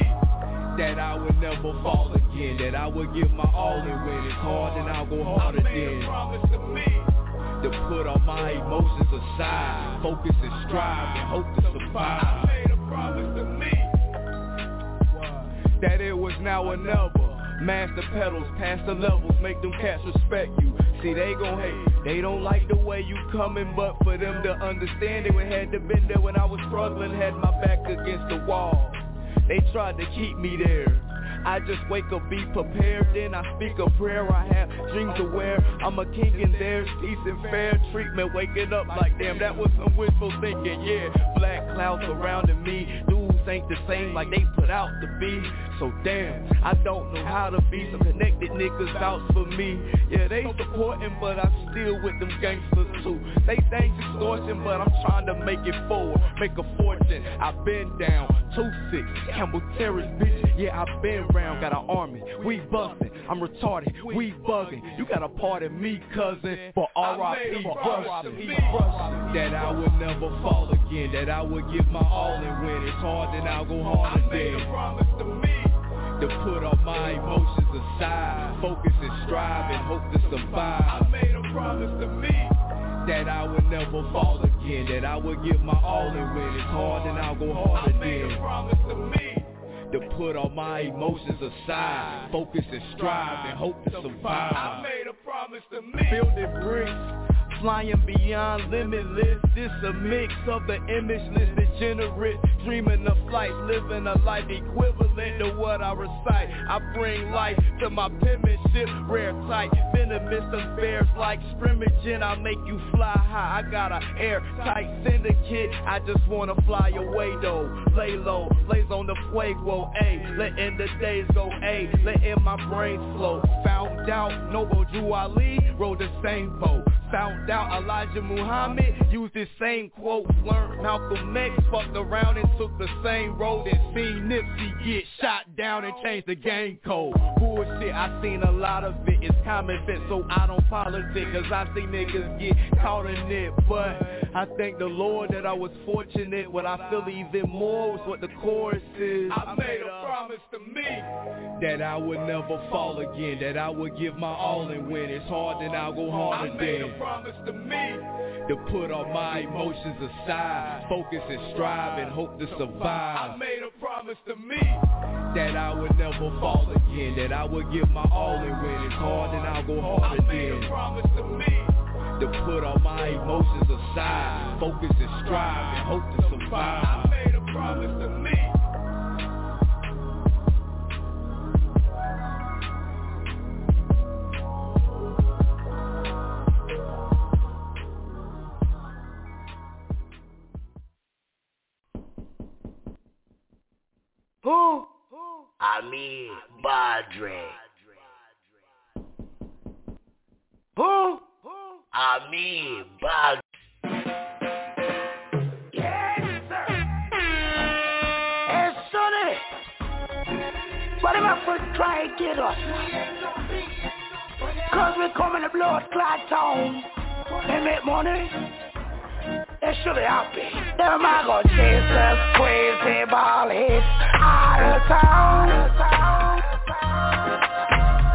that I would never fall again, that I would give my all and when it's hard, then I'll go harder I made a promise to me To put all my emotions aside, focus and strive and hope to survive. I made a promise to me that it was now or never. Master pedals, past the levels, make them cats respect you. See, they gon' hate, they don't like the way you coming, but for them to understand it, we had to been there when I was struggling, had my back against the wall. They tried to keep me there. I just wake up, be prepared, then I speak a prayer. I have dreams where I'm a king and there's peace and fair treatment. Waking up like damn, that was some wishful thinking. Yeah, black clouds surrounding me. Dudes ain't the same like they put out to be. So damn, I don't know how to be. Some connected niggas out for me. Yeah, they supporting, but I'm still with them gangsters too. They think extortion, but I'm trying to make it forward, make a fortune. I've been down, two six, Campbell terrorist bitch. Yeah, I've been round, got an army. We bustin', I'm retarded, we bugging. You gotta pardon me, cousin, for R.I.P. Russian. That I would never fall again, that I would give my all and when it's hard, then I'll go harder I made a then. promise to me To put all my emotions aside, focus and strive and hope to I survive. made a promise to me That I would never fall again, that I would give my all and when it's hard, then I'll go I made a promise to me To put all my emotions aside, focus and strive and hope to survive. I made a promise to me. Building bricks, flying beyond limitless. This a mix of the imageless degenerate, dreaming of flight, living a life equivalent to what I recite. I bring life to my penmanship, rare tight, venomous affairs like scrimmaging. I make you fly high. I got a airtight syndicate. I just wanna fly away though. Lay low, lays on the fuego, ayy. Letting the days go, ayy. Letting my brain flow. Found out Noble Drew Ali rode the same boat. Found out Elijah Muhammad used this same quote. Learned Malcolm X fucked around and took the same road and seen Nipsey get shot down and change the game code. Bullshit, I seen a lot of it. It's common sense, so I don't politic. Cause I see niggas get caught in it. But I thank the Lord that I was fortunate. What I feel even more was what the chorus is. I made a promise to me that I would never fall again, that I would give my all and when it's hard, then I'll go I harder made a promise to me To put all my emotions aside, focus and strive and hope to survive. I made a promise to me That I would never fall again, that I would give my all and when it's hard, then I'll go I harder made a promise to me To put all my emotions aside, focus and strive and hope to survive. I made a promise to me Who? Ami Badre. Who? Ami Badre. Yes, sir. Hey, Sonny. What am I for try and get us? Cause we come in the blood clot town and make money. They should be happy. Them I go chase us crazy ball hits out of town.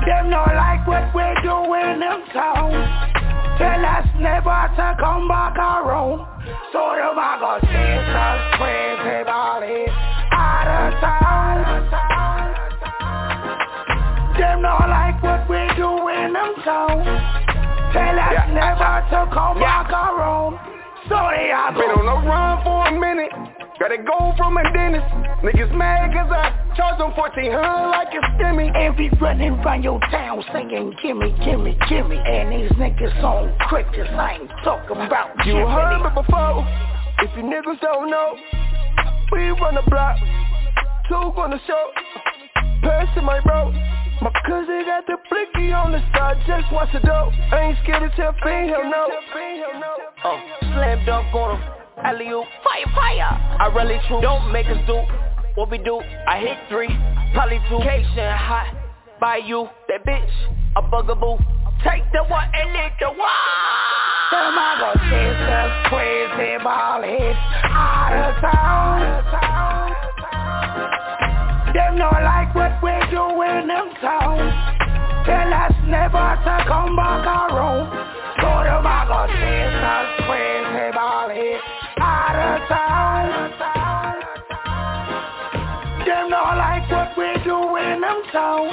Them not like what we do in town. Tell us never to come back around. So them I go chase us crazy ball out of town. Them not like what we do in them town. Tell us never to come back around. So they are Been on the run for a minute. Gotta go from a dentist. Niggas mad cause I charge them 1400 like a stimmy. And be running around your town singing gimme, gimme, gimme And these niggas on crutches, I ain't talking about You Jimmy. heard me before. If you niggas don't know, we run the block. Two on the show. Pass to my bro. My cousin got the blicky on the side, just watch the dope. I ain't scared to tell fiend, hell no. Oh, slam dunk on him. Alley oop, fire, fire. I really true. Don't make us do what we do. I hit three. Polyflucation hot by you, that bitch, a bugaboo. Take the one and lick the one. Other sisters, crazy ball heads, out of town. Them no like what we do in them town. Tell us never to come back around. So other sisters, crazy ball heads, of town. Them no like what we do in them town.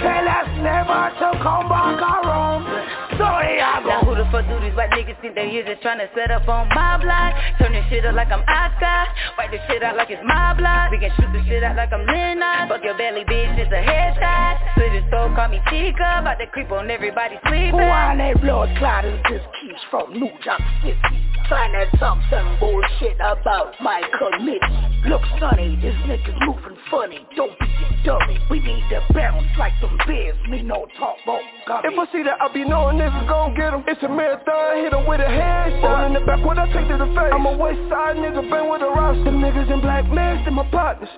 Tell us never to come back around. I Now who the fuck do these white niggas think they here just tryna set up on my block? Turn this shit up like I'm Oscar. Wipe this shit out like it's my block. We can shoot this shit out like I'm Lennox. Fuck your belly, bitch, it's a headshot. Slit his throat, call me Chica. About to creep on everybody sleeping. Who on that blood clot who just keeps from New York City? Trying to talk some bullshit about my committee. Look sonny, this nigga's moving funny. Don't be a dummy. We need to bounce like some bears. Me no talk gummy. If I see that, I be knowing niggas gon' get him. It's a marathon, hit him with a headshot. All in the back, what I take to the face. I'm a west side nigga, been with a roster. Them niggas in black masks, and my partners.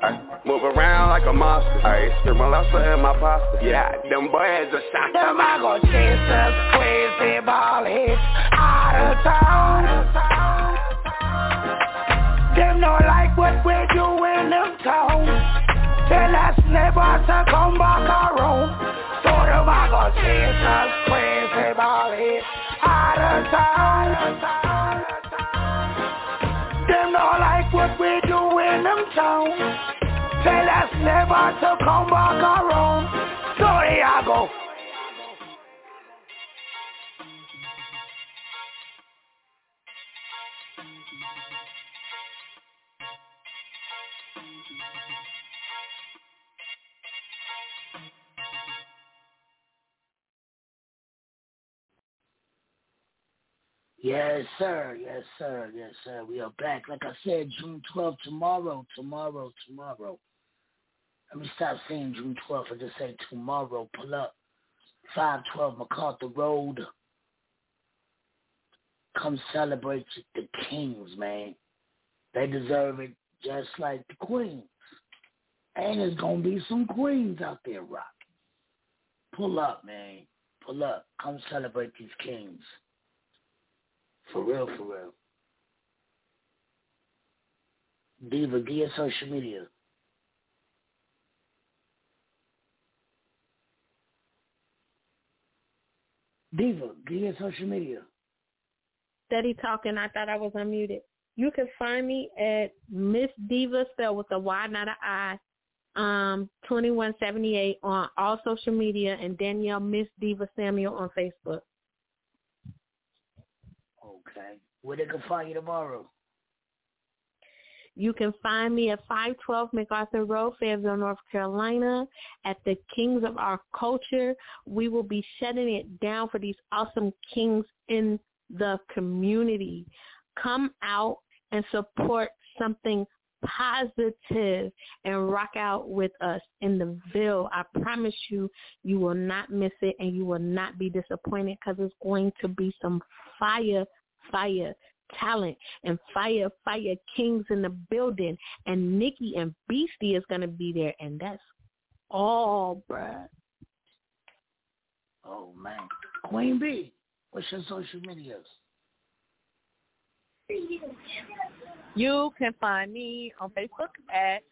Move around like a monster. I spit my lobster and my pasta. Yeah, them boys are shot. Them I go chasers, crazy ball heads, out of town. Them no like what we do in them town. Tell us never to come back around. So them I go chasers, crazy ball heads, out of town. Them no like what we do in them town. Tell us never to come back around. So here I go. Yes, sir. Yes, sir. Yes, sir. We are back. Like I said, June 12th, tomorrow, tomorrow, tomorrow. Let me stop saying June 12th and just say tomorrow. Pull up. 512 MacArthur Road. Come celebrate the kings, man. They deserve it just like the queens. And there's going to be some queens out there rocking. Pull up, man. Pull up. Come celebrate these kings. For real, for real. Diva, give your social media. Diva, give your social media. Steady talking. I thought I was unmuted. You can find me at Miss Diva, spelled with a Y, not a I, um, 2178 on all social media, and Danielle Miss Diva Samuel on Facebook. Okay. Where they can find you tomorrow? You can find me at 512 MacArthur Road, Fayetteville, North Carolina, at the Kings of Our Culture. We will be shutting it down for these awesome kings in the community. Come out and support something positive and rock out with us in the Ville. I promise you, you will not miss it and you will not be disappointed because it's going to be some fire, fire talent and fire, fire kings in the building. And Nikki and Beastie is going to be there. And that's all, bruh. Oh, man. Queen B, what's your social medias? You can find me on Facebook at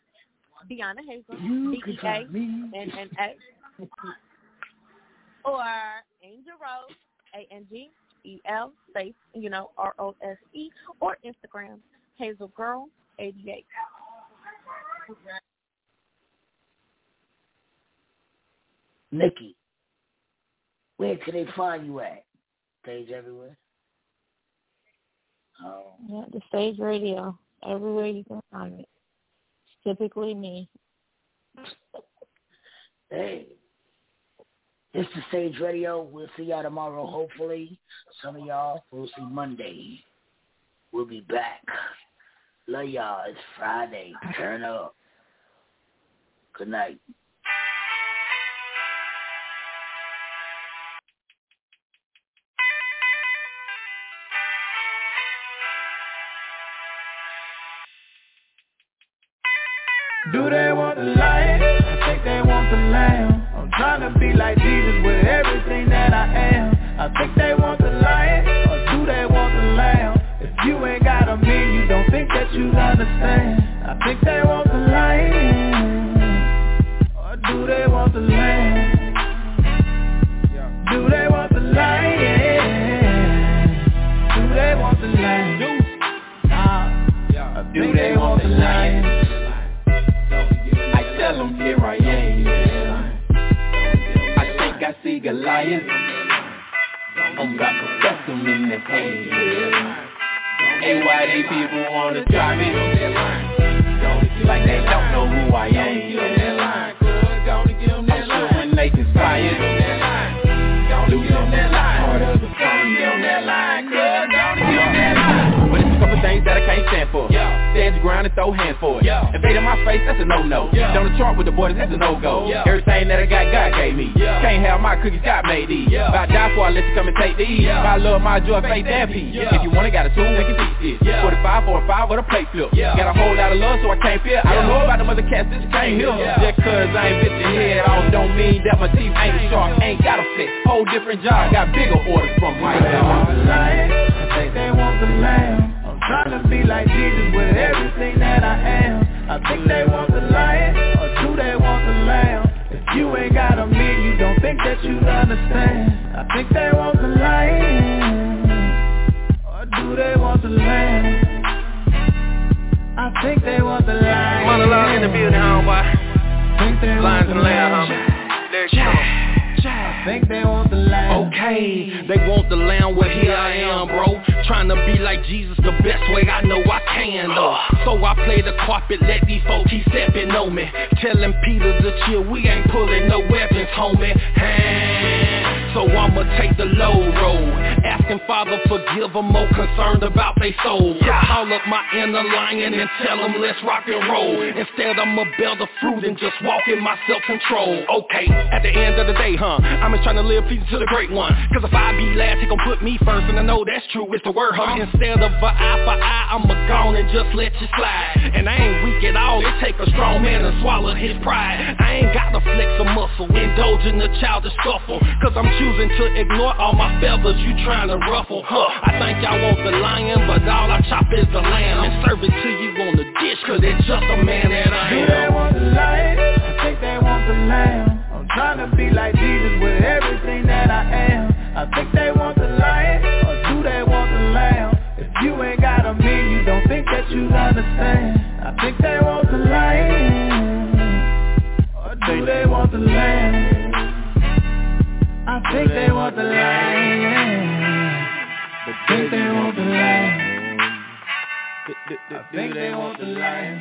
Deanna Hazel, You D can E A find me. N N A, or Angel Rose, A N G E L space, you know, R O S E, or Instagram Hazel Girl eighty eight. Nikki, where can they find you at? Stage everywhere? Oh. Yeah, the stage radio. Everywhere you can find it. Typically me. Hey. It's the Sage radio. We'll see y'all tomorrow, hopefully. Some of y'all, we'll see Monday. We'll be back. Love y'all. It's Friday. Turn up. Good night. Do they want the lion? I think they want the lamb. I'm trying to be like Jesus with everything that I am. I think they want the lion, or do they want the lamb? If you ain't got a mean, you don't think that you understand. I think they want the lion, or do they want the lamb? Do they want the lion? Do they want the lamb? Nah, do they want the lion? See Goliath. I'm got professor in the hand. Hey, why they people wanna try me? Like they don't know who I am. Stand your ground and throw hands for it. Invade in my face, that's a no-no. Down the chart with the boys, that's a no-go. Yeah. Everything that I got, God gave me. Can't have my cookies, God made these. If I die for I let you come and take these. If I love my joy, faith, and peace. If you want it, got a tool, we can teach this. Yeah. 45 for a 5 with a plate flip. Got a whole lot of love, so I can't feel. I don't know about them other cats, this can't hear. Just cause I ain't bit your head off, don't mean that my teeth ain't sharp. Ain't got a fit. Whole different job, got bigger orders from White House. I think they want the lamb. Trying to be like Jesus with everything that I am. I think they want the lion, or do they want the lamb? If you ain't got a mean, you don't think that you understand. I think they want the lion, or do they want the lamb? I think they want the lion. Monologue in the building, homeboy. Lions and the lamb, lamb. homie. There you go. I think they want the lamb. Okay, they want the lamb, well here I am, bro. Trying to be like Jesus the best way I know I can, though. So I play the carpet, let these folks keep stepping on me. Telling Peter to chill, we ain't pulling no weapons, homie. Hey, so I'ma take the low road. Asking Father forgive them, more concerned about they soul. Call up my inner lion and tell them let's rock and roll. Instead I'ma bear the fruit and just walk in my self-control. Okay, at the end of the day, huh? I'm trying to live pleasing to the great one. Cause if I be last, he gon' put me first. And I know that's true, it's the word, huh? Instead of a eye for eye, I'ma gone and just let you slide. And I ain't weak at all, it take a strong man to swallow his pride. I ain't got to flex a muscle, indulging in the childish scuffle. Cause I'm choosing to ignore all my feathers you trying to ruffle, huh? I think y'all want the lion, but all I chop is the lamb. And serve it to you on the dish, cause it's just a man that I am Do they want the lion? I think they want the lamb. Trying to be like Jesus with everything that I am. I think they want the lion, or do they want the lamb? If you ain't got a mean, you don't think that you understand. I think they want the lion, or do they want the lamb? I think they want the lion. I think they want the lion. I think they want the lion.